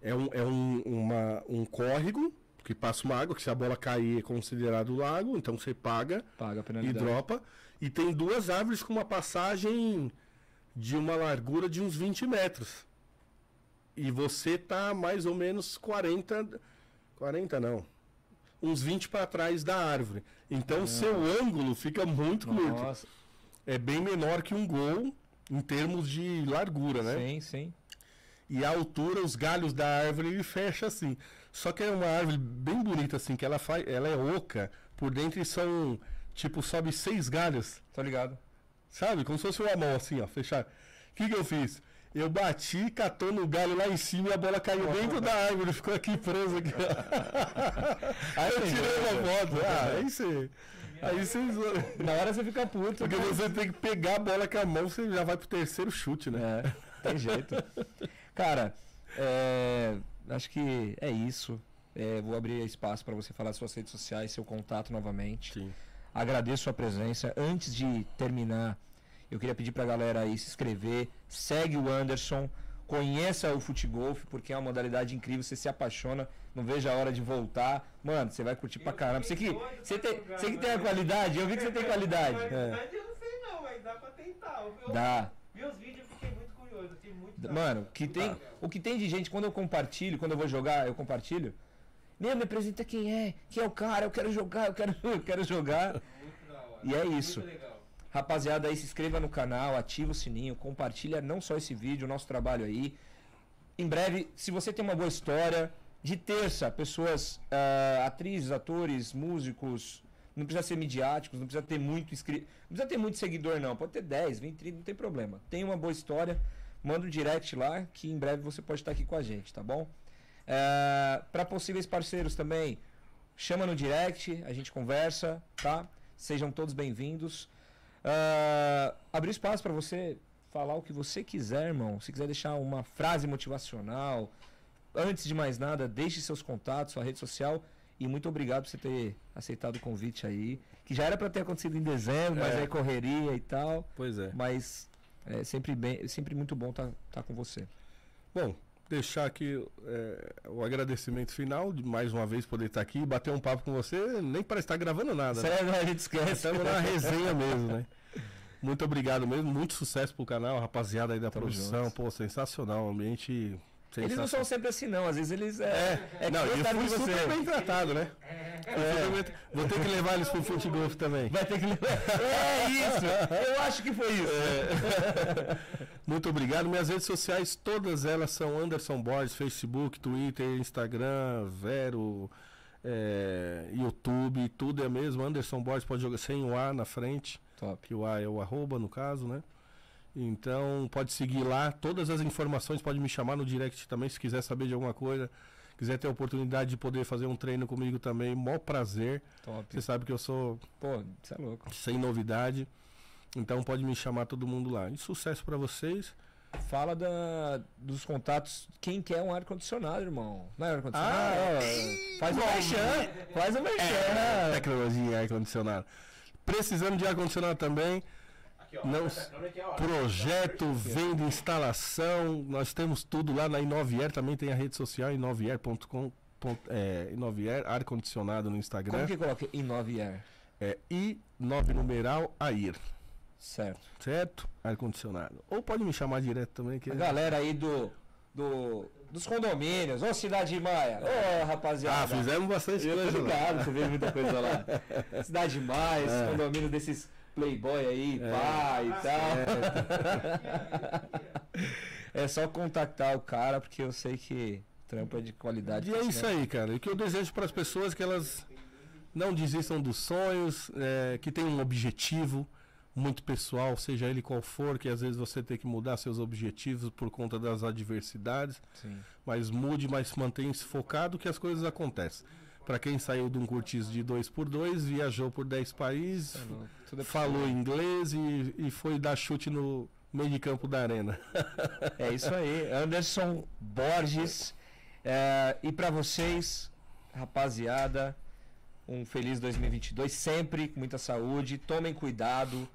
É um, é um, uma, um córrego, que passa uma água, que se a bola cair é considerado lago, então você paga Paga e dropa. E tem duas árvores com uma passagem de uma largura de uns 20 metros. E você tá mais ou menos 40. 40 não. Uns 20 para trás da árvore. Então seu ângulo fica muito curto. Nossa, É bem menor que um gol em termos de largura, né? sim, sim. E a altura, os galhos da árvore, ele fecha assim. Só que é uma árvore bem bonita, assim, que ela, faz, ela é oca, por dentro são, tipo, sobe seis galhos, Tô ligado. sabe? Como se fosse uma mão, assim, ó, fechar. O que, que eu fiz? Eu bati, catou no galho lá em cima e a bola caiu dentro da árvore, ficou aqui preso aqui, ó. Aí eu tirei uma foto. Ah, aí você. Aí você. Na hora você fica puto. Porque mas- você tem que pegar a bola com a mão, você já vai pro terceiro chute, né? É, tem jeito. Cara, é, acho que é isso. É, vou abrir espaço para você falar suas redes sociais, seu contato novamente. Sim. Agradeço a presença. Antes de terminar, eu queria pedir pra galera aí se inscrever, segue o Anderson, conheça o Futegolf, porque é uma modalidade incrível, você se apaixona, não veja a hora de voltar. Mano, você vai curtir pra Eu caramba. Você que, você pra tem, jogar, você que tem a qualidade, eu vi que você tem qualidade. É. eu não sei não, mas dá pra tentar. Eu, eu Dá. os vídeos e fiquei muito curioso. Achei muito Mano, que tem, o que tem de gente, quando eu compartilho, quando eu vou jogar, eu compartilho. Meu, me apresenta quem é, quem é o cara, eu quero jogar, eu quero, eu quero jogar. E é isso. Rapaziada, aí se inscreva no canal, ativa o sininho, compartilha não só esse vídeo, o nosso trabalho aí. Em breve, se você tem uma boa história, de terça, pessoas, ah, atrizes, atores, músicos, não precisa ser midiáticos, não precisa ter muito inscrito, não precisa ter muito seguidor não, pode ter 10, 20, 30, não tem problema. Tem uma boa história, manda um direct lá, que em breve você pode estar aqui com a gente, tá bom? Para possíveis parceiros também, chama no direct, a gente conversa, tá? Sejam todos bem-vindos. Ah, abrir espaço para você falar o que você quiser, irmão. Se quiser deixar uma frase motivacional, antes de mais nada, deixe seus contatos, sua rede social. E muito obrigado por você ter aceitado o convite aí. Que já era para ter acontecido em dezembro, mas É. aí correria e tal. Pois é. Mas é sempre, bem, sempre muito bom estar com você. Bom, deixar aqui é, o agradecimento final, de mais uma vez poder estar aqui e bater um papo com você, nem parece estar gravando nada. né? Sério, a gente esquece. Estamos na resenha mesmo, né? Muito obrigado mesmo, muito sucesso pro canal, rapaziada aí da Tamo produção, junto. pô, sensacional, ambiente Eles não são sempre assim, não. Às vezes eles. É, é, Não, que eu fui de super bem tratado, né? Super bem- Vou ter que levar eles pro futebol também. Vai ter que levar. É isso! Eu acho que foi isso. Muito obrigado. Minhas redes sociais, todas elas são Anderson Borges, Facebook, Twitter, Instagram, Vero, é, YouTube, tudo é mesmo. Anderson Borges pode jogar sem o A na frente, Top. que o A é o arroba no caso, né? Então pode seguir lá. Todas as informações pode me chamar no direct também se quiser saber de alguma coisa. Quiser ter a oportunidade de poder fazer um treino comigo também, mó prazer. Top. Você sabe que eu sou Pô, isso é louco. sem novidade. Então pode me chamar todo mundo lá. E sucesso pra vocês. Fala da, dos contatos. Quem quer um ar-condicionado, irmão? Não é ar-condicionado? Ah, Ó, faz o merchan. Faz o merchan. Tecnologia e ar-condicionado. Precisando de ar-condicionado também. Aqui, ó. Não, hora. projeto, venda, instalação, nós temos tudo lá na Inovier, também tem a rede social inovier.com, é, Inovier, ar-condicionado no Como Instagram, que coloca em 9 air? é I9 numeral AIR, Certo. certo? Ar-condicionado. Ou pode me chamar direto também, que A galera aí do, do dos condomínios, ô Cidade Maia, ô rapaziada. Ah, fizemos bastante coisa lá. ligado, você vê muita coisa lá. Cidade Maia, esse É. condomínio desses playboy aí, É. pá e tal. É só contactar o cara, porque eu sei que trampo é de qualidade. E é isso aí, cara. E o que eu desejo para as pessoas é que elas não desistam dos sonhos, é, que tenham um objetivo muito pessoal, seja ele qual for, que às vezes você tem que mudar seus objetivos por conta das adversidades, Sim. mas mude, mas mantenha-se focado que as coisas acontecem. Para quem saiu de um cortiço de 2x2, viajou por 10 países, Tudo é falou inglês e, e foi dar chute no meio de campo da arena. É isso aí, Anderson Borges. É, e pra vocês, rapaziada, um feliz 2022, sempre com muita saúde. Tomem cuidado.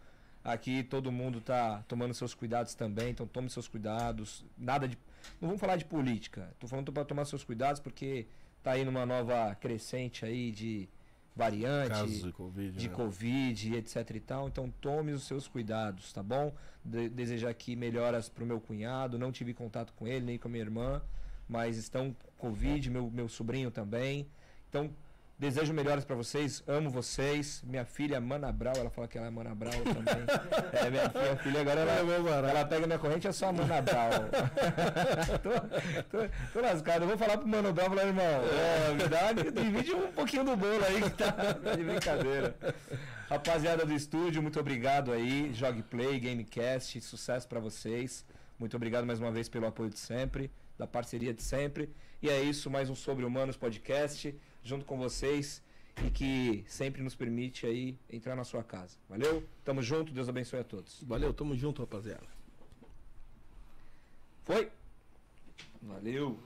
Aqui todo mundo tá tomando seus cuidados também, então tome seus cuidados. Nada de. Não vamos falar de política. Tô falando para tomar seus cuidados porque tá aí numa nova crescente aí de variante Casos de Covid. de né? Covid, etc e tal. Então tome os seus cuidados, tá bom? De desejar aqui melhoras pro meu cunhado. Não tive contato com ele nem com a minha irmã, mas estão com Covid, meu, meu sobrinho também. Então desejo melhoras pra vocês. Amo vocês. Minha filha Mana Brau, ela fala que ela é Mana Brau também. é minha, minha filha agora ela, É, ela pega minha corrente é só a Mana Brau. tô, tô, tô lascado. Eu vou falar pro Mano Brau, falar, irmão, é, me dá, divide um pouquinho do bolo aí que tá de brincadeira. Rapaziada do estúdio, muito obrigado aí. Jogue Play, Gamecast, sucesso pra vocês. Muito obrigado mais uma vez pelo apoio de sempre, da parceria de sempre. E é isso, mais um Sobre Humanos podcast, junto com vocês e que sempre nos permite aí entrar na sua casa. Valeu? Tamo junto, Deus abençoe a todos. Valeu, tamo junto, rapaziada. Foi? Valeu.